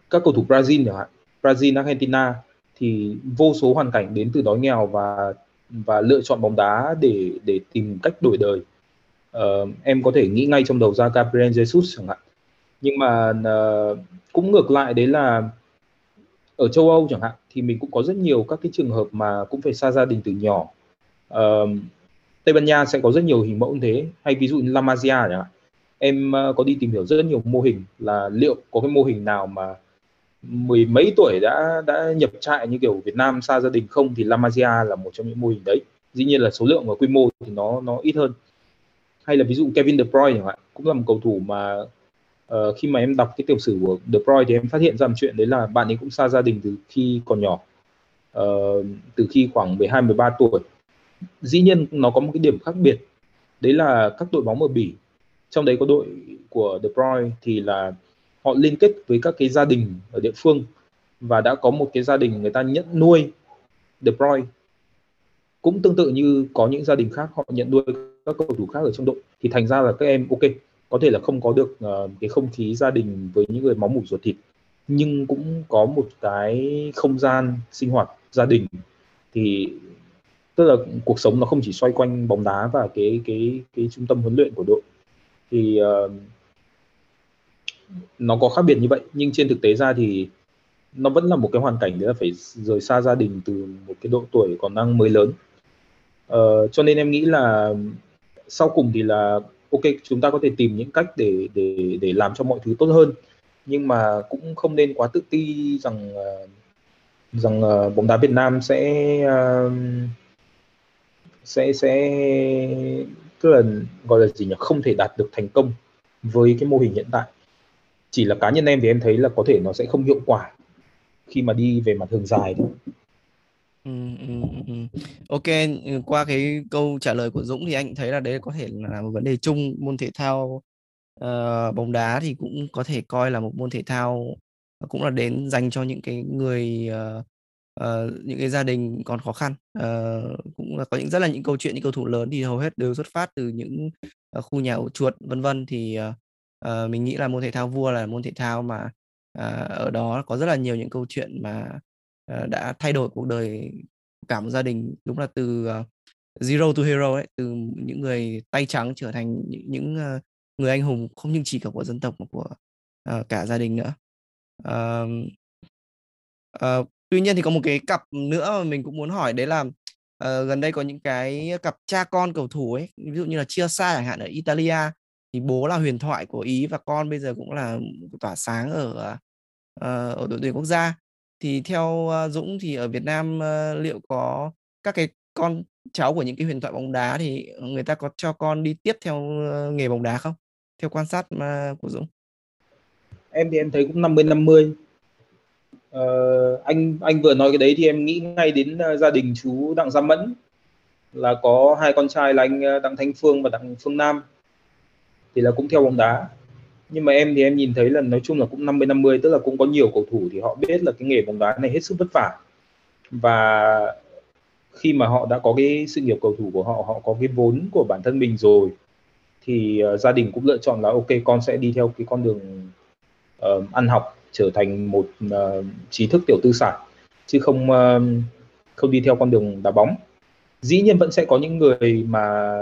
các cầu thủ Brazil chẳng hạn Brazil Argentina thì vô số hoàn cảnh đến từ đói nghèo và và lựa chọn bóng đá để để tìm cách đổi đời. Uh, em có thể nghĩ ngay trong đầu ra Gabriel Jesus chẳng hạn. Nhưng mà uh, cũng ngược lại đấy là ở châu Âu chẳng hạn thì mình cũng có rất nhiều các cái trường hợp mà cũng phải xa gia đình từ nhỏ. Uh, Tây Ban Nha sẽ có rất nhiều hình mẫu như thế. Hay ví dụ như La Masia chẳng hạn em ờ, có đi tìm hiểu rất nhiều mô hình là liệu có cái mô hình nào mà mười mấy tuổi đã đã nhập trại như kiểu Việt Nam xa gia đình không thì La Masia là một trong những mô hình đấy. Dĩ nhiên là số lượng và quy mô thì nó nó ít hơn. Hay là ví dụ Kevin De Bruyne chẳng hạn cũng là một cầu thủ mà uh, khi mà em đọc cái tiểu sử của De Bruyne thì em phát hiện ra một chuyện đấy là bạn ấy cũng xa gia đình từ khi còn nhỏ uh, từ khi khoảng 12 13 tuổi. Dĩ nhiên nó có một cái điểm khác biệt đấy là các đội bóng ở Bỉ trong đấy có đội của De Bruyne thì là họ liên kết với các cái gia đình ở địa phương và đã có một cái gia đình người ta nhận nuôi De Bruyne. Cũng tương tự như có những gia đình khác họ nhận nuôi các cầu thủ khác ở trong đội. Thì thành ra là các em ok có thể là không có được uh, cái không khí gia đình với những người máu mủ ruột thịt nhưng cũng có một cái không gian sinh hoạt gia đình. Thì tức là cuộc sống nó không chỉ xoay quanh bóng đá và cái cái cái trung tâm huấn luyện của đội thì uh, nó có khác biệt như vậy nhưng trên thực tế ra thì nó vẫn là một cái hoàn cảnh đấy là phải rời xa gia đình từ một cái độ tuổi còn đang mới lớn. Uh, cho nên em nghĩ là sau cùng thì là ok chúng ta có thể tìm những cách để để để làm cho mọi thứ tốt hơn. Nhưng mà cũng không nên quá tự ti rằng uh, rằng uh, bóng đá Việt Nam sẽ uh, sẽ sẽ tức là gọi là gì nhỉ không thể đạt được thành công với cái mô hình hiện tại chỉ là cá nhân em thì em thấy là có thể nó sẽ không hiệu quả khi mà đi về mặt đường dài thôi. Ừ, ừ, ừ. ừ. Ok, qua cái câu trả lời của Dũng thì anh thấy là đấy có thể là một vấn đề chung môn thể thao uh, bóng đá thì cũng có thể coi là một môn thể thao cũng là đến dành cho những cái người uh, uh, những cái gia đình còn khó khăn uh, cũng là có những rất là những câu chuyện những cầu thủ lớn thì hầu hết đều xuất phát từ những uh, khu nhà ổ chuột vân vân. Thì uh, uh, mình nghĩ là môn thể thao vua là môn thể thao mà uh, ở đó có rất là nhiều những câu chuyện mà uh, đã thay đổi cuộc đời cả một gia đình. Đúng là từ uh, zero to hero ấy từ những người tay trắng trở thành những, những uh, người anh hùng không những chỉ cả của dân tộc mà của uh, cả gia đình nữa. Uh, uh, tuy nhiên thì có một cái cặp nữa mà mình cũng muốn hỏi đấy là uh, gần đây có những cái cặp cha con cầu thủ ấy ví dụ như là chia xa chẳng hạn ở Italia thì bố là huyền thoại của Ý và con bây giờ cũng là tỏa sáng ở uh, ở đội tuyển quốc gia. Thì theo uh, Dũng thì ở Việt Nam uh, liệu có các cái con cháu của những cái huyền thoại bóng đá thì người ta có cho con đi tiếp theo uh, nghề bóng đá không? Theo quan sát uh, của Dũng. Em thì em thấy cũng 50 50 uh, anh anh vừa nói cái đấy thì em nghĩ ngay đến uh, gia đình chú Đặng Gia Mẫn là có hai con trai là anh ờ, Đặng Thanh Phương và Đặng Phương Nam thì là cũng theo bóng đá. Nhưng mà em thì em nhìn thấy là nói chung là cũng 50 50 tức là cũng có nhiều cầu thủ thì họ biết là cái nghề bóng đá này hết sức vất vả. Và khi mà họ đã có cái sự nghiệp cầu thủ của họ họ có cái vốn của bản thân mình rồi thì uh, gia đình cũng lựa chọn là ok con sẽ đi theo cái con đường uh, ăn học trở thành một uh, trí thức tiểu tư sản chứ không uh, không đi theo con đường đá bóng. Dĩ nhiên vẫn sẽ có những người mà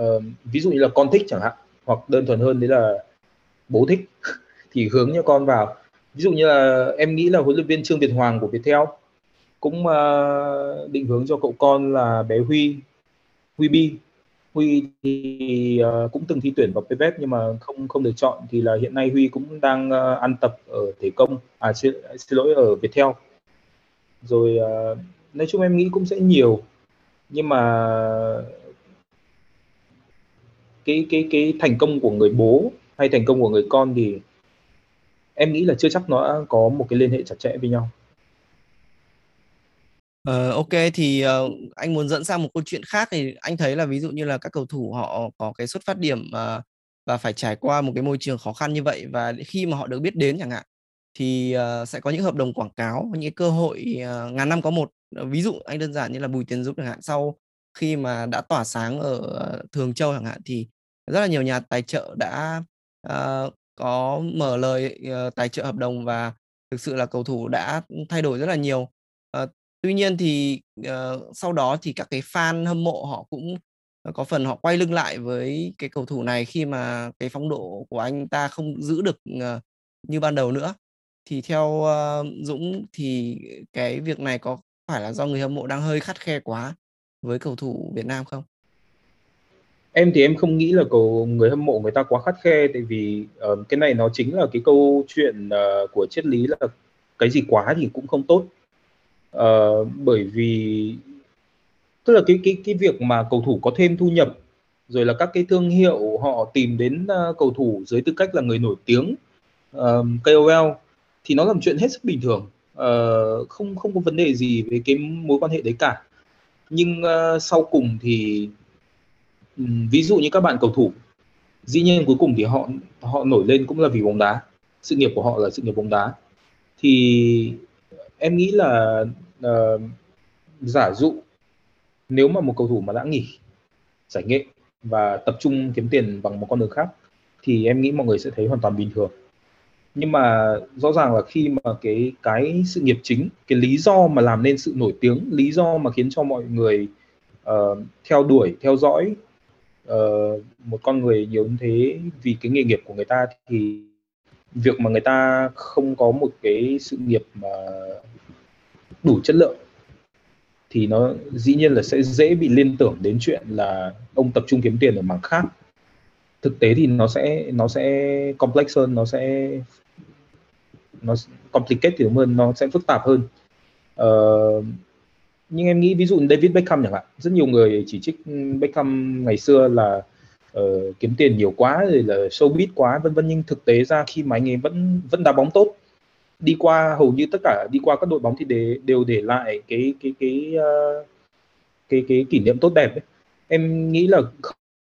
uh, ví dụ như là con thích chẳng hạn hoặc đơn thuần hơn đấy là bố thích [laughs] thì hướng cho con vào. Ví dụ như là em nghĩ là huấn luyện viên Trương Việt Hoàng của Viettel cũng uh, định hướng cho cậu con là bé Huy Huy Bi. Huy thì uh, cũng từng thi tuyển vào PVF nhưng mà không không được chọn. Thì là hiện nay Huy cũng đang uh, ăn tập ở Thể Công. À xin, xin lỗi ở Viettel. Rồi uh, nói chung em nghĩ cũng sẽ nhiều. Nhưng mà cái cái cái thành công của người bố hay thành công của người con thì em nghĩ là chưa chắc nó có một cái liên hệ chặt chẽ với nhau. Ờ, ok thì uh, anh muốn dẫn sang một câu chuyện khác thì anh thấy là ví dụ như là các cầu thủ họ có cái xuất phát điểm uh, và phải trải qua một cái môi trường khó khăn như vậy và khi mà họ được biết đến chẳng hạn thì uh, sẽ có những hợp đồng quảng cáo những cái cơ hội uh, ngàn năm có một. Ví dụ anh đơn giản như là Bùi Tiến Dũng chẳng hạn sau khi mà đã tỏa sáng ở Thường Châu chẳng hạn thì rất là nhiều nhà tài trợ đã uh, có mở lời uh, tài trợ hợp đồng và thực sự là cầu thủ đã thay đổi rất là nhiều tuy nhiên thì uh, sau đó thì các cái fan hâm mộ họ cũng ờ, có phần họ quay lưng lại với cái cầu thủ này khi mà cái phong độ của anh ta không giữ được uh, như ban đầu nữa thì theo uh, Dũng thì cái việc này có phải là do người hâm mộ đang hơi khắt khe quá với cầu thủ Việt Nam không? Em thì em không nghĩ là cầu người hâm mộ người ta quá khắt khe tại vì uh, cái này nó chính là cái câu chuyện uh, của triết lý là cái gì quá thì cũng không tốt. Uh, bởi vì tức là cái cái cái việc mà cầu thủ có thêm thu nhập rồi là các cái thương hiệu họ tìm đến uh, cầu thủ dưới tư cách là người nổi tiếng uh, KOL thì nó là một chuyện hết sức bình thường. Uh, không không có vấn đề gì về cái mối quan hệ đấy cả. Nhưng uh, sau cùng thì um, ví dụ như các bạn cầu thủ dĩ nhiên cuối cùng thì họ họ nổi lên cũng là vì bóng đá. Sự nghiệp của họ là sự nghiệp bóng đá. Thì em nghĩ là uh, giả dụ nếu mà một cầu thủ mà đã nghỉ giải nghệ và tập trung kiếm tiền bằng một con đường khác thì em nghĩ mọi người sẽ thấy hoàn toàn bình thường. Nhưng mà rõ ràng là khi mà cái cái sự nghiệp chính cái lý do mà làm nên sự nổi tiếng lý do mà khiến cho mọi người uh, theo đuổi theo dõi uh, một con người nhiều như thế vì cái nghề nghiệp của người ta thì việc mà người ta không có một cái sự nghiệp mà đủ chất lượng thì nó dĩ nhiên là sẽ dễ bị liên tưởng đến chuyện là ông tập trung kiếm tiền ở mảng khác. Thực tế thì nó sẽ nó sẽ complex hơn nó sẽ nó complicated thì hơn nó sẽ phức tạp hơn. Uh, nhưng em nghĩ ví dụ David Beckham chẳng hạn rất nhiều người chỉ trích Beckham ngày xưa là uh, kiếm tiền nhiều quá rồi là showbiz quá vân vân. Nhưng thực tế ra khi mà anh ấy vẫn vẫn đá bóng tốt đi qua hầu như tất cả đi qua các đội bóng thì để, đều để lại cái cái cái uh, cái cái kỷ niệm tốt đẹp ấy. em nghĩ là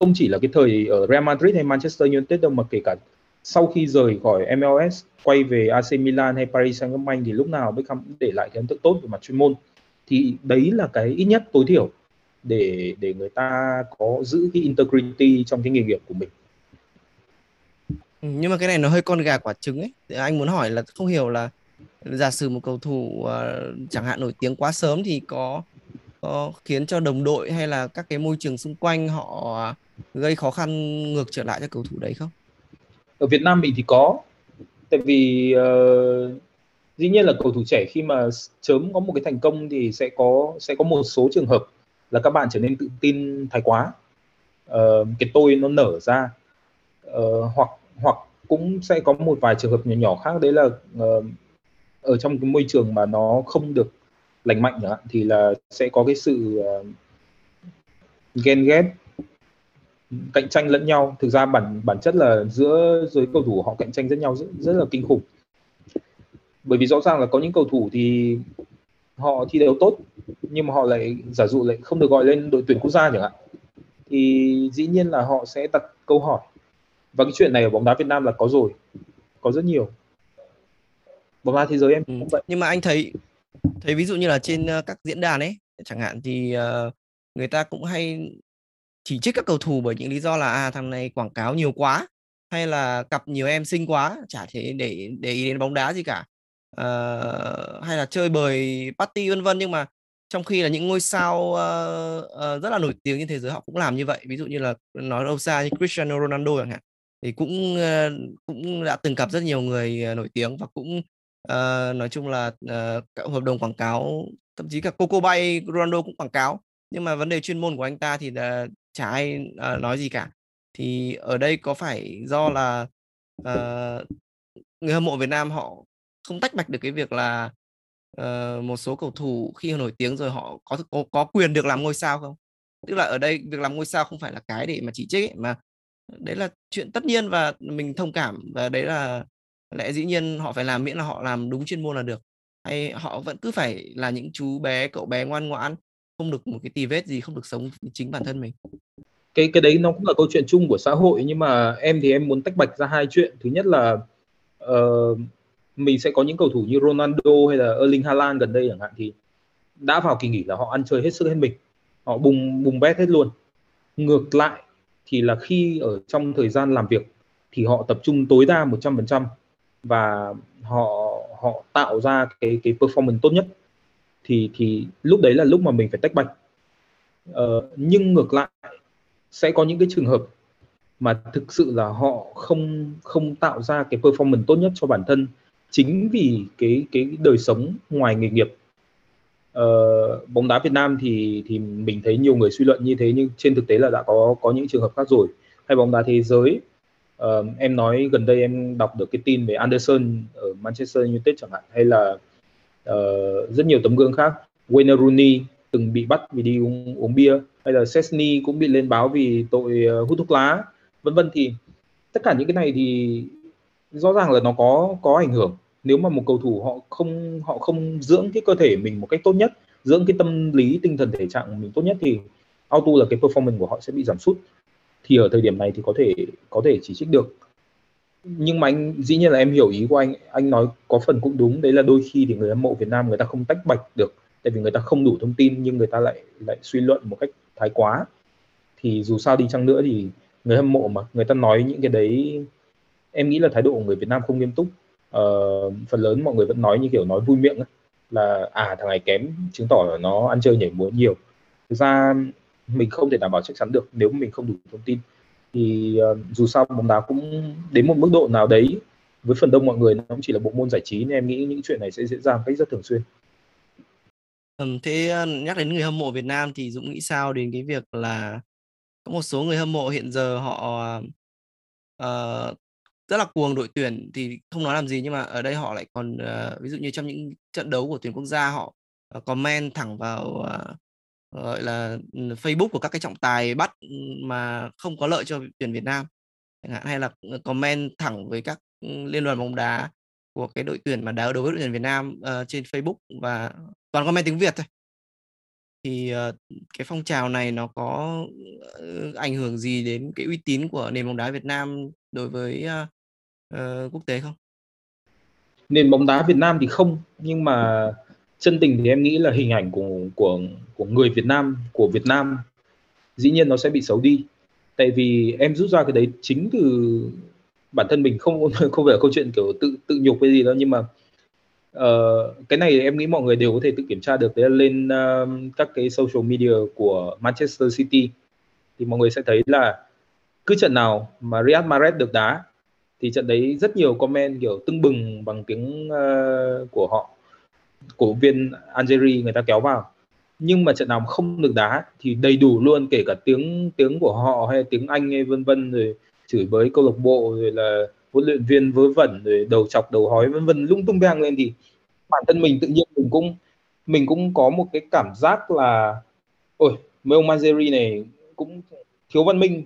không chỉ là cái thời ở Real Madrid hay Manchester United đâu mà kể cả sau khi rời khỏi MLS quay về AC Milan hay Paris Saint-Germain thì lúc nào Beckham cũng để lại cái ấn tượng tốt về mặt chuyên môn. Thì đấy là cái ít nhất tối thiểu để để người ta có giữ cái integrity trong cái nghề nghiệp của mình. Ừ, nhưng mà cái này nó hơi con gà quả trứng ấy. Anh muốn hỏi là không hiểu là giả sử một cầu thủ uh, chẳng hạn nổi tiếng quá sớm thì có có khiến cho đồng đội hay là các cái môi trường xung quanh họ gây khó khăn ngược trở lại cho cầu thủ đấy không? Ở Việt Nam mình thì có, tại vì uh, dĩ nhiên là cầu thủ trẻ khi mà sớm có một cái thành công thì sẽ có sẽ có một số trường hợp là các bạn trở nên tự tin thái quá, uh, cái tôi nó nở ra, uh, hoặc hoặc cũng sẽ có một vài trường hợp nhỏ nhỏ khác. Đấy là uh, ở trong cái môi trường mà nó không được lành mạnh nữa thì là sẽ có cái sự uh, ghen ghét cạnh tranh lẫn nhau. Thực ra bản bản chất là giữa giới cầu thủ họ cạnh tranh rất nhau rất, rất là kinh khủng. Bởi vì rõ ràng là có những cầu thủ thì họ thi đấu tốt nhưng mà họ lại giả dụ lại không được gọi lên đội tuyển quốc gia chẳng hạn thì dĩ nhiên là họ sẽ đặt câu hỏi. Và cái chuyện này ở bóng đá Việt Nam là có rồi có rất nhiều. Bóng đá thế giới em ừ. cũng vậy. Nhưng mà anh thấy thấy ví dụ như là trên uh, các diễn đàn ấy chẳng hạn thì uh, người ta cũng hay chỉ trích các cầu thủ bởi những lý do là à thằng này quảng cáo nhiều quá hay là cặp nhiều em xinh quá chả thể để để ý đến bóng đá gì cả uh, hay là chơi bời party vân vân. Nhưng mà trong khi là những ngôi sao uh, uh, rất là nổi tiếng trên thế giới họ cũng làm như vậy. Ví dụ như là nói đâu xa như Cristiano Ronaldo chẳng hạn thì cũng uh, cũng đã từng gặp rất nhiều người nổi tiếng và cũng uh, nói chung là uh, các hợp đồng quảng cáo thậm chí cả Coco Bay Ronaldo cũng quảng cáo. Nhưng mà vấn đề chuyên môn của anh ta thì là chả ai uh, nói gì cả. Thì ở đây có phải do là uh, người hâm mộ Việt Nam họ không tách bạch được cái việc là uh, một số cầu thủ khi nổi tiếng rồi họ có có có quyền được làm ngôi sao không? Tức là ở đây việc làm ngôi sao không phải là cái để mà chỉ trích ấy, mà đấy là chuyện tất nhiên và mình thông cảm và đấy là lẽ dĩ nhiên họ phải làm miễn là họ làm đúng chuyên môn là được. Hay họ vẫn cứ phải là những chú bé cậu bé ngoan ngoãn không được một cái tì vết gì không được sống chính bản thân mình. Cái cái đấy nó cũng là câu chuyện chung của xã hội nhưng mà em thì em muốn tách bạch ra hai chuyện. Thứ nhất là uh, mình sẽ có những cầu thủ như Ronaldo hay là Erling Haaland gần đây chẳng hạn thì đã vào kỳ nghỉ là họ ăn chơi hết sức hết mình. Họ bùng bùng bét hết luôn. Ngược lại thì là khi ở trong thời gian làm việc thì họ tập trung tối đa 100% và họ họ tạo ra cái cái performance tốt nhất. Thì thì lúc đấy là lúc mà mình phải tách bạch. Ờ, nhưng ngược lại sẽ có những cái trường hợp mà thực sự là họ không không tạo ra cái performance tốt nhất cho bản thân chính vì cái cái đời sống ngoài nghề nghiệp. Uh, bóng đá Việt Nam thì thì mình thấy nhiều người suy luận như thế nhưng trên thực tế là đã có có những trường hợp khác rồi. Hay bóng đá thế giới uh, em nói gần đây em đọc được cái tin về Anderson ở Manchester United chẳng hạn hay là uh, rất nhiều tấm gương khác. Wayne Rooney từng bị bắt vì đi uống, uống bia hay là Sesni cũng bị lên báo vì tội uh, hút thuốc lá vân vân. Thì tất cả những cái này thì rõ ràng là nó có có ảnh hưởng. Nếu mà một cầu thủ họ không họ không dưỡng cái cơ thể mình một cách tốt nhất, dưỡng cái tâm lý, tinh thần, thể trạng mình tốt nhất thì auto là cái performance của họ sẽ bị giảm sút. Thì ở thời điểm này thì có thể có thể chỉ trích được. Nhưng mà anh, dĩ nhiên là em hiểu ý của anh. Anh nói có phần cũng đúng. Đấy là đôi khi thì người hâm mộ Việt Nam người ta không tách bạch được. Tại vì người ta không đủ thông tin nhưng người ta lại lại suy luận một cách thái quá. Thì dù sao đi chăng nữa thì người hâm mộ mà, người ta nói những cái đấy em nghĩ là thái độ của người Việt Nam không nghiêm túc. Uh, phần lớn mọi người vẫn nói như kiểu nói vui miệng ấy, là à thằng này kém chứng tỏ là nó ăn chơi nhảy múa nhiều. Thực ra mình không thể đảm bảo chắc chắn được nếu mình không đủ thông tin. Thì uh, dù sao bóng đá cũng đến một mức độ nào đấy với phần đông mọi người nó cũng chỉ là bộ môn giải trí nên em nghĩ những chuyện này sẽ diễn ra một cách rất thường xuyên. Thế ờ, nhắc đến người hâm mộ Việt Nam thì Dũng nghĩ sao đến cái việc là có một số người hâm mộ hiện giờ họ uh, rất là cuồng đội tuyển thì không nói làm gì nhưng mà ở đây họ lại còn uh, ví dụ như trong những trận đấu của tuyển quốc gia họ uh, comment thẳng vào uh, gọi là ừ, Facebook của các cái trọng tài bắt ừ, mà không có lợi cho tuyển Việt Nam chẳng hạn hay là ừ, comment thẳng với các liên đoàn bóng đá của cái đội tuyển mà đá đối với đội tuyển Việt Nam uh, trên Facebook và toàn comment tiếng Việt thôi. Thì uh, cái phong trào này nó có uh, ảnh hưởng gì đến cái uy tín của nền bóng đá Việt Nam đối với uh, uh, quốc tế không? Nền bóng đá Việt Nam thì không nhưng mà chân tình thì em nghĩ là hình ảnh của của của người Việt Nam của Việt Nam dĩ nhiên nó sẽ bị xấu đi tại vì em rút ra cái đấy chính từ bản thân mình không [laughs] không phải là câu chuyện kiểu tự tự nhục hay gì đâu nhưng mà uh, cái này em nghĩ mọi người đều có thể tự kiểm tra được đấy là lên uh, các cái social media của Manchester City thì mọi người sẽ thấy là cứ trận nào mà Riyad Mahrez được đá thì trận đấy rất nhiều comment kiểu tưng bừng bằng tiếng uh, của họ cổ viên Algeria người ta kéo vào. Nhưng mà trận nào mà không được đá thì đầy đủ luôn kể cả tiếng tiếng của họ hay tiếng Anh hay vân vân rồi chửi bới câu lạc bộ rồi là huấn luyện viên vớ vẩn rồi đầu chọc đầu hói vân vân lung tung beng lên thì bản thân mình tự nhiên mình cũng mình cũng có một cái cảm giác là ôi mấy ông Algeria này cũng thiếu văn minh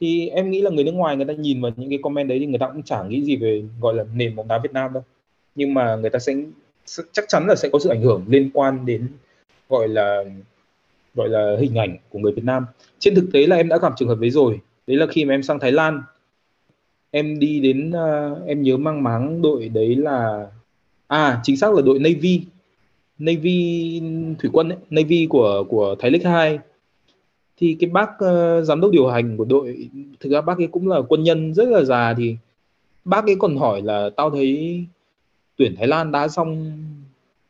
thì em nghĩ là người nước ngoài người ta nhìn vào những cái comment đấy thì người ta cũng chẳng nghĩ gì về gọi là nền bóng đá Việt Nam đâu. Nhưng mà người ta sẽ chắc chắn là sẽ có sự ảnh hưởng liên quan đến gọi là gọi là hình ảnh của người Việt Nam. Trên thực tế là em đã gặp trường hợp đấy rồi. Đấy là khi mà em sang Thái Lan. Em đi đến uh, em nhớ mang máng đội đấy là à chính xác là đội Navy. Navy thủy quân ấy, Navy của của Thái League 2 thì cái bác uh, giám đốc điều hành của đội thực ra bác ấy cũng là quân nhân rất là già thì bác ấy còn hỏi là tao thấy tuyển Thái Lan đá xong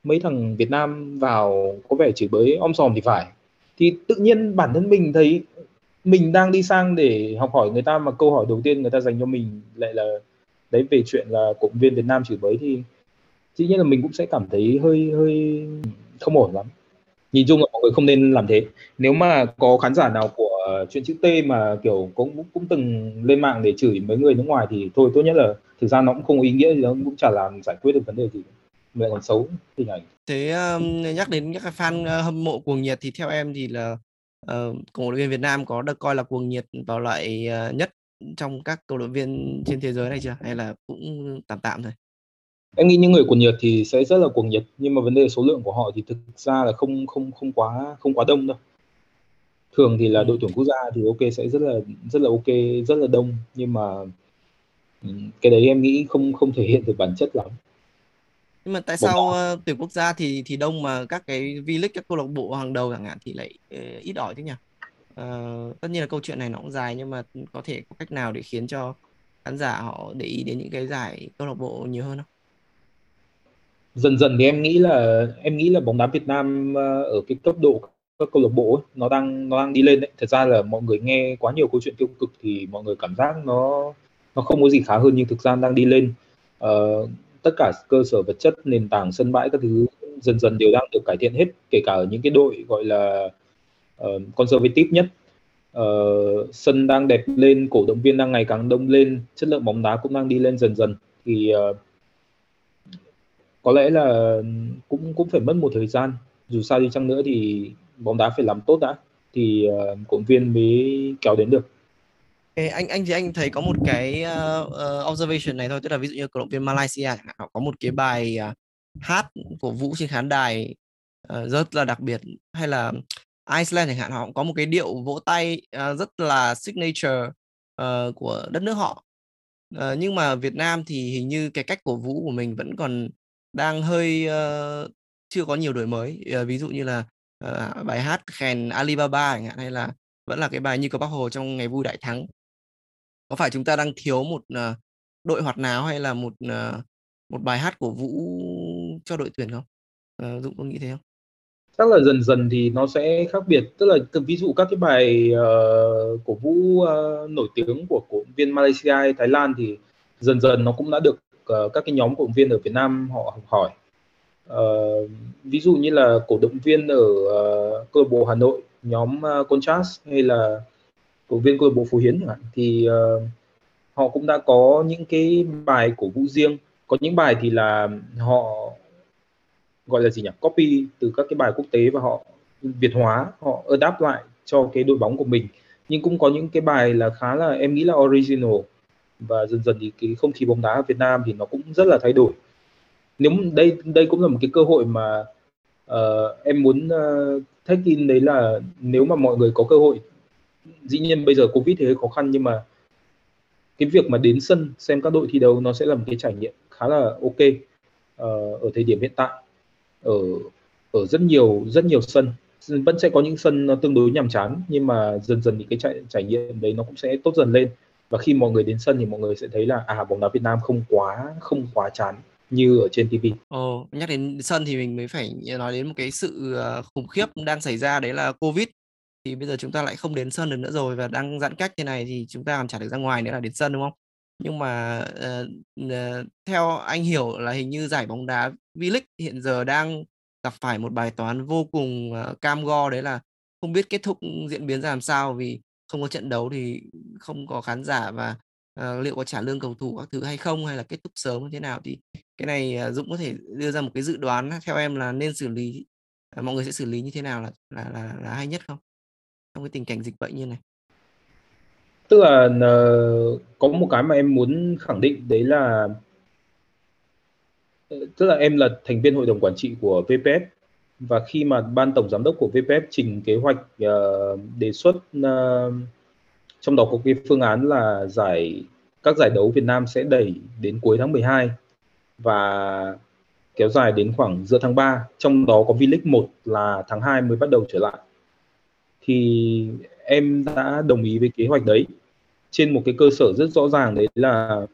mấy thằng Việt Nam vào có vẻ chửi bới om sòm thì phải. Thì tự nhiên bản thân mình thấy mình đang đi sang để học hỏi người ta mà câu hỏi đầu tiên người ta dành cho mình lại là đấy về chuyện là cộng viên Việt Nam chửi bới thì dĩ nhiên là mình cũng sẽ cảm thấy hơi hơi không ổn lắm nhìn chung là mọi người không nên làm thế. Nếu mà có khán giả nào của ờ, chuyện chữ T mà kiểu cũng cũng từng lên mạng để chửi mấy người nước ngoài thì thôi tốt nhất là thực ra nó cũng không có ý nghĩa gì nó cũng chả làm giải quyết được vấn đề gì. Mà còn xấu hình ảnh. Thế um, nhắc đến các fan hâm mộ cuồng nhiệt thì theo em thì là uh, cổ động viên Việt Nam có được coi là cuồng nhiệt vào loại uh, nhất trong các cầu động viên trên thế giới này chưa? Hay là cũng tạm tạm thôi? Em nghĩ những người cuồng nhiệt thì sẽ rất là cuồng nhiệt nhưng mà vấn đề số lượng của họ thì thực ra là không không không quá không quá đông đâu thường thì là ừ. đội tuyển quốc gia thì ok sẽ rất là rất là ok rất là đông nhưng mà ừ, cái đấy em nghĩ không không thể hiện được bản chất lắm nhưng mà tại sao uh, tuyển quốc gia thì thì đông mà các cái V-League các câu lạc bộ hàng đầu chẳng hạn thì lại uh, ít ỏi thế nhỉ? Uh, tất nhiên là câu chuyện này nó cũng dài nhưng mà có thể có cách nào để khiến cho khán giả họ để ý đến những cái giải câu lạc bộ nhiều hơn không? Dần dần thì em nghĩ là em nghĩ là bóng đá Việt Nam ờ, ở cái cấp độ các câu lạc bộ ấy, nó đang nó đang đi lên đấy. Thật ra là mọi người nghe quá nhiều câu chuyện tiêu cực thì mọi người cảm giác nó nó không có gì khá hơn nhưng thực ra đang đi lên. Uh, tất cả cơ sở vật chất nền tảng sân bãi các thứ dần dần đều đang được cải thiện hết kể cả ở những cái đội gọi là uh, conservative nhất uh, sân đang đẹp lên cổ động viên đang ngày càng đông lên chất lượng bóng đá cũng đang đi lên dần dần thì uh, có lẽ là cũng cũng phải mất một thời gian. Dù sao đi chăng nữa thì bóng đá phải làm tốt đã. Thì ờ, uh, cổ động viên mới kéo đến được. Okay, anh anh thì anh thấy có một cái uh, uh, observation này thôi. Tức là ví dụ như cổ động viên Malaysia họ có một cái bài uh, hát của vũ trên khán đài uh, rất là đặc biệt. Hay là Iceland chẳng hạn họ cũng có một cái điệu vỗ tay uh, rất là signature uh, của đất nước họ. Uh, nhưng mà Việt Nam thì hình như cái cách cổ vũ của mình vẫn còn đang hơi uh, chưa có nhiều đổi mới uh, ví dụ như là uh, bài hát khen Alibaba chẳng hạn hay là vẫn là cái bài như có bác hồ trong ngày vui đại thắng có phải chúng ta đang thiếu một uh, đội hoạt náo hay là một uh, một bài hát cổ vũ cho đội tuyển không? Uh, Dũng có nghĩ thế không? Chắc là dần dần thì nó sẽ khác biệt, tức là ví dụ các cái bài uh, cổ vũ uh, nổi tiếng của cổ viên Malaysia hay Thái Lan thì dần dần nó cũng đã được uh, các cái nhóm cổ động viên ở Việt Nam họ học hỏi. Uh, ví dụ như là cổ động viên ở uh, câu lạc bộ Hà Nội, nhóm uh, Contrast hay là cổ viên câu lạc bộ Phú Hiến chẳng hạn thì uh, họ cũng đã có những cái bài cổ vũ riêng. Có những bài thì là họ gọi là gì nhỉ? Copy từ các cái bài quốc tế và họ việt hóa họ adapt lại cho cái đội bóng của mình. Nhưng cũng có những cái bài là khá là em nghĩ là original và dần dần thì cái không khí bóng đá ở Việt Nam thì nó cũng rất là thay đổi. Nếu đây đây cũng là một cái cơ hội mà uh, em muốn ờ, uh, take in đấy là nếu mà mọi người có cơ hội dĩ nhiên bây giờ covid thì hơi khó khăn nhưng mà cái việc mà đến sân xem các đội thi đấu nó sẽ là một cái trải nghiệm khá là ok uh, ở thời điểm hiện tại ở ở rất nhiều rất nhiều sân. Vẫn sẽ có những sân tương đối nhàm chán nhưng mà dần dần thì cái trải, trải nghiệm đấy nó cũng sẽ tốt dần lên và khi mọi người đến sân thì mọi người sẽ thấy là à bóng đá Việt Nam không quá không quá chán như ở trên TV. Ồ, nhắc đến sân thì mình mới phải nói đến một cái sự ờ, khủng khiếp đang xảy ra đấy là Covid thì bây giờ chúng ta lại không đến sân được nữa rồi và đang giãn cách như này thì chúng ta còn chả được ra ngoài nữa là đến sân đúng không? Nhưng mà uh, uh, theo anh hiểu là hình như giải bóng đá V-League hiện giờ đang gặp phải một bài toán vô cùng uh, cam go đấy là không biết kết thúc diễn biến ra làm sao vì không có trận đấu thì không có khán giả và uh, liệu có trả lương cầu thủ các thứ hay không hay là kết thúc sớm như thế nào thì cái này uh, Dũng có thể đưa ra một cái dự đoán theo em là nên xử lý uh, mọi người sẽ xử lý như thế nào là là là, là hay nhất không? trong cái tình cảnh dịch bệnh như này tức là uh, có một cái mà em muốn khẳng định đấy là tức là em là thành viên hội đồng quản trị của VPF và khi mà ban tổng giám đốc của VPF trình kế hoạch uh, đề xuất uh, trong đó có cái phương án là giải các giải đấu Việt Nam sẽ đẩy đến cuối tháng 12 và kéo dài đến khoảng giữa tháng 3 trong đó có V-League 1 là tháng 2 mới bắt đầu trở lại. Thì em đã đồng ý với kế hoạch đấy. Trên một cái cơ sở rất rõ ràng đấy là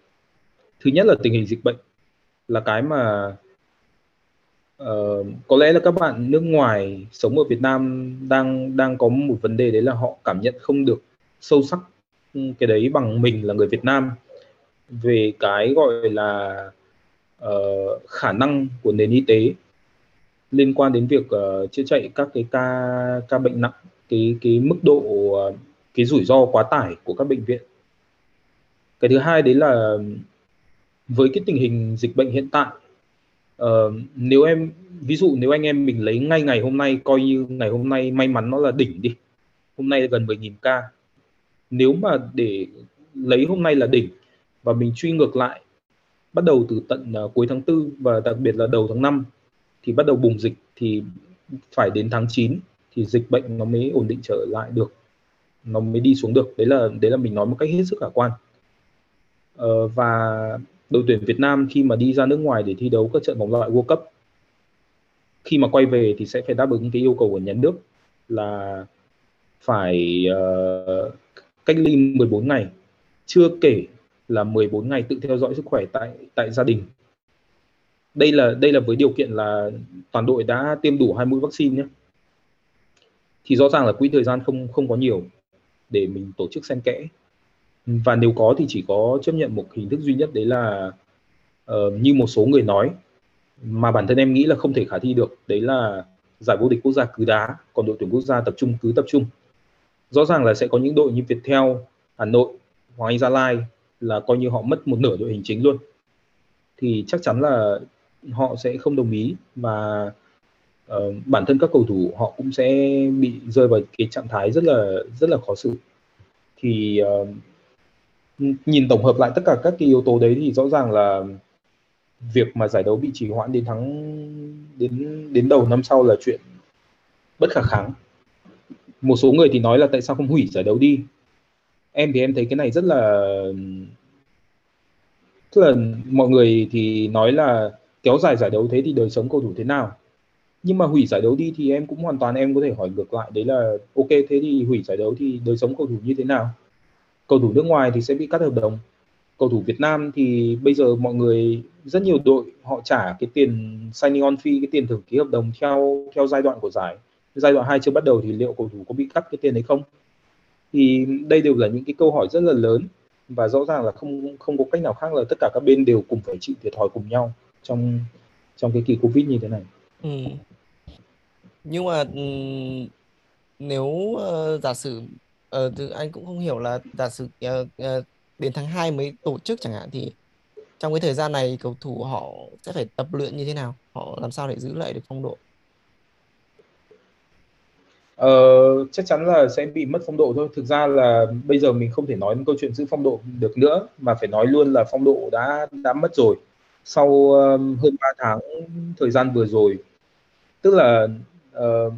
thứ nhất là tình hình dịch bệnh là cái mà uh, có lẽ là các bạn nước ngoài sống ở Việt Nam đang đang có một vấn đề đấy là họ cảm nhận không được sâu sắc ừ, cái đấy bằng mình là người Việt Nam. Về cái gọi là uh, khả năng của nền y tế liên quan đến việc uh, chữa chạy các cái ca ca bệnh nặng cái cái mức độ uh, cái rủi ro quá tải của các bệnh viện. Cái thứ hai đấy là ừ, với cái tình hình dịch bệnh hiện tại uh, nếu em ví dụ nếu anh em mình lấy ngay ngày hôm nay coi như ngày hôm nay may mắn nó là đỉnh đi. Hôm nay gần 10.000 ca. Nếu mà để lấy hôm nay là đỉnh và mình truy ngược lại bắt đầu từ tận uh, cuối tháng 4 và đặc biệt là đầu tháng 5 thì bắt đầu bùng dịch thì phải đến tháng 9 thì dịch bệnh nó mới ổn định trở lại được. Nó mới đi xuống được. Đấy là đấy là mình nói một cách hết sức khả quan. Uh, và đội tuyển Việt Nam khi mà đi ra nước ngoài để thi đấu các trận vòng loại World Cup khi mà quay về thì sẽ phải đáp ứng cái yêu cầu của nhà nước là phải uh, cách ly 14 ngày chưa kể là 14 ngày tự theo dõi sức khỏe tại tại gia đình. Đây là đây là với điều kiện là toàn đội đã tiêm đủ hai mũi vaccine nhé. Thì rõ ràng là quỹ thời gian không không có nhiều để mình tổ chức xen kẽ và nếu có thì chỉ có chấp nhận một hình thức duy nhất đấy là uh, như một số người nói mà bản thân em nghĩ là không thể khả thi được đấy là giải vô địch quốc gia cứ đá còn đội tuyển quốc gia tập trung cứ tập trung. Rõ ràng là sẽ có những đội như Viettel, Hà Nội, Hoàng Anh Gia Lai là coi như họ mất một nửa đội hình chính luôn. Thì chắc chắn là họ sẽ không đồng ý và uh, bản thân các cầu thủ họ cũng sẽ bị rơi vào cái trạng thái rất là rất là khó xử. Thì uh, nhìn tổng hợp lại tất cả các cái yếu tố đấy thì rõ ràng là việc mà giải đấu bị trì hoãn đến tháng, đến đến đầu năm sau là chuyện bất khả kháng. Một số người thì nói là tại sao không hủy giải đấu đi. Em thì em thấy cái này rất là, tức là mọi người thì nói là kéo dài giải đấu thế thì đời sống cầu thủ thế nào. Nhưng mà hủy giải đấu đi thì em cũng hoàn toàn em có thể hỏi ngược lại, đấy là ok, thế thì hủy giải đấu thì đời sống cầu thủ như thế nào? Cầu thủ nước ngoài thì sẽ bị cắt hợp đồng. Cầu thủ Việt Nam thì bây giờ mọi người rất nhiều đội họ trả cái tiền signing on fee cái tiền thưởng ký hợp đồng theo theo giai đoạn của giải. Giai đoạn 2 chưa bắt đầu thì liệu cầu thủ có bị cắt cái tiền đấy không? Thì đây đều là những cái câu hỏi rất là lớn và rõ ràng là không không có cách nào khác là tất cả các bên đều cùng phải chịu thiệt thòi cùng nhau trong trong cái kỳ covid như thế này. Ừ. nhưng mà ừ, nếu uh, giả sử uh, anh cũng không hiểu là giả sử uh, uh, đến tháng 2 mới tổ chức chẳng hạn thì trong cái thời gian này cầu thủ họ sẽ phải tập luyện như thế nào họ làm sao để giữ lại được phong độ Ờ, chắc chắn là sẽ bị mất phong độ thôi. Thực ra là bây giờ mình không thể nói câu chuyện giữ phong độ được nữa mà phải nói luôn là phong độ đã đã mất rồi. Sau um, hơn 3 tháng thời gian vừa rồi. Tức là uh,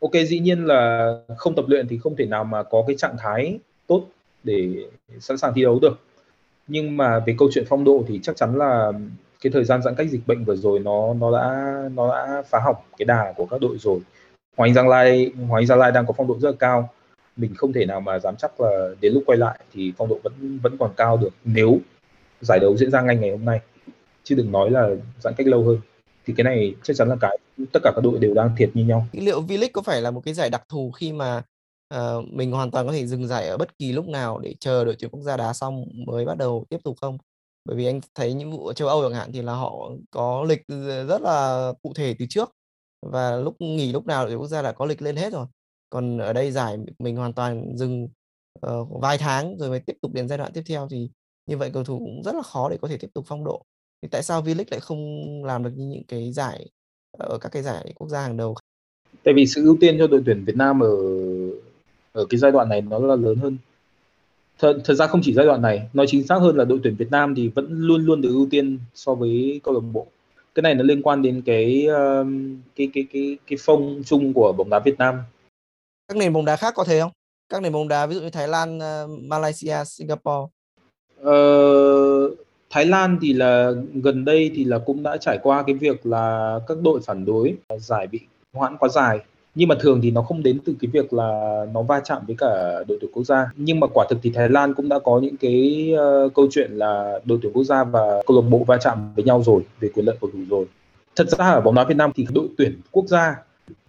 ok, dĩ nhiên là không tập luyện thì không thể nào mà có cái trạng thái tốt để sẵn sàng thi đấu được. Nhưng mà về câu chuyện phong độ thì chắc chắn là cái thời gian giãn cách dịch bệnh vừa rồi nó nó đã nó đã phá hỏng cái đà của các đội rồi. Hoàng Anh Giang Lai, Hoàng Anh Gia Lai đang có phong độ rất là cao. Mình không thể nào mà dám chắc là đến lúc quay lại thì phong độ vẫn vẫn còn cao được nếu giải đấu diễn ra ngay ngày hôm nay. Chứ đừng nói là giãn cách lâu hơn thì cái này chắc chắn là cái tất cả các đội đều đang thiệt như nhau. Liệu V-League có phải là một cái giải đặc thù khi mà uh, mình hoàn toàn có thể dừng giải ở bất kỳ lúc nào để chờ đội tuyển quốc gia đá xong mới bắt đầu tiếp tục không? Bởi vì anh thấy những vụ ở châu Âu chẳng hạn thì là họ có lịch ờ, rất là cụ thể từ trước và lúc nghỉ lúc nào đội quốc gia đã có lịch lên hết rồi. Còn ở đây giải mình hoàn toàn dừng uh, vài tháng rồi mới tiếp tục đến giai đoạn tiếp theo thì như vậy cầu thủ cũng rất là khó để có thể tiếp tục phong độ thì tại sao V-League lại không làm được như những cái giải ở các cái giải quốc gia hàng đầu tại vì sự ưu tiên cho đội tuyển Việt Nam ở ở cái giai đoạn này nó là lớn hơn. Thật, thật ra không chỉ giai đoạn này nói chính xác hơn là đội tuyển Việt Nam thì vẫn luôn luôn được ưu tiên so với câu lạc bộ. Cái này nó liên quan đến cái cái cái cái cái phong chung của bóng đá Việt Nam. Các nền bóng đá khác có thế không? Các nền bóng đá ví dụ như Thái Lan Malaysia Singapore. Ờ, Thái Lan thì là gần đây thì là cũng đã trải qua cái việc là các đội phản đối giải bị hoãn quá dài. Nhưng mà thường thì nó không đến từ cái việc là nó va chạm với cả đội tuyển quốc gia. Nhưng mà quả thực thì Thái Lan cũng đã có những cái uh, câu chuyện là đội tuyển quốc gia và câu lạc bộ va chạm với nhau rồi về quyền lợi cầu thủ rồi. Thật ra ở bóng đá Việt Nam thì đội tuyển quốc gia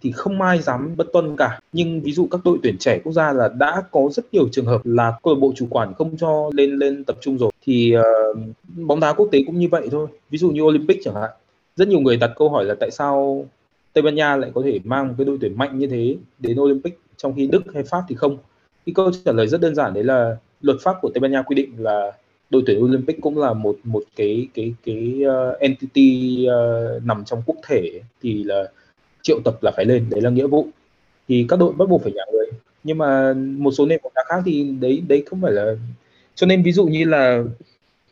thì không ai dám bất tuân cả. Nhưng ví dụ các đội tuyển trẻ quốc gia là đã có rất nhiều trường hợp là câu lạc bộ chủ quản không cho lên lên tập trung rồi. Thì uh, bóng đá quốc tế cũng như vậy thôi. Ví dụ như Olympic chẳng hạn. Rất nhiều người đặt câu hỏi là tại sao Tây Ban Nha lại có thể mang một cái đội tuyển mạnh như thế đến Olympic trong khi Đức hay Pháp thì không? Cái câu trả lời rất đơn giản đấy là luật pháp của Tây Ban Nha quy định là đội tuyển Olympic cũng là một một cái cái cái uh, entity uh, nằm trong quốc thể. Thì là triệu tập là phải lên đấy là nghĩa vụ. Thì các đội bắt buộc phải nhả người. Nhưng mà một số nền bóng đá khác thì đấy đấy không phải là cho nên ví dụ như là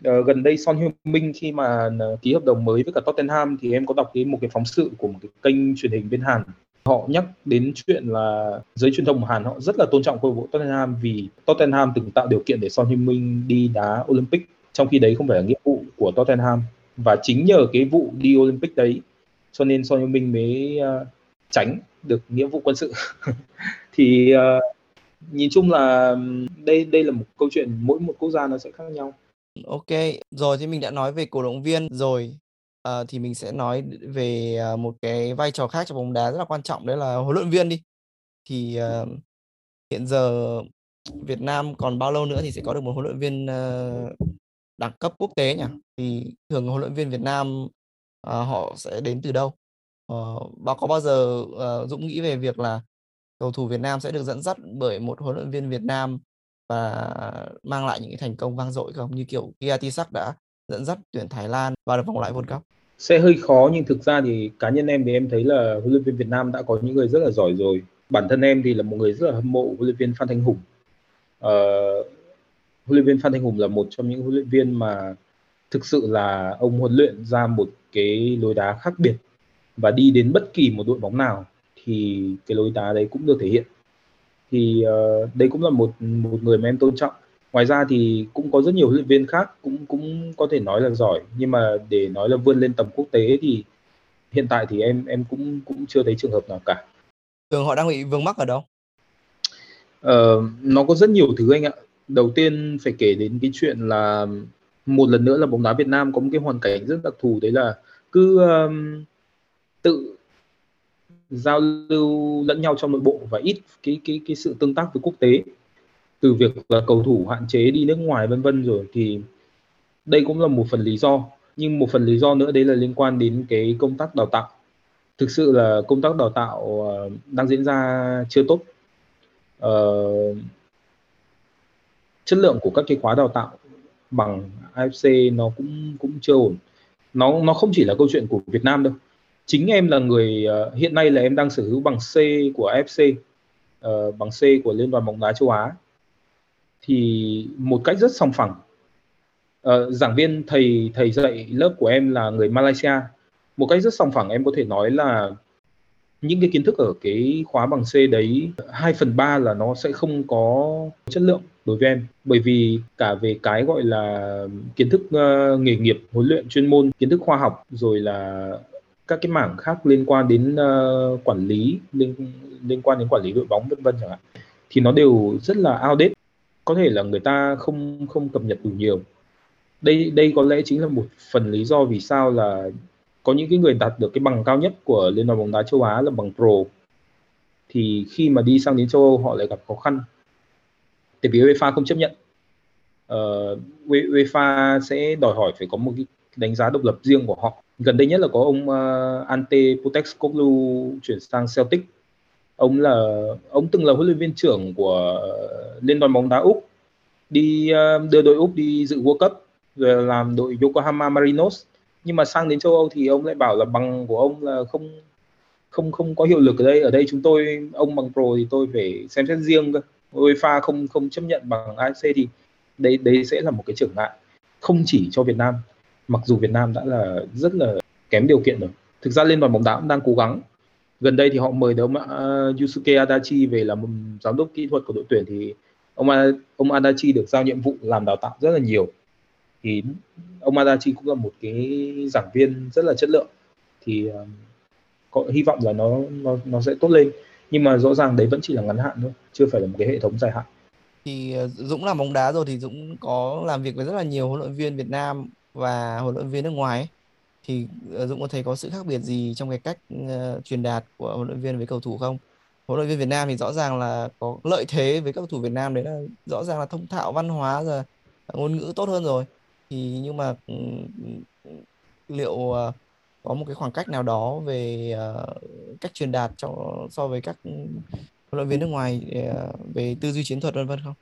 uh, gần đây Son Heung-min khi mà uh, ký hợp đồng mới với cả Tottenham thì em có đọc cái một cái phóng sự của một cái kênh truyền hình bên Hàn. Họ nhắc đến chuyện là giới truyền thông của Hàn họ rất là tôn trọng câu lạc bộ Tottenham vì Tottenham từng tạo điều kiện để Son Heung-min đi đá Olympic trong khi đấy không phải là nghĩa vụ của Tottenham. Và chính nhờ cái vụ đi Olympic đấy cho nên Son Heung-min mới uh, tránh được nghĩa vụ quân sự [laughs] thì uh, nhìn chung là đây đây là một câu chuyện mỗi một quốc gia nó sẽ khác nhau Ok, rồi thì mình đã nói về cổ động viên rồi à, thì mình sẽ nói về một cái vai trò khác trong bóng đá rất là quan trọng đấy là huấn luyện viên đi. Thì uh, hiện giờ Việt Nam còn bao lâu nữa thì sẽ có được một huấn luyện viên uh, đẳng cấp quốc tế nhỉ? Thì thường huấn luyện viên Việt Nam uh, họ sẽ đến từ đâu? Ờ, uh, và có bao giờ uh, Dũng nghĩ về việc là cầu thủ Việt Nam sẽ được dẫn dắt bởi một huấn luyện viên Việt Nam và mang lại những cái thành công vang dội không? Như kiểu Kiatisak đã dẫn dắt tuyển Thái Lan vào được vòng loại World Cup. Sẽ hơi khó nhưng thực ra thì cá nhân em thì em thấy là huấn luyện viên Việt Nam đã có những người rất là giỏi rồi. Bản thân em thì là một người rất là hâm mộ huấn luyện viên Phan Thanh Hùng. Uh, huấn luyện viên Phan Thanh Hùng là một trong những huấn luyện viên mà thực sự là ông huấn luyện ra một cái lối đá khác biệt và đi đến bất kỳ một đội bóng nào thì cái lối đá đấy cũng được thể hiện. Thì uh, đây cũng là một một người mà em tôn trọng. Ngoài ra thì cũng có rất nhiều huấn luyện viên khác cũng cũng có thể nói là giỏi. Nhưng mà để nói là vươn lên tầm quốc tế thì hiện tại thì em em cũng cũng chưa thấy trường hợp nào cả. Thường họ đang bị vướng mắc ở đâu? Uh, nó có rất nhiều thứ anh ạ. Đầu tiên phải kể đến cái chuyện là một lần nữa là bóng đá Việt Nam có một cái hoàn cảnh rất đặc thù đấy là cứ um, tự giao lưu lẫn nhau trong nội bộ và ít cái cái cái sự tương tác với quốc tế. Từ việc là cầu thủ hạn chế đi nước ngoài vân vân rồi thì đây cũng là một phần lý do. Nhưng một phần lý do nữa đấy là liên quan đến cái công tác đào tạo. Thực sự là công tác đào tạo uh, đang diễn ra chưa tốt. Uh, chất lượng của các cái khóa đào tạo bằng AFC nó cũng cũng chưa ổn. Nó nó không chỉ là câu chuyện của Việt Nam đâu. Chính em là người uh, hiện nay là em đang sở hữu bằng C của AFC uh, ờ, bằng C của Liên đoàn bóng đá châu Á. Thì một cách rất song phẳng. Uh, giảng viên thầy thầy dạy lớp của em là người Malaysia. Một cách rất song phẳng em có thể nói là những cái kiến thức ở cái khóa bằng C đấy 2 phần ba là nó sẽ không có chất lượng đối với em. Bởi vì cả về cái gọi là kiến thức uh, nghề nghiệp huấn luyện chuyên môn kiến thức khoa học rồi là các cái mảng khác liên quan đến uh, quản lý liên liên quan đến quản lý đội bóng vân vân chẳng hạn thì nó đều rất là outdated. Có thể là người ta không không cập nhật đủ nhiều. Đây đây có lẽ chính là một phần lý do vì sao là có những cái người đạt được cái bằng cao nhất của liên đoàn bóng đá châu Á là bằng pro. Thì khi mà đi sang đến châu Âu họ lại gặp khó khăn. Tại vì UEFA không chấp nhận. Uh, UEFA sẽ đòi hỏi phải có một cái đánh giá độc lập riêng của họ. Gần đây nhất là có ông uh, Ante Postecoglou chuyển sang Celtic. Ông là ông từng là huấn luyện viên trưởng của liên đoàn bóng đá úc. Đi uh, đưa đội úc đi dự World Cup rồi làm đội Yokohama Marinos nhưng mà sang đến châu Âu thì ông lại bảo là bằng của ông là không không không có hiệu lực ở đây. Ở đây chúng tôi ông bằng pro thì tôi phải xem xét riêng cơ. UEFA không không chấp nhận bằng AFC thì đấy đấy sẽ là một cái trở ngại không chỉ cho Việt Nam. Mặc dù Việt Nam đã là rất là kém điều kiện rồi. Thực ra liên đoàn bóng đá cũng đang cố gắng. Gần đây thì họ mời ông uh, à, Yusuke Adachi về làm giám đốc kỹ thuật của đội tuyển thì ông ông Adachi được giao nhiệm vụ làm đào tạo rất là nhiều thì ông Adachi cũng là một cái giảng viên rất là chất lượng thì uh, có hy vọng là nó nó nó sẽ tốt lên nhưng mà rõ ràng đấy vẫn chỉ là ngắn hạn thôi chưa phải là một cái hệ thống dài hạn thì ờ, Dũng làm bóng đá rồi thì Dũng có làm việc với rất là nhiều huấn luyện viên Việt Nam và huấn luyện viên nước ngoài ấy. thì ờ, Dũng có thấy có sự khác biệt gì trong cái cách uh, truyền đạt của huấn luyện viên với cầu thủ không? Huấn luyện viên Việt Nam thì rõ ràng là có lợi thế với các cầu thủ Việt Nam đấy là rõ ràng là thông thạo văn hóa rồi ngôn ngữ tốt hơn rồi thì nhưng mà ừ, ừ, ừ, liệu ờ, có một cái khoảng cách nào đó về ờ, cách truyền đạt cho so với các huấn luyện viên nước ngoài ờ, về tư duy chiến thuật vân vân không?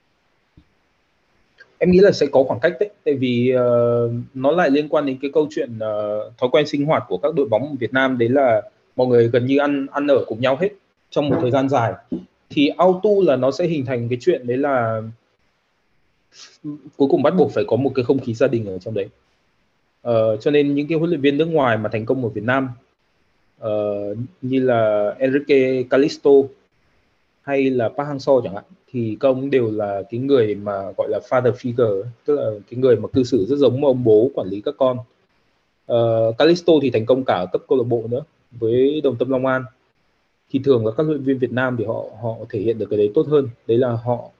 em nghĩ là sẽ có khoảng cách đấy. Tại vì uh, nó lại liên quan đến cái câu chuyện uh, thói quen sinh hoạt của các đội bóng Việt Nam. Đấy là mọi người gần như ăn ăn ở cùng nhau hết trong một thời gian dài. Thì auto là nó sẽ hình thành cái chuyện đấy là cuối cùng bắt buộc phải có một cái không khí gia đình ở trong đấy. Uh, cho nên những cái huấn luyện viên nước ngoài mà thành công ở Việt Nam uh, như là Enrique Calisto hay là Park Hang-seo chẳng hạn thì các ông đều là cái người mà gọi là father figure tức là cái người mà cư xử rất giống ông bố quản lý các con. Ờ, uh, Calisto thì thành công cả ở cấp câu lạc bộ nữa với đồng tâm Long An. Thì thường là các huấn luyện viên Việt Nam thì họ họ thể hiện được cái đấy tốt hơn. Đấy là họ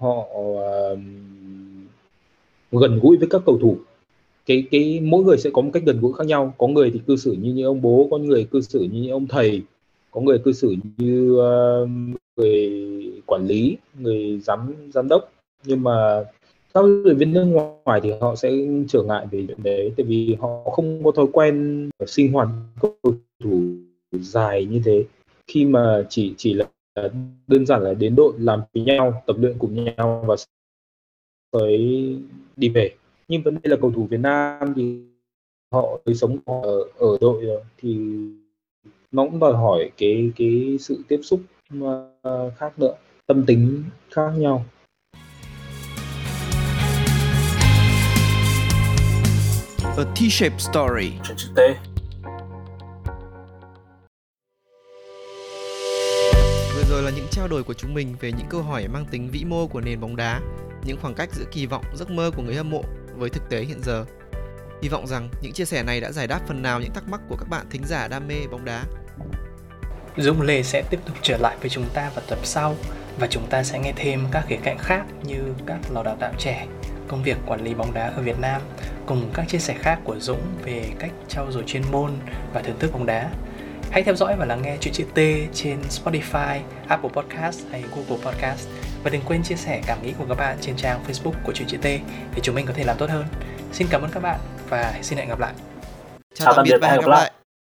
họ uh, gần gũi với các cầu thủ. Cái cái mỗi người sẽ có một cách gần gũi khác nhau. Có người thì cư xử như như ông bố có người cư xử như như ông thầy có người cư xử như uh, người quản lý người giám giám đốc. Nhưng mà các luyện viên nước ngoài thì họ sẽ trở ngại về chuyện đấy tại vì họ không có thói quen sinh hoạt cầu thủ dài như thế. Khi mà chỉ chỉ là đơn giản là đến đội làm với nhau tập luyện cùng nhau và tới đi về nhưng vấn đề là cầu thủ Việt Nam thì họ đời sống ở ở đội thì nó cũng đòi hỏi cái cái sự tiếp xúc khác nữa tâm tính khác nhau A T-shaped story. Chuyện chữ T. trao đổi của chúng mình về những câu hỏi mang tính vĩ mô của nền bóng đá, những khoảng cách giữa kỳ vọng, giấc mơ của người hâm mộ với thực tế hiện giờ. Hy vọng rằng những chia sẻ này đã giải đáp phần nào những thắc mắc của các bạn thính giả đam mê bóng đá. Dũng Lê sẽ tiếp tục trở lại với chúng ta vào tập sau và chúng ta sẽ nghe thêm các khía cạnh khác như các lò đào tạo trẻ, công việc quản lý bóng đá ở Việt Nam cùng các chia sẻ khác của Dũng về cách trau dồi chuyên môn và thưởng thức bóng đá. Hãy theo dõi và lắng nghe chuyện chữ T trên Spotify, Apple Podcast hay Google Podcast và đừng quên chia sẻ cảm nghĩ của các bạn trên trang Facebook của chuyện chữ T để chúng mình có thể làm tốt hơn. Xin cảm ơn các bạn và xin hẹn gặp lại. Chào, Chào tạm biệt và hẹn gặp lại. lại.